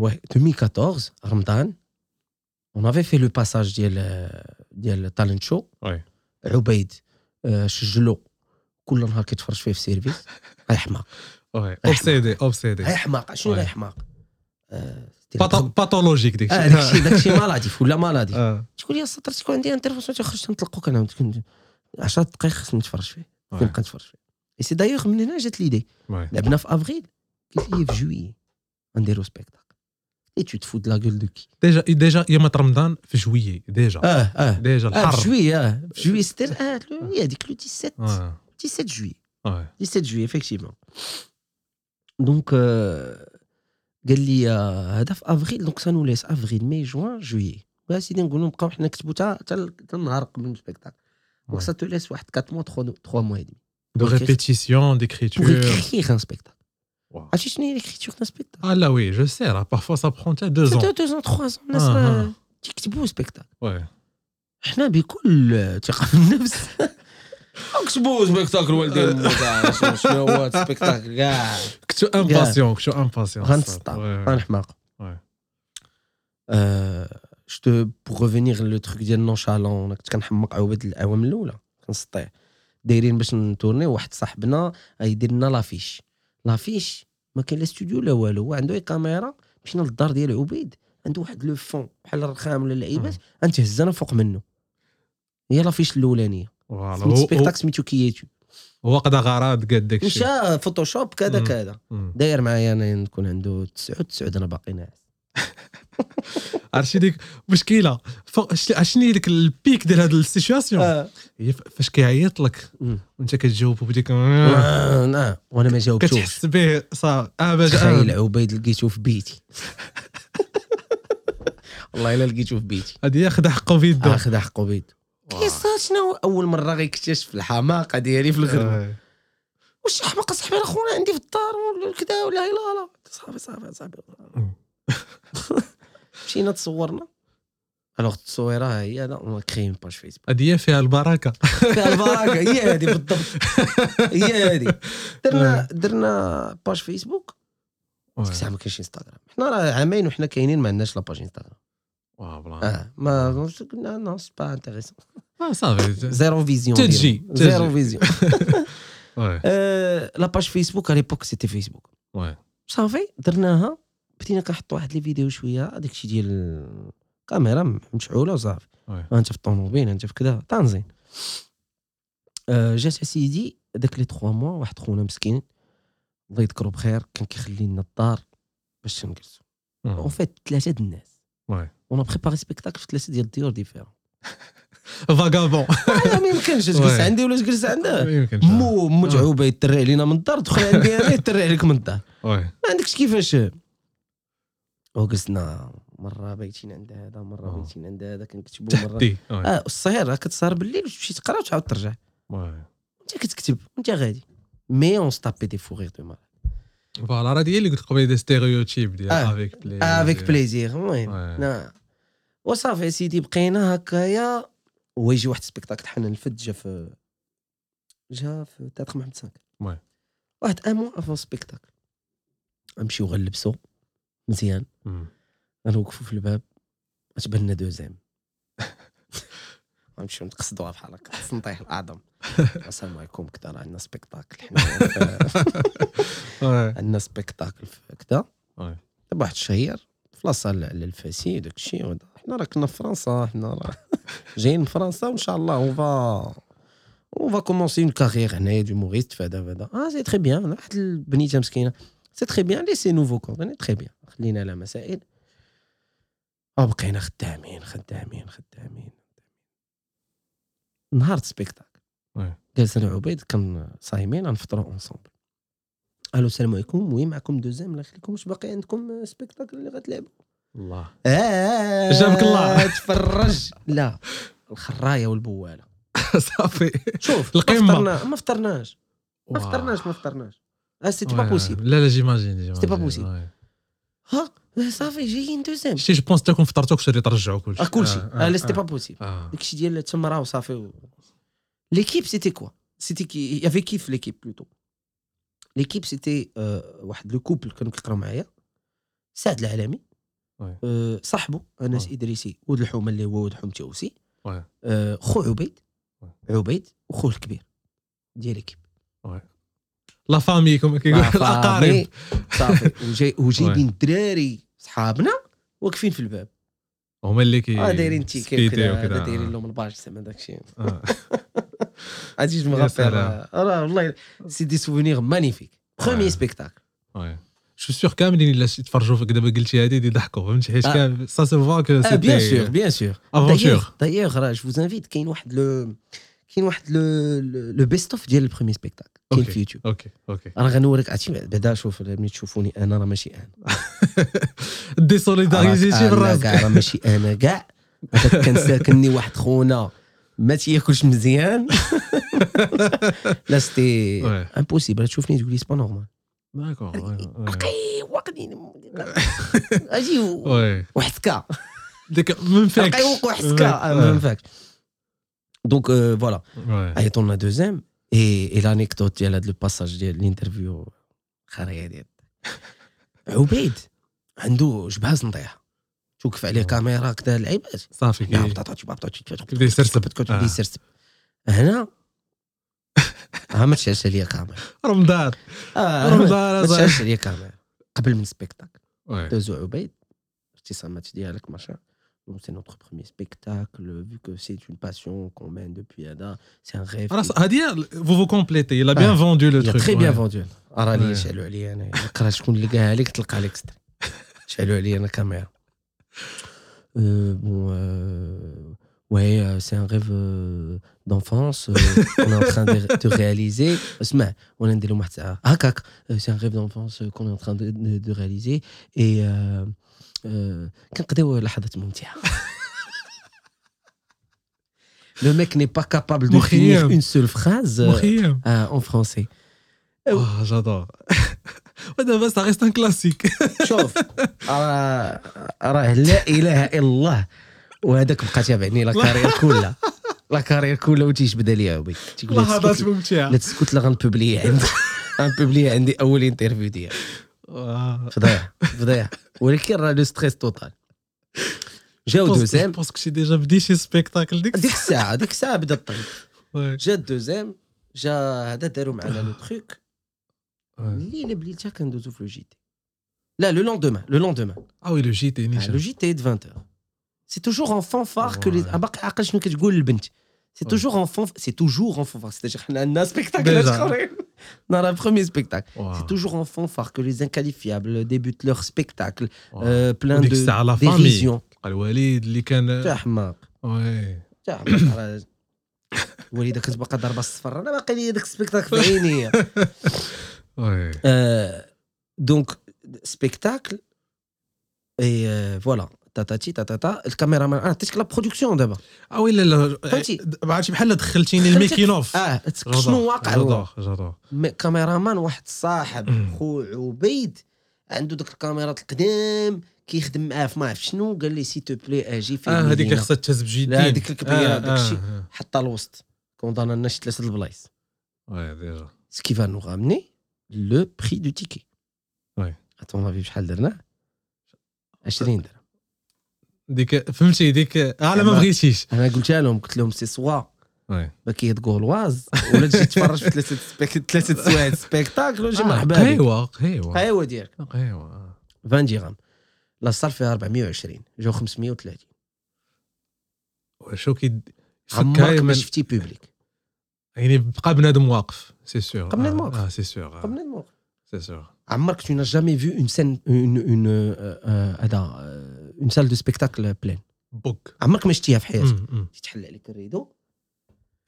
ouais 2014 رمضان. On avait fait le passage ديال ديال talent show. عبيد سجلو كل نهار كيتفرج فيه في service هاي حماق. obsédé obsédé هاي حماق شنو. هاي حماق patho- pathologique ديك آه داكشي داكشي maladif ولا maladif آه. تقول لي السطر تكون عندي intervention تخرج نطلقوك أنا كنت 10 دقائق خصني نتفرج فيه وي. نبقى نتفرج فيه اي سي دايوغ من هنا جات ليدي. لعبنا في افريل قلت لي في جويي غنديرو سبيكتاكل tu te fous de la gueule de qui? Déjà, déjà il y a Ramadan en juillet, déjà. Ah, ah, juillet, ah, juillet ah. c'était ah, le, il a dit que le 17, ouais. 17 juillet. Ouais. 17 juillet, effectivement. Donc, il y a avril, donc ça nous laisse avril, mai, juin, juillet. Donc ça te laisse 4 mois, 3 mois et demi. De répétition, d'écriture. Pour écrire un spectacle. Wow. عرفتي شنو هي l'écriture d'un spectacle Ah là oui, je sais, là, parfois ça prend deux ans. 2 ans 3 ans الناس آه، راه آه. تيكتبوا spectacle Ouais. حنا بكل ثقه في النفس كتبوا spectacle كاع شنو- هو spectacle كاع كنتو impatients كنتو impatients غنتسطع غنحماق جو بوغ ريفينيغ لو تروك ديال نونشالون أنا كنت كنحمق عوبات الاعوام الاولى كنسطيع دايرين باش نتورني واحد صاحبنا غيدير لنا لافيش لافيش ما كاين لا استوديو لا والو. هو عنده كاميرا مشينا للدار ديال عبيد عنده واحد لو فون بحال الرخام ولا اللعيبات غنتهز فوق منه. هي لافيش الأولانية. فوالا. سميت هو- سبيكتاك سميتو كياتو. هو قدا غرض قاد داك الشيء مشى فوتوشوب كذا. كذا. داير معايا أنا نكون عنده تسعود تسعود أنا باقي ناعس. عرفتي ديك مشكلة؟ شنو هي ديك ال pic ديال هاد ال situation؟ هي ف- فاش كيعيط لك. وانت كتجاوب بديك آه، وأنا ما جاوبتوش. كتحس به صافي آه باش تخيل آه. عبيد لقيته في بيتي. والله إلا لقيته في بيتي. هادي هي خدا حقه في يده أخذ حق عبيد كيصات شنو أول مرة غيكتشف الحماقة ديالي في الغرب آه. واش حماقه صاحبي خونا عندي في الدار ولا كذا ولا لا لا صافي صافي صافي. مشينا تصورنا. alors التصويرة هي là on crée page Facebook. هادي هي فيها البركة. فيها البركة. هي هذه بالضبط. هي هذه. درنا درنا page Facebook. ديك الساعة ما كاينش انستغرام. حنا راه عامين وحنا كاينين ما عندناش la page Instagram. واه بلا. آه ما قلنا non c'est pas intéressant آه، صافي. zéro vision تجي،. zéro vision واه آه، la page Facebook à l'époque c'était Facebook صافي درناها. بدينا كنحطوا واحد les vidéos شوية هذاك الشيء ديال الكاميرا مشعولة وصافي. انت في الطوموبيل انت في كذا تنزين آه، جات اسيدي داك les 3 mois واحد خونا مسكين. الله يذكرو بخير كان كيخلي لنا الدار باش نجلسو. en fait ثلاثة د الناس. on préparait spectacle في ثلاثة ديال الديور différents vagabond لا ما يمكنش تجلس. عندي ولا تجلس عنده؟ مو متعوبة يجري علينا من الدار دخل عندي أنا يجري عليك من الدار. ما عندكش كيفاش وجلسنا مرة بايتين عند هذا مرة. بايتين عند هذا كنكتبوا مرة. تحدي آه السهير راه كتسهر بالليل وتمشي تقرا وتعاود ترجع. انت كتكتب وانت غادي. mais on s'tapait des fous rires de malade voilà راه ديال اللي قلت قبيلة des stéréotypes ديال. avec pl- avec plaisir المهم وصافي يا سيدي بقينا هكايا. ويجي واحد سبيكتاكل حنا الفد جا في جا في تياتر محمد سانك. واحد ان موا افون سبيكتاكل نمشيو غنلبسو. مزيان. مم. غنوقفو في الباب غتبان لنا دوزيام غنمشيو نتقصدوها بحال هكا. السنطيح الأعظم. السلام عليكم. كذا راه عندنا سبيكتاكل. حنا عندنا spectacle في كذا. دابا واحد الشهير في la salle علال الفاسي داك الشيء. حنا راه كنا في فرنسا حنا راه جايين من فرنسا وإن شاء الله on va on va commencer une carrière هنايا d'humoriste في هذا فهذا آه c'est très bien واحد البنيتة مسكينة. c'est très bien laissez-nous vos coordonnées très bien خلينا على مسائل آه بقينا خدامين خدامين خدامين نهار spectacle. جالس أنا وعبيد كان صايمين غنفطروا ensemble ألو السلام عليكم oui معكم 2M الله يخليكم واش باقي عندكم spectacle اللي غتلعبوا الله آه جابك الله. تفرج لا الخرايه والبواله صافي شوف القمة. ما فطرنا ما فطرناش ما. فطرناش ما فطرناش آه c'était Ouais, pas. possible لا لا j'imagine C'était pas possible. ها صافي جايين 2M شتي je pense تاكم فطرتو كنتو ترجعوا كلشي كلشي لا c'était pas possible. داكشي ديال التمره وصافي و... l'équipe c'était quoi c'était qui y avait qui ف l'équipe plutôt l'équipe c'était واحد le couple كانوا كيقراو معايا. سعد العالمي. آه صاحبه أنس. إدريسي ولد الحومة اللي هو ولد حومتي aussi. آه خو عبيد. عبيد وخوه الكبير ديال l'équipe la famille كما كيقول الأقارب. صافي وجاي وجايبين oui. الدراري صحابنا واقفين في الباب هما اللي كي آه دايرين tickets وكذا. دايرين لهم الباج زعما داكشي آه. عرفتي جو يا مغفر. راه والله c'est des souvenirs magnifiques Ouais. سبيكتاكل. جو سور كاملين إلا يتفرجوا فيك دابا قلتي هذه يضحكوا فهمتي حيت. quand ça se voit que آه bien sûr bien sûr aventure دايوغ راه je vous invite كاين واحد le كاين واحد le best of ديال ال premier spectacle كاين. في YouTube okay okay. راه غنوريك عرفتي بعدا شوف ملي تشوفوني أنا راه ماشي أنا. دي سوليداريزيتي كاع راه ماشي أنا كاع. كان ساكنني واحد خونا ما تياكلش مزيان. لا سيتي. امبوسيبل تشوفني تقول لي سبا نورمال داكور رقي وقني أجي وي وحسكا ديك من فاك رقي ما فاكش. دونك فوالا Ouais. عيطوا لنا دوزيام اي لانيكدوت ديال هذا لو باساج ديال الانترفيو خريه ديال عبيد عنده جبهه نطيح توقف عليه كاميرا كذا العيبات صافي. كيبدا يسرسب. كتبدا آه. يسرسب. هنا؟ ها ما تشعلش عليا كاميرا. رمضان. رمضان ما. تشعلش عليا كاميرا. قبل من سبيكتاكل. دوزو عبيد. ابتسامات ديالك ماشا Donc c'est notre premier spectacle, vu que c'est une passion qu'on mène depuis Ada, c'est un rêve. Alors, qui- ça- Hadia, vous vous complétez. Il a bien Ah. vendu le Il a truc. très bien ouais. vendu. راه لي Ouais. شعلوا عليا انا نقرا شكون اللي لقاها لك تلقى لك ستر شعلوا عليا انا كاميرا Euh, bon, euh, ouais, euh, c'est un rêve euh, d'enfance euh, qu'on est en train de, de réaliser. اسمع وانا ندير لهم واحد الساعه هكاك euh, c'est un rêve d'enfance euh, qu'on est en train de, de, de réaliser et euh, euh, كنقضيو لحظات ممتعة capable de مخيم. finir une seule phrase euh, مخيم. euh, en français. Ah, j'adore. ودابا ça reste un classique. شوف راه راه لا إله إلا الله وهذاك بقى تابعني la carrière كلها la carrière كلها وتيجبد عليا عبي تيقول لحظات ممتعة. لا تسكت لا غن publier عندي غن publier عندي أول interview ديالي آه. فضيح فضيح ولكن راه le stress total جاو دوزيام que j'ai déjà بدي شي سبيكتاكل ديك ديك الساعة ديك الساعة بدأ الطريق. جا دوزيام جا هذا داروا معنا لو تخيك. الليلة بليلتها كندوزو في لو جي تي لا لو لوندومان لو لوندومان Ah oui, le JT, Ah, Nisha. le JT de 20h. C'est toujours en fanfare que les. Ah, باقي عاقل شنو كتقول. C'est Ouais. toujours en fanfare. C'est toujours en fanfare. C'est-à-dire حنا عندنا spectacle Déjà. آخرين. dans le premier spectacle. Wow. C'est toujours en fanfare que les inqualifiables débutent leur spectacle. Wow. euh, plein وديك de الساعة لا فامي dérision. الوليد اللي كان تا حماق وي تا حماق راه- وليدة كنت باقا ضاربه الصفر انا باقي لي داك السبيكتاكل في عيني وي دونك سبيكتاكل اي فوالا تاتاتي تاتاتا. ال cameraman أنا عطيتك la production دابا. آه oui لا لا فهمتي؟ ما عرفتش بحال دخلتيني دخلتك- ال making-of آه شنو واقع هو؟ j'adore j'adore. م- cameraman واحد الصاحب مم. خو عبيد عنده ديك الكاميرات القدام كيخدم معاه في ما عرف شنو قال لي s'il te plaît أجي في آه هذيك خصها تهز بجدين لا، هذيك آه، داك الشيء. آه، حطها الوسط. condamna لنا شي ثلاثة البلايص. آه. oui déjà. ce qui va nous ramener le prix du ticket oui. à ton avis شحال درنا 20 درهم. ديك فهمتي؟ ديك لا ما بغيتيش. أنا قلتها لهم قلت لهم c'est soit. paquet Gauloises ولا تجي تفرج في ثلاثة spec- ثلاثة سوايع spectacle وجي مرحبا بك. قهوة قهوة قهوه ديالك. قهوة 20 درهم la salle فيها 420 جاو 530 شو كي عمرك ما شفتي public يعني بقى بنادم واقف c'est sûr بقى بنادم واقف. آه c'est sûr قبل الموت c'est sûr عمرك vu une scène une une euh, euh, هذا une salle de spectacle pleine. بوك. عمرك ما شفتيها في حياتك. تحل عليك ال rideau.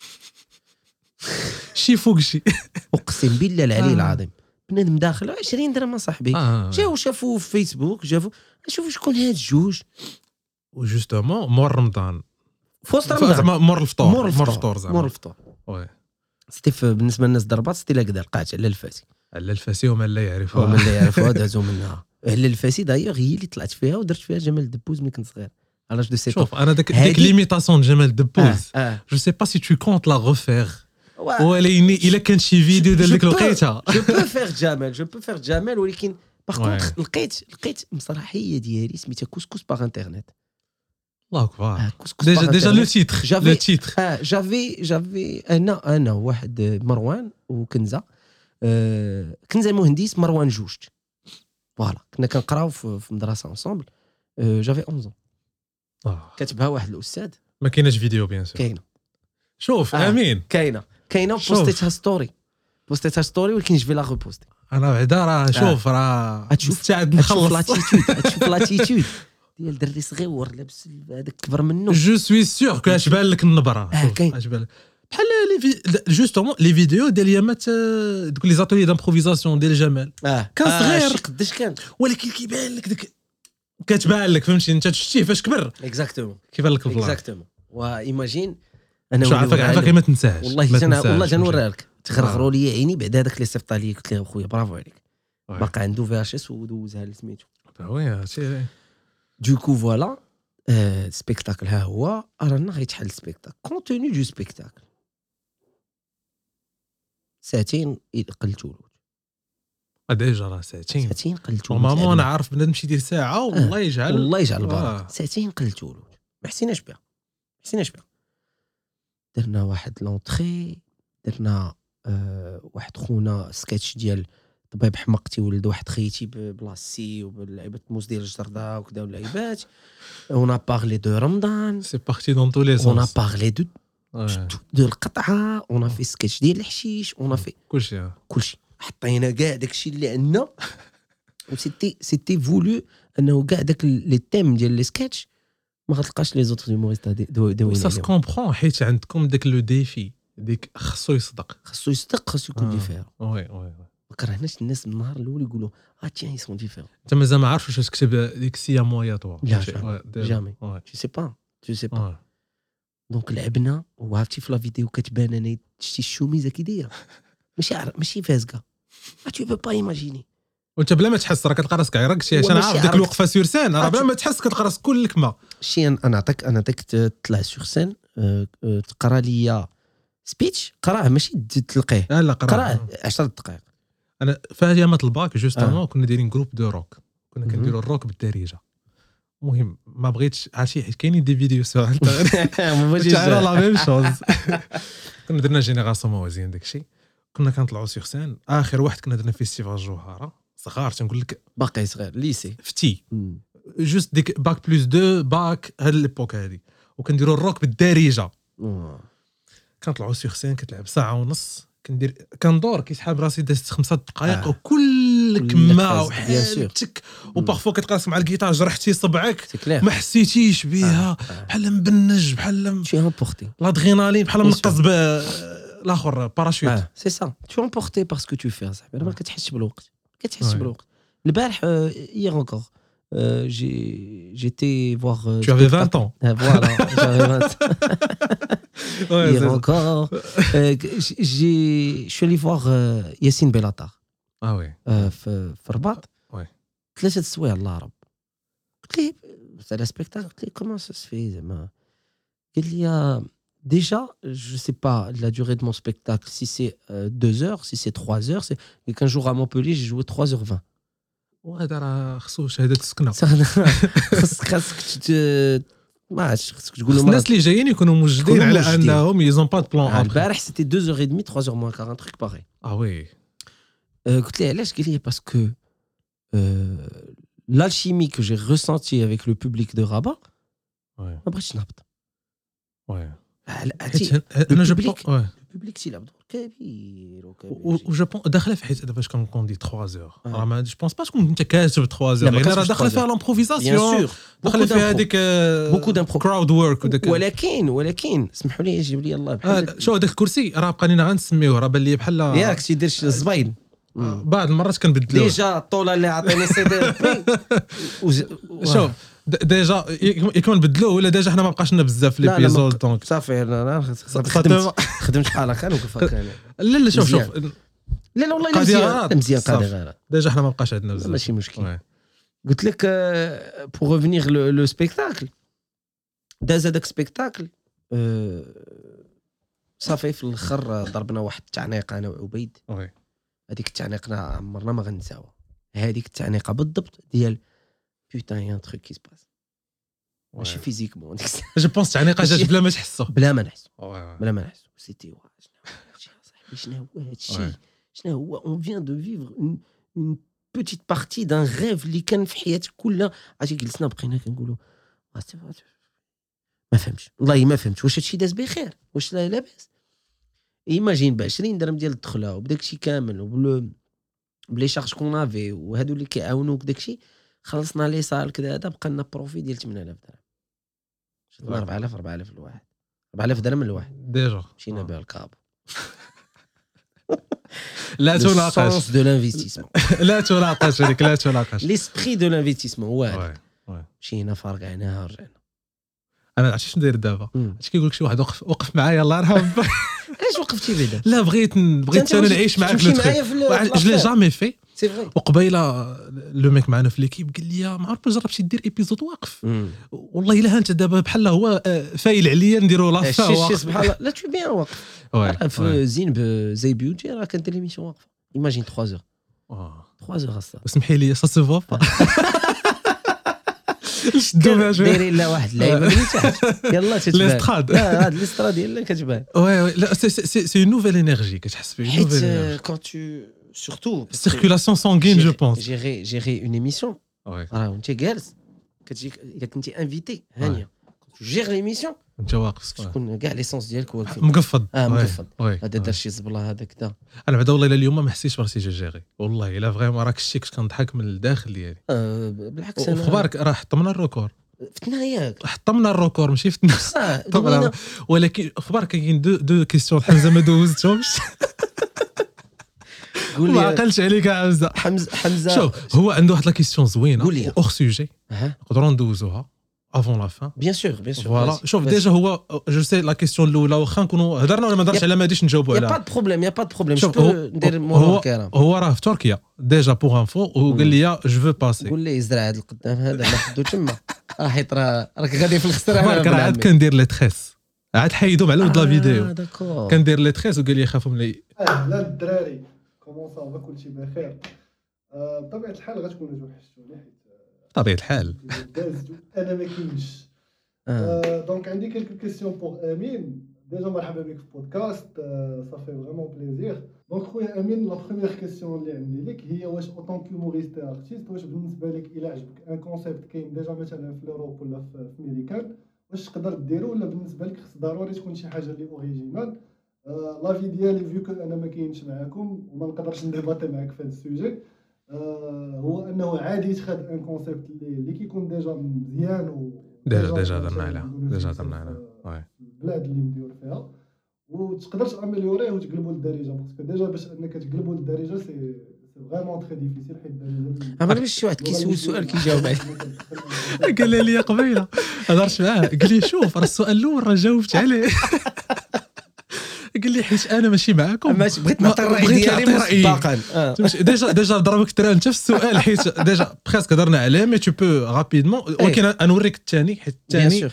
شي فوق شي. أقسم بالله العلي آه. العظيم. بنادم داخل 20 درهم صاحبي. آه. جاو شافوه في فيسبوك شافوا شوفوا شكون هاد الجوج. و justement مور رمضان. في وسط رمضان. زعما مور الفطور مور الفطور. زعما. مور الفطور. oui. في- بالنسبة للناس ضربات c'était la كدا القاعه علال الفاسي. علال الفاسي ومن لا هو يعرفها. من اللي يعرفوها دازوا منها. علال الفاسي d'ailleurs هي اللي طلعت فيها ودرت فيها جمال الدبوز ملي كنت صغير. على deux sept شوف أنا هادي- ديك l'imitation جمال دبوز je sais pas si tu comptes la refaire وا- ولكن الا كان شي فيديو ديال ديك الوقيته جو بو فيغ جمال جو بو فيغ جمال ولكن par. contre لقيت لقيت مسرحيه ديالي سميتها Couscous par internet الله اكبر déjà déjà le titre le titre آه j'avais j'avais أنا أنا واحد مروان وكنزه آه كنزه مهندس مروان جوجت voilà كنا كنقراو في, مدرسه ensemble آه j'avais 11 آه. كاتبها واحد الاستاذ ما كايناش vidéo bien sûr كاينة شوف آه. امين كاينة كاينة. بوستيتها story بوستيتها story ولكن je vais la reposter أنا بعدا راه شوف راه مستعد نخلص l'attitude تشوف l'attitude ديال دري صغير لابس هذاك كبر منه je suis sûr que اش بان لك النبره شوف، كاين. بحال les vi- justement les vidéos ديال يامات donc les ateliers d'improvisation ديال جمال آه كان صغير. قداش كان ولكن كيبان لك ديك كتبان لك فهمتي انت شتيه فاش كبر exactement كيبان لك ال plan exactement و imagine أنا عافاك عافاك ما تنساهش والله جانا والله. جنوريها لك تغرغروا لي عيني بعد هذاك اللي صيفط عليا قلت له خويا برافو عليك. باقي عنده في اش اس ودوزها لسميتو oui هادشي donc voilà spectacle ها هو رانا غيتحل ال spectacle contenu du spectacle ساعتين له. آه، déjà راه ساعتين. ساعتين قلتوا له. normalement أنا عارف بنادم شي يدير ساعة. والله يجعل. والله يجعل آه. البركه ساعتين قلتوا له. ما حسيناش بها. ما حسيناش بها. درنا واحد l'entrée درنا آه واحد خونا سكتش ديال طبيب حمقتي ولد واحد خيتي ب- بلاصي وباللعيبة موس ديال الجردة وكذا واللعيبات on parlait de رمضان c'est parti dans tous les on sens parlait de de القطعة on fait sketch ديال الحشيش on fait كلشي آه. كلشي. حطينا كاع داكشي اللي عندنا. و c'était c'était voulu أنه كاع داك les thèmes ديال les sketchs ما غتلقاش les autres humoristes donc ça se comprend حيت عندكم داك le défi ديك خصو يصدق. خاصو يصدق خاصو يكون آه. différent oui oui ما كرهناش الناس من النهار الأول يقولوا آه tiens ils sont différents أنت مازال ما عارفش واش تكتب ديك c'est à moi à toi لا، jamais. je sais pas je sais pas. donc لعبنا وعرفتي في la vidéo كتبان أنا شتي الشوميزه كي دايره ماشي ماشي فازكه mais tu peux pas imaginer وأنت بلا ما تحس راه كتلقى راسك عرق شي عشان عارف ديك. الوقفة sur scène راه آه، بلا ما تحس كتلقى راسك كل كما شي أنا نعطيك أنا نعطيك تطلع sur scène آه، آه، تقرا ليا speech قراه ماشي تلقيه. لا لا قرا قراه 10 دقائق. أنا في ايامات ال bac justement آه. كنا دايرين groupe de rock كنا. كنديروا الروك بالدارجة. المهم ما بغيتش عرفتي حيت كاينين des vidéos بغيتش على la même chose كنا درنا génération موازين داك الشيء. كنا كنطلعوا sur scène آخر واحد كنا درنا festival الجوهره صغار تنقول لك باقي صغير lycée. فتي. juste ديك bac plus deux bac هاد l'époque هادي. وكنديروا الروك بالدارجة. كنطلعوا sur scène كتلعب ساعة ونص. كندير كندور كيسحاب راسي دازت خمسة دقائق آه. وكل كل كما. وحالتك و parfois كتلقى راسك مع الكيتار جرحتي صبعك ما حسيتيش بها آه. بحال مبنج بحال es emporté. لادرينالين بحال ب الآخر باراشوت آه. سي سا emporté parce que tu fais صاحبي ما كتحسش بالوقت Ouais. بالوقت البارح hier encore euh, j'ai j'étais voir euh, Tu avais spectacle. 20 ans. Ah, voilà j'avais 20 Ouais, hier c'est ça. encore euh, j'ai je suis allé voir euh, Yassine Bellatar Ah ouais. آه، في في الرباط Ouais. ثلاثة السوايع الله رب قلت ليه على سبيكتاكل قلت ليه كومون سا سفي زعما قال لي آه، déjà je sais pas la durée de mon spectacle si c'est 2 heures si c'est 3 heures c'est et qu'un jour à Montpellier j'ai joué 3h20 وهذا راه خصو شهاده السكنه خاصك خاصك ت- ما عرفتش خاصك تقول خص لهم الناس اللي جايين يكونوا موجدين يكونوا على موجدين. انهم يزون با دو بلان آه، البارح سيتي 2h30 3h moins 40 truc pareil اه وي Euh, قلت ليه علاش قال لي parce que euh, l'alchimie que j'ai ressentie avec le public de Rabat وي ما بغيتش نهبط وي عرفتي حيت انا جو بون البوبليك. تيلعب دور كبير وكبير و je pense داخله في حيت دابا شكون كون des 3 heures آه. راه mais je pense pas تكون انت كاتب 3 زور لا، ما يعني راه داخله 3 فيها l'improvisation داخله فيها. هذيك Beaucoup d'impro. crowd work ولكن ولكن اسمحوا لي جيب لي الله آه، بحال شو هذاك الكرسي؟ راه بقى لينا غنسميوه. راه بان لي بحال ياك تيدير شي الزباين آه، بعض المرات كنبدلوه. déjà الطوله اللي عطيني سي دي. شوف déjà يكون بدلوه ولا déjà حنا ما بقاش لنا بزاف l'épisode بق- دونك صافي أنا خدمت. خدمت بحال هكا نوقف أنا. لا لا شوف شوف. لا لا والله مزيان مزيان قاضي. غلط déjà حنا ما بقاش عندنا بزاف ماشي مشكل. قلت لك pour revenir au spectacle داز هذاك spectacle آه، صافي في الآخر ضربنا واحد التعنيقه أنا وعبيد. هذيك التعنيقه عمرنا ما غنساوها هذيك التعنيقة بالضبط ديال putain y a truc qui se passe ماشي. physiquement. je pense تعليقه جات بلا ما تحسوا بلا ما نحس oui، oui. بلا ما نحس c'était شنو هو هادشي شنو هو on vient de vivre une petite partie d'un rêve اللي كان في حياتك كلها عرفتي جلسنا بقينا كنقولوا ما فهمتش والله ما فهمتش واش هادشي داز بخير واش لا لاباس imagine ب 20 درهم ديال الدخله وبداك الشيء كامل و plus les charges qu'on avait وهادو اللي كيعاونوك داك الشيء خلصنا les salles كذا هذا بقى لنا profit ديال 8000 درهم. شدنا Ouais. 4000 4000 الواحد. 4000 درهم الواحد déjà. مشينا. بها الكابو. لا تناقش. de l'investissement. لا تناقش هذيك لا تناقش. L'esprit de l'investissement هو. مشينا فرقعناها رجعنا. أنا عرفتي شنو داير دابا. اش كيقول لك شي واحد وقف وقف معايا الله يرحم. علاش وقفتي بعدا؟ لا بغيت بغيت أنا نعيش معاك لو تخي معايا في ال- واحد- في c'est vrai وقبيلة le mec معنا في l'équipe قال لي ما ما جربتش دير épisode واقف. والله إلا انت دابا بحال هو آه، فايل عليا نديرو لا شي شي سبحان الله. لا تو بيان واقف. في زين زي بيوتي راه كندير l'émission واقفة. imagine 3 heures آه. 3 زور أصلا اسمحي لي سا فوا با شدو بها شوية دايرين لا واحد اللعيبه من تحت يلا تتبان l'estrade لا هاد هي اللي كتبان oui oui là c'est c'est c'est une nouvelle énergie كتحس فيه حيت quand tout surtout circulation sanguine je pense gérer gérer une émission oui راه وانت جالس كتجيك الا كنتي invité هانيه gère l'émission انت واقف تكون كاع l'essence ديالك مقفض آه مقفض هذا. دار شي زبله أنا بعدا والله الا اليوم ما حسيتش براسي gérer والله الا vraiment راك شتي كنت كنضحك من الداخل ديالي آه، بالعكس أنا وخبارك راه حطمنا ال record فتنا ياك حطمنا ال record ماشي فتنا ولكن خبارك كاين دو دو كيسيون حمزه ما دوزتهمش قول ما لي عقلش عليك يا حمزه حمزه حمزة. شوف هو عنده واحد la question زوينة قول لي. اوغ سوجي نقدروا ندوزوها avant la fin bien sûr bien sûr voilà شوف déjà هو je sais la question الاولى واخا نكونوا هضرنا ولا ما هضرش على ما غاديش نجاوبوا y a pas عليها. de problème y a pas de problème شوف ندير هو هو راه في تركيا. déjà pour info وقال لي je veux passer قول لي يزرع هذا القدام هذا ما حدو تما. راح يطرى راك غادي في الخسر خبارك راه عاد كندير les tresses عاد حيدهم على ود la vidéo. d'accord كندير les tresses وقال لي خافوا من لي أهلا الدراري. comment ça va كلشي بخير. آه، بطبيعة الحال غتكونوا توحشتوني حيت بطبيعة الحال. أنا ما كاينش. آه. آه، donc عندي quelques questions pour امين déjà مرحبا بك في بودكاست صافي vraiment plaisir donc خويا امين la première question اللي عندي لك هي واش en tant qu'humoriste artiste واش بالنسبة لك إلا عجبك؟ un concept كاين déjà مثلا في l'Europe ولا في ميريكان واش تقدر ديرو ولا بالنسبة لك خص ضروري تكون شي حاجة اللي original آه، l'avis ديالي vu que أنا ما كاينش معاكم وما نقدرش ن débattre معاك في هذا ال sujet. آه، هو أنه عادي تخاد un concept اللي, اللي كيكون déjà مزيان و déjà- déjà هضرنا عليها. déjà هضرنا عليها. البلاد اللي مديور فيها وتقدر ت améliorer وتقلبوا للدارجة parce que déjà باش أنك تقلبوا للدارجة c'est vraiment très difficile حيت عرفتش شي واحد كيسول سؤال كيجاوب عليه. قال لي قبيلة. هضرت معاه. قال لي شوف راه السؤال الأول راه جاوبت عليه. قال لي حيت أنا ماشي معاكم. ماشي بغيت نعطي الرأي بغيت ديالي. مسبقا آه. déjà déjà ضربك ترى انت في السؤال حيت déjà presque هضرنا عليه mais tu peux rapidement ولكن أنا نوريك الثاني حيت bien الثاني sûr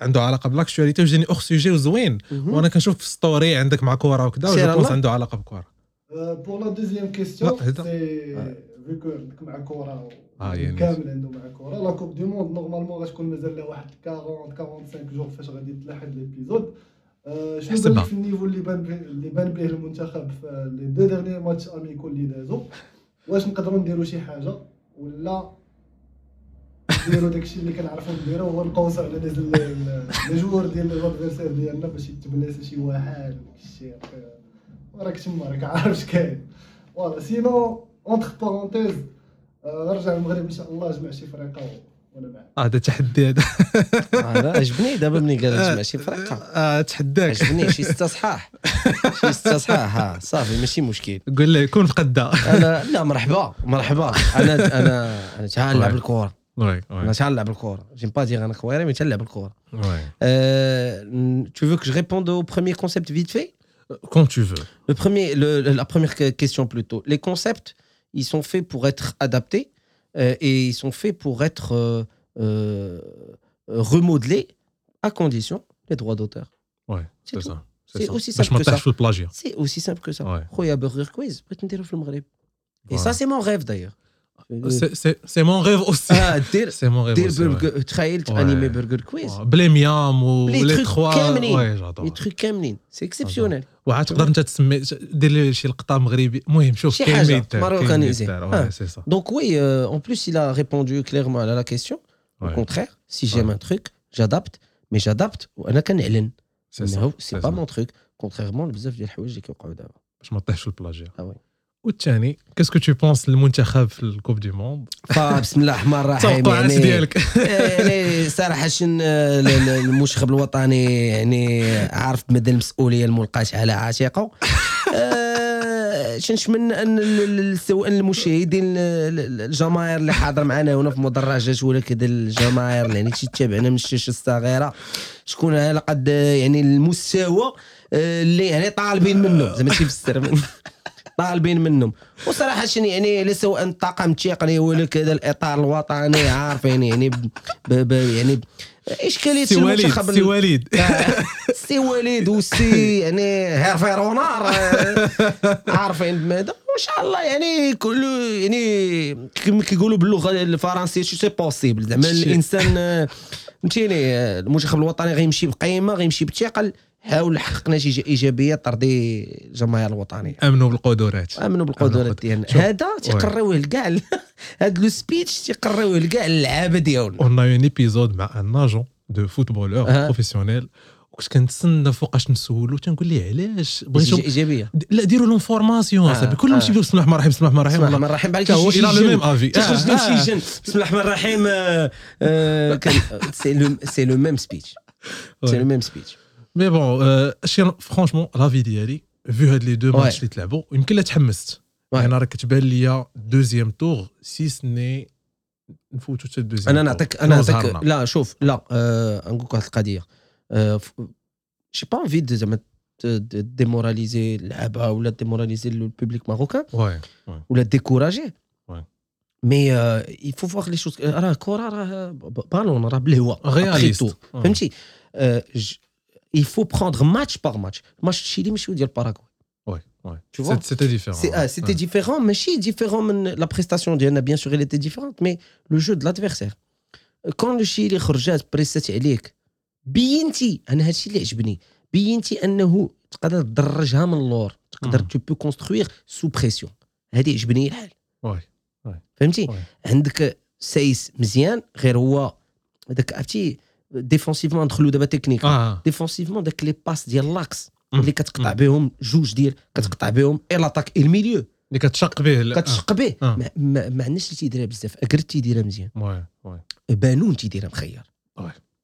عنده علاقة ب l'actualité وجاني اوغ سوجي وزوين. وأنا كنشوف في story عندك مع كورة وكذا sûr و je pense الله. عنده علاقة بكورة. pour la deuxième question لا، هذا. c'est vu que عندك مع كره آه، يعني. كامل عنده مع كره la coupe du monde normalement غتكون مازال لها واحد 40 45 jours فاش غادي تلاحظ l'épisode شنو في ال niveau اللي بان اللي بان به المنتخب في les deux derniers matchs amicaux اللي دازو واش نقدروا نديروا شي حاجة ولا نديروا داكشي اللي كنعرفوا نديروا هو نقوسوا على les joueurs ديال les adversaires ديالنا باش يتبلاسا شي واحد داكشي راك تما راك عارف اش كاين voilà sinon entre parenthèses غنرجع للمغرب ان شاء الله جمع شي فريقه و- وانا معاك هذا تحدي هذا هذا عجبني دابا ملي قال جمع شي فرقه اه تحداك عجبني شي ستة صحاح شي ستة صحاح ها صافي ماشي مشكل قول لي كون في قدا انا لا مرحبا مرحبا انا انا انا تعال نلعب وي. الكره وي انا وي تعال نلعب الكره جيم با دير انا كويري مي تلعب الكره وي Euh, tu veux que je réponde au premier concept vite fait كون تو فو Le premier, le- la première que- question plutôt. Les concepts, ils sont faits pour être adaptés euh, Euh, et ils sont faits pour être euh, euh, remodelés à condition les droits d'auteur. Ouais, c'est ça. C'est aussi, simple que ça. C'est aussi simple que ça. Quiz, Et ça, c'est mon rêve d'ailleurs. سي سي سي مون ريف اوسي Ah, دير سي مون ريف دير اوسي برجر تخيل Ouais. انيمي برجر كويز بلي ميام و لي لي تروك تخوا كاملين. وي لي جادور تروك كاملين سي اكسبسيونيل وعاد تقدر انت تسمي دير لي شي لقطه مغربي المهم شوف شي كاين حاجة ما يدار، كاين ما ماروكانيزي. يدار، آه. وي سي سا Donc oui, euh, en plus, il a répondu clairement à la question. Au Ouais. contraire, si j'aime Ouais. un truc, j'adapte. Mais j'adapte وانا كنعلن سي سا انه سي سي با سا. مون تروك كونتريرمون لبزاف ديال الحوايج اللي كيوقعوا دابا باش ما تطيحش في البلاجيا آه وي. والثاني qu'est-ce que tu penses المنتخب في ال coupe du monde؟ فبسم الله الرحمن الرحيم يعني ديالك. يعني صراحة ال- المنتخب الوطني يعني عارف مدى المسؤولية الملقاة على عاتقه. آه، شنشمن أن سواء المشاهدين ال- ال- الجماهير اللي حاضر معنا هنا في مدرجات ولا كذا الجماهير اللي يعني تتابعنا من الشاشة الصغيرة شكون على قد يعني المستوى آه، اللي يعني طالبين منه زعما تيفسر طالبين منهم. وصراحة شنو يعني ان الطاقم التقني ولا كذا الإطار الوطني عارفين يعني ب ب ب يعني ب- إشكالية سي وليد سي وليد. آه، سي وليد وسي يعني هيرفي رونار آه، عارفين بماذا وإن شاء الله يعني كل يعني كما كيقولوا باللغة الفرنسية tout c'est possible زعما. الإنسان فهمتيني آه، المنتخب الوطني غيمشي بقيمة غيمشي بثقل حاول حققنا شي إيجابية ترضي الجماهير الوطنية. آمنوا بالقدرات. آمنوا بالقدرات ديالنا. هذا تيقريوه لكاع هذا le speech تيقريوه لكاع اللعابه ديالنا. un un épisode مع un agent de footballeurs آه. professionnels وكنت كنتسنى فوقاش نسولو تنقول ليه علاش؟ بغيتو إيجابية. لا ديروا لهم formation آه، كلهم آه. تيبداو بسم الله الرحمن الرحيم بسم الله الرحمن بسم الله الرحيم الرحمن الرحيم. بعد هو شي إلى لو جن. même avis. تخرج لهم شي جن. بسم الله الرحمن الرحيم آه، c'est le même speech c'est le même speech مي بون اشي فرونشمون لافي ديالي فيو هاد لي دو Ouais. ماتش اللي تلعبوا يمكن لا تحمست Ouais. يعني راه كتبان ليا دوزيام تور سي سني نفوتو حتى الدوزيام انا tour. نعطيك انا كنا نعطيك زهرنا. لا شوف لا آه، نقول لك واحد القضيه آه، ف- شي با انفي دو زعما ت- د- ديموراليزي اللعابه ولا ديموراليزي البوبليك ماروكان واي ولا ديكوراجي Ouais. مي يفو فواغ لي شوز راه كره راه ب- بالون راه بالهواء Après رياليست tout. فهمتي يفو بروندر ماتش باغ ماتش ماتش تشيلي ماشي ديال باراغواي واي واي Tu vois سيتي ديفيرون C'est- ah, C'était différent, ماشي différent من la prestation ديالنا bien sûr elle était différente mais le jeu de l'adversaire quand le Chili خرجات بريسات عليك بينتي انا هادشي اللي عجبني بينتي انه تقدر تدرجها من اللور تقدر مم. تو بو كونستروير سو بريسيون هادي عجبني الحال واي فهمتي واي. عندك سايس مزيان غير هو هذاك عرفتي ديفونسيفمون ندخلوا دابا تكنيك آه défensivement داك les passes ديال l'axe. اللي كتقطع. بهم جوج ديال كتقطع بهم et l'attaque et ال milieu اللي كتشق به كتشق به آه. ما, ما, ما عندناش اللي تيديرها بزاف أكرد تيديرها مزيان آه. بانون تيديرها مخير.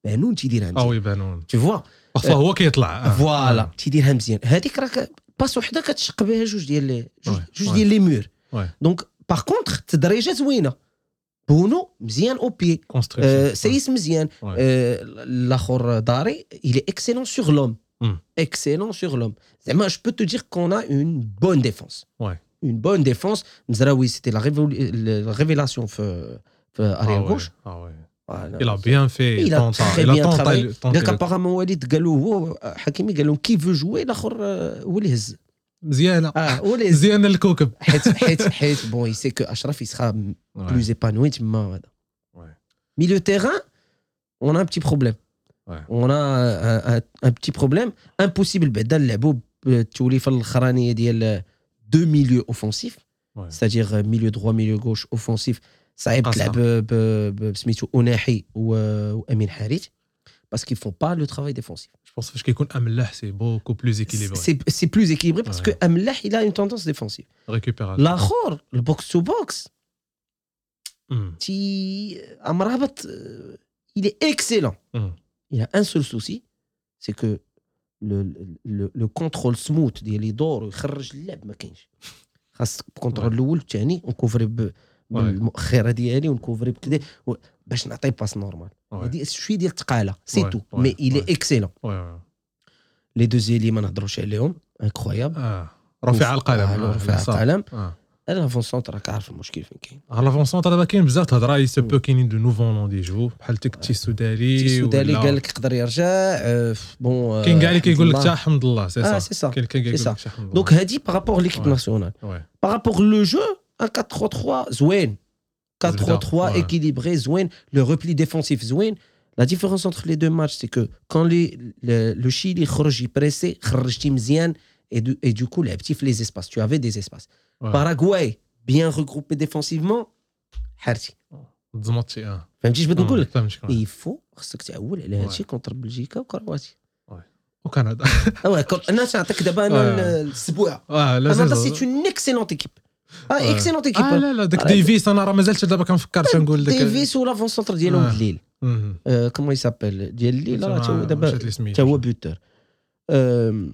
بانون تيديرها مزيان وي بانون tu vois واخا هو كيطلع آه. فوالا آه. تيديرها مزيان هذيك راه باس وحده كتشق بها جوج ديال جوج. جوج. ديال لي مور. دونك باغ كونتخ التدريجه زوينه بونو مزيان او بي Construction. آه سايس مزيان وي. آه الاخر داري il est excellent sur l'homme Mm. excellent sur l'homme زعما je peux te dire qu'on a une bonne défense Ouais. une bonne défense مزراوي c'était la, révol- la révélation في في Ah arrière ouais, gauche ah ouais. Voilà. Il a bien fait. Il a tenté- très il a bien tenté- travaillé. tenté قالك le- ابارامون وليد قالوا هو حكيمي قال لهم كي فو جوي الاخر آه، هو اللي هز مزيانه اه هو اللي هز مزيانه الكوكب حيت حيت حيت بون يسي كو اشرف يسخا Ouais. بلوز ايبانوي تما هذا Ouais. milieu de terrain on a un petit problème Ouais. on a un, un, un petit problème impossible بعدا نلعبوا بالتوليفه الاخرانيه ديال دو ميليو اوفونسيف Ouais. c'est-à-dire ميليو دروا ميليو غوش اوفونسيف صعيب أصلاً. تلعب ب- ب- بسميتو اناحي و- وامين حارث parce qu'ils font pas le travail défensif Je pense que c'est beaucoup plus équilibré. C'est plus équilibré parce il a une tendance défensive. Récupération. L'Akhor, le box-to-box, hmm. euh, euh, il est excellent. Hmm. Il a un seul souci, c'est que le, contrôle smooth, les dors, il le on couvre بالمؤخره ديالي ونكوفري بكذا باش نعطي باس نورمال. هادي شوية ديال الثقاله سي تو مي Ouais, ouais. لي دو زيلي ما نهضروش عليهم. انكرويابل آه. رفيع القلم. آه، رفيع صح. القلم. آه. سونتر راك عارف المشكل فين كاين. لافون سونتر دابا كاين بزاف تهضر. يسو بو كاينين دو نوفون نون دي جو بحال تيك تيسو داري تيسو دالي ولا- قال لك يقدر يرجع. آه، بون كاين كاع اللي آه، كيقول لك تا. حمد الله سي آه، سا. كاين كاين كيقول لك دونك هادي بارابور ليكيب. ناسيونال. بارابور لو جو ان 4 3 3 زوين 4 3 3 Ouais. équilibré زوين لو repli défensif زوين La différence entre les deux matchs, c'est que quand les, le, le Chili خرج يبريسي خرجتي مزيان et du, et du coup لعبتي في les espaces. Tu avais des espaces. Ouais. Paraguay, bien regroupé défensivement, حارتي. تزمطتي اه فهمتي اش بغيت نقول لك؟ فهمتك il faut خصك تعول على هادشي كونتر بلجيكا وكرواتيا. وكندا اه انا نعطيك دابا انا Ouais. السبوعه. اه لا كندا زيد. سي اون اكسيلونت ايكيب. آه. اكسيلونت ايكيب. آه لا لا داك آه، ديفيس أنا راه مازال حتى دابا كنفكر تنقول لك ديفيس ولا فون سونتر ديالهم آه. الليل. كومون يسابيل ديال الليل راه هو دابا. تا هو بوتور.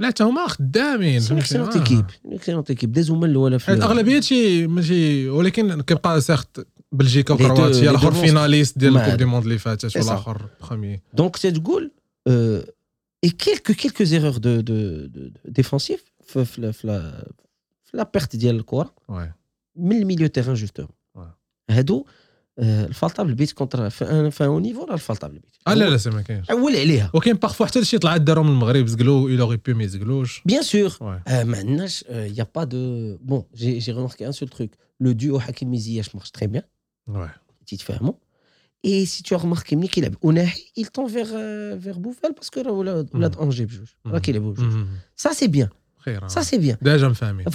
لا تا هما خدامين سي اكسيلونت ايكيب اكسيلونت ايكيب دازو من الاولى في الاغلبيه شي ماشي ولكن كيبقى سيغت بلجيكا وكرواتيا الآخر فيناليست ديال الكوب. دي موند اللي فاتت. والآخر بخومي دونك تتقول اي كيلكو كيلكو زيرور دو دو دو ديفونسيف في في في لا- في لا بيرت ديال الكره وي من الميليو تيران جوستومون Ouais. هادو آه، الفالطه بالبيت كونتر في في اون نيفو راه الفالطه بالبيت اه لا لا سي ما كاينش عول عليها وكاين بارفوا حتى شي طلعات دارهم من المغرب زقلو الى بي ما يزقلوش بيان سور وي Euh, maintenant, il n'y a pas de. Bon, j'ai j'ai remarqué un seul truc. Le duo Hakim Ziyech marche très bien. وي Tu te fais un mot. Et si tu as remarqué, Miki Lab, Ounahi, il tend vers, euh, vers Bouffal parce que là, on a Mhm. Angers بجوج. Là, qu'il est خير Ça, c'est bien. ديجا مفاهمين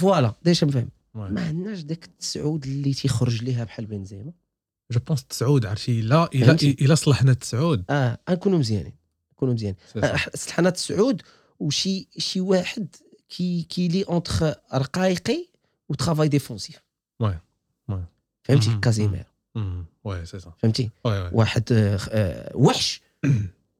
ديش نفهم. وي. ما عندناش داك التسعود اللي تيخرج ليها بحال بنزيما. جو بونس تسعود عرفتي إلا إلا؟ إلا صلحنا تسعود آه نكونوا مزيانين. نكونوا مزيانين. سي صا. سلحنا السعود وشي شي واحد كي كي لي اونتر رقايقي وترافاي ديفونسيف. وي. وي. فهمتي مهم. كازيمير. وي سي صا فهمتي واحد آه، وحش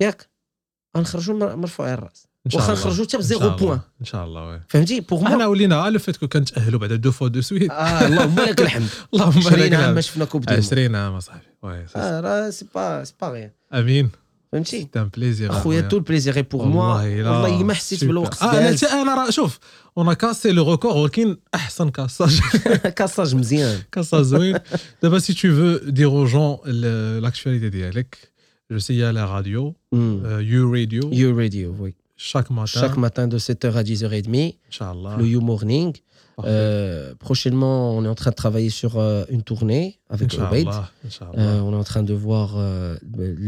ياك غنخرجوا مر- مرفوعين الرأس. واخا نخرجوا حتى بزيرو شاء الله. point إن شاء الله oui. فهمتي؟ pour حنا moi ولينا le fait que كنتاهلوا بعد deux fois de suite. آه اللهم لك الحمد. اللهم 20 بارك عام ما لك شفنا coupe دو 20 عام أصاحبي. oui c'est آه راه c'est pas c'est pas rien آمين. فهمتي؟ c'est un plaisir أخويا tout le plaisir pour moi والله ما حسيت بالوقت آه أنا. أنا راه شوف on a cassé le record ولكن أحسن cassage. cassage مزيان. كاساج زوين. دابا سي تو فو دير أو جون لاكtualité ديالك جو سي على راديو يو راديو يو راديو وي chaque matin chaque matin de 7h à 10h30 ان شاء الله le You Morning Parfait. Euh, prochainement on est en train de travailler sur euh, une tournée ان avec شاء Obeid الله ان شاء Euh, الله on est en train de voir euh,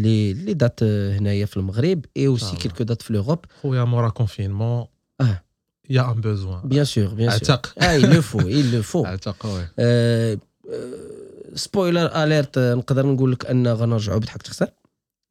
les, les dates euh, هنايا في المغرب et aussi Inch'Allah. quelques dates في l'Europe خويا مورا كونفينمون آه. يا ان بوزوان bien sûr bien sûr اعتق ah il le faut il le faut اعتق وي آه، آه، سبويلر اليرت آه، نقدر نقول لك ان غنرجعوا بضحك تخسر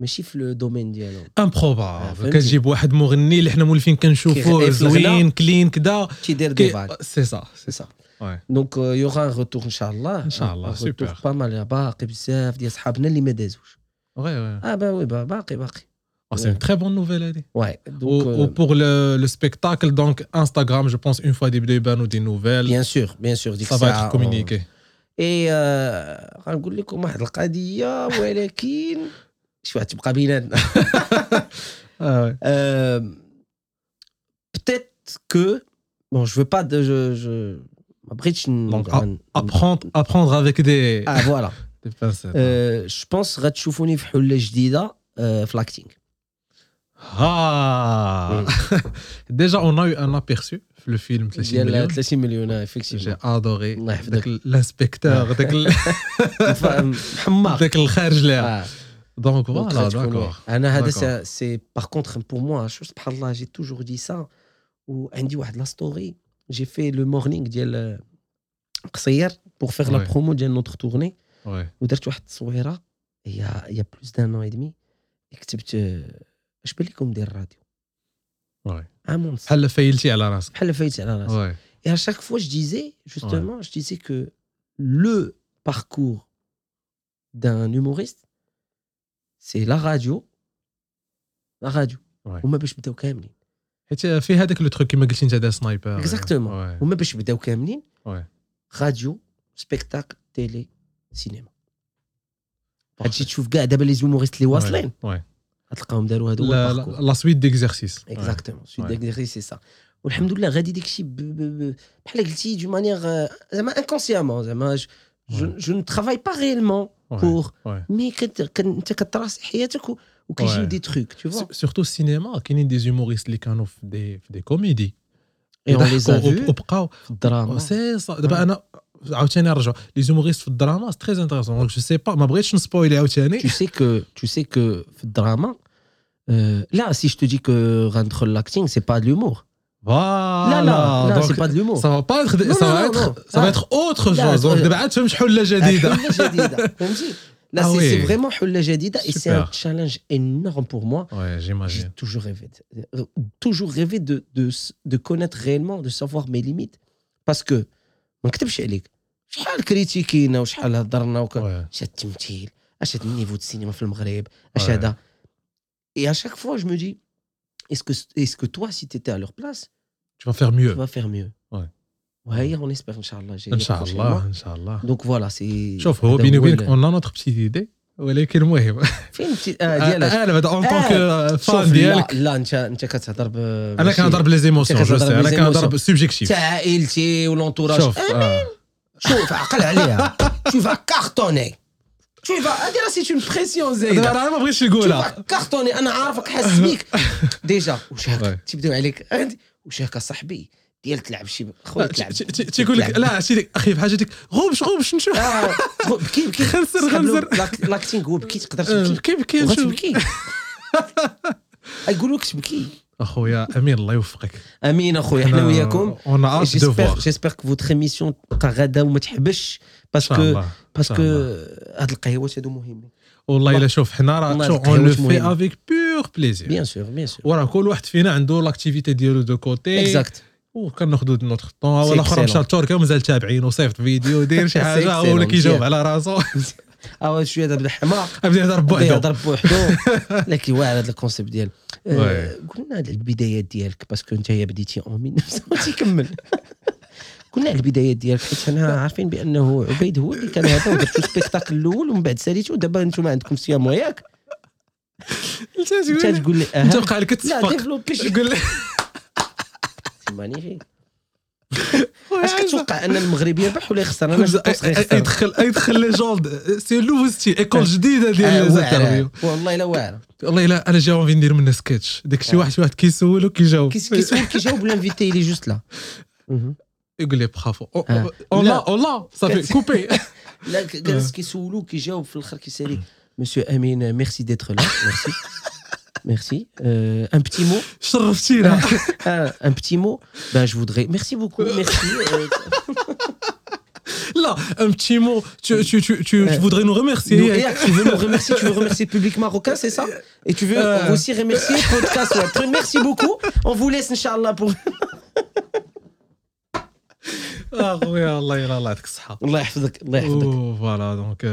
ماشي في لو دومين ديالهم امبروبابل فهمتي. كتجيب واحد مغني اللي حنا مولفين كنشوفوه كيغني في زوين الغناء. كلين كدا تيدير دي فاغ سي سا سي سا Ouais. دونك يوغا روتور ان شاء الله إن شاء الله، روتور super. با مال باقي بزاف ديال صحابنا اللي ما دازوش وي وي اه با وي با- باقي باقي سي une très bonne nouvelle هادي واي و دونك pour le le spectacle donc Instagram je pense une fois يبداو يبانوا دي nouvelles بيان سور بيان سور ديك ça va الساعه être communiqué اي آه، غنقول لكم واحد القضيه ولكن شو تبقى بيناتنا ah ouais. peut-être que bon je veux pas de je, je ما بغيتش ن- Donc, غن- apprendre apprendre avec des اه فوالا des pincettes جو بونس غتشوفوني في حله جديده آه، في لاكتينغ ah déjà on a eu un aperçu في le film 30 ديال millions 30 مليون j'ai افيكتيفمون adoré الله يحفظك. داك l'inspecteur داك ال- محمر داك الخارج لها آه. donc دونك voilà غتكون d'accord واحد. انا هذا D'accord. سي- سي باغ كونتخ بور موا شو سبحان الله جي توجور دي سا وعندي واحد لا ستوري جي في لو مورنينغ ديال آه، قصير بور فيغ لا Ouais. برومو ديال نوتر تورني ouais ودرت واحد التصويره هي هي بلوس دان ان دمي كتبت آه، اش بان لكم دير الراديو ouais عام ونص بحال فايلتي على راسك بحال فايت على راسي ouais Et à chaque fois, je disais, justement, je disais que le parcours d'un humoriste, c'est la radio. La radio. Ouais. هما باش بداو كاملين حيت في هذاك لو تروك كما قلتي انت هذا سنايبر Exactement. ouais هما باش بداو كاملين Ouais. راديو سبيكتاكل تيلي سينما هادشي تشوف كاع دابا لي زوموريست اللي واصلين ouais غتلقاهم داروا هذا هو la, الباركور la, la suite d'exercice اكزاكتومون سويت Ouais. داك سي سا والحمد لله غادي داكشي ب- ب- ب- بحال قلتي دو مانيير زعما انكونسيامون زعما جو نو ترافاي با ريالمون Ouais. بور ouais مي كت- كن- انت كتراسي حياتك و- وكيجيو Ouais. دي تروك تو فوا سورتو السينما كاينين دي زوموريست اللي كانوا في دي في دي كوميدي اي اون لي يضحكوا افو وب- وبقاو في الدراما سي صا دابا انا عاوتاني نرجعوا لي زوموريست في الدراما سي تري انتريسون دونك جو سي با ما بغيتش نسبويلي عاوتاني tu sais que tu sais que في الدراما euh, là si je te dis que غندخل l'acting c'est pas de l'humour فوالا لا لا لا دونك c'est pas de l'humour Ça va pas être, Non, ça non, va non, être, non. ça va Ah. être autre لا، chose. Donc euh, دابا عاد فهمت حله جديده. حلة جديدة فهمتي Là, Ah c'est oui. c'est vraiment حلة جديدة et c'est un Super. challenge énorme pour moi. Ouais, J'ai j'imagine. toujours rêvé, de, euh, toujours rêvé de, de, de connaître réellement, de savoir mes limites. Parce que, ما نكتبش عليك شحال كريتيكينا وشحال هضرنا وك... Ouais. اش هاد التمثيل اش هاد النيفو د السينما في المغرب اش Ouais. هذا et à chaque fois je me dis est-ce que est-ce que toi si tu étais à leur place Tu vas faire tu mieux. vas faire mieux Ouais. وهي on espère inchallah j'ai ان شاء الله ان شاء الله. donc voilà c'est شوف هو هذا بيني هو وبينك ال- اون نوتر بتيت ايدي ولكن المهم فين بتي... آه ديالك انا بعدا اون آه. طونك شوف فان لا ديالك لا انت انت كتهضر ب انا ماشي- كنهضر بلي زيموسيون أنت جو كتهضر سي انا بلي كنهضر زيموسيون. سوبجيكتيف تاع عائلتي ولونتوراج شوف آه. شوف عقل عليها tu vas cartonner tu vas هذه راه سي اون بريسيون دابا زايده انا ما بغيتش tu نقولها vas cartonner انا عارفك حاس بيك ديجا واش Ouais. هاك تيبداو عليك هاك صاحبي ديال تلعب شي خويا تلعب تي- تي- تيقول لك. لا ديك أخي بحال ديك غوبش غوبش نشوف. آه، بكي بكي. خنزر، خنزر. لاكتينغ هو بكي تقدر آه، تبكي. بكي بكي نشوف. وغتبكي يقولوا لك تبكي. أخويا أمين الله يوفقك. أمين أخويا حنا وياكم. donc j'espère que votre émission تبقى غدا وما تحبش parce que parce que هاد القهوات هادو مهمين. والله إلا شوف حنا راه on le fait. avec pur plaisir bien sûr bien sûr وراه كل واحد فينا عنده l'activité ديالو de côté exact وكناخذوا notre temps سي ولا اخر مشى. لتركيا ومازال تابعين وصيفط فيديو داير شي حاجة هو اللي كيجاوب. على راسو. آه شوية دابا حماق بدا يهضر بوحدو يهضر بوحدو لكن واعر هذا الكونسيبت ديال. آه،. قلنا البدايات ديالك باسكو أنت بديتي اون 1900 قلنا على البدايات ديالك حيت أنا عارفين بأنه عبيد هو اللي كان هذا ودرتو سبيكتاكل الأول ومن بعد ساليتو ودابا أنتم عندكم سيام وياك. انت تقول لي انت بقى لك لا تفق ديفلوبي شي قول لي. مانيفيك أش كتوقع أن المغرب يربح ولا يخسر؟ أنا يدخل يدخل لي جولد. سي ستيل ايكول جديدة ديال. الانترفيو والله الا واعر والله الا أنا جا اونفي ندير منها سكيتش داك شي واحد واحد كيسولو كيجاوب. كيس- كيسول كيجاوب الانفيتي اللي جوست لا. يقول لي برافو آه. اون لا. لا اون لا صافي كوبي لا ك- جالس كيسولو كيجاوب في الاخر كيسالي مسيو امين ميرسي ديتر لا ميرسي ميرسي ان بتي مو شرفتينا un petit mot ben je voudrais merci beaucoup merci euh, لا un petit mot tu tu tu tu tu voudrais nous nous- remercier et, tu veux nous remercier tu veux remercier le public marocain c'est ça et tu veux Euh. aussi remercier podcast ouais. merci beaucoup on vous laisse inchallah pour اخويا الله يلا الله يعطيك الصحه الله يحفظك الله يحفظك voilà donc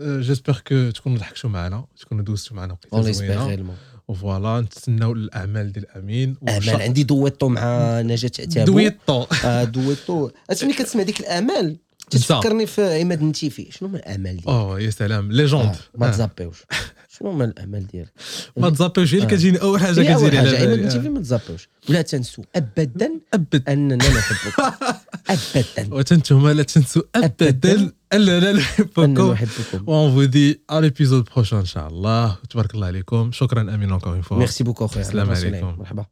j'espère que تكونوا ضحكتوا معنا تكونوا دوزتوا معنا وقيته زوينه و voilà نتسناو الاعمال ديال امين امال عندي دويتو مع نجاة عتابو دويتو آه، دويتو ملي كتسمع ديك الأمال؟ بزاف. تتفكرني في عماد النتيفي. شنو هما الأمال ديالك؟ اوه يا سلام légende آه، ما تزابيوش شنو هما الامال ديالك؟ ما تزابيوش هي اللي آه. كتجيني أول حاجة كتجيني حاجة. على بالي. ما تزابيوش ولا تنسوا ابدا أبد. أننا نحبكم. ابدا. وتنتم لا تنسوا ابدا. أننا نحبكم. و on vous dit à l'épisode prochain ان شاء الله تبارك الله عليكم. شكرا أمين encore une fois. merci beaucoup اخويا السلام. عليكم. مرحبا.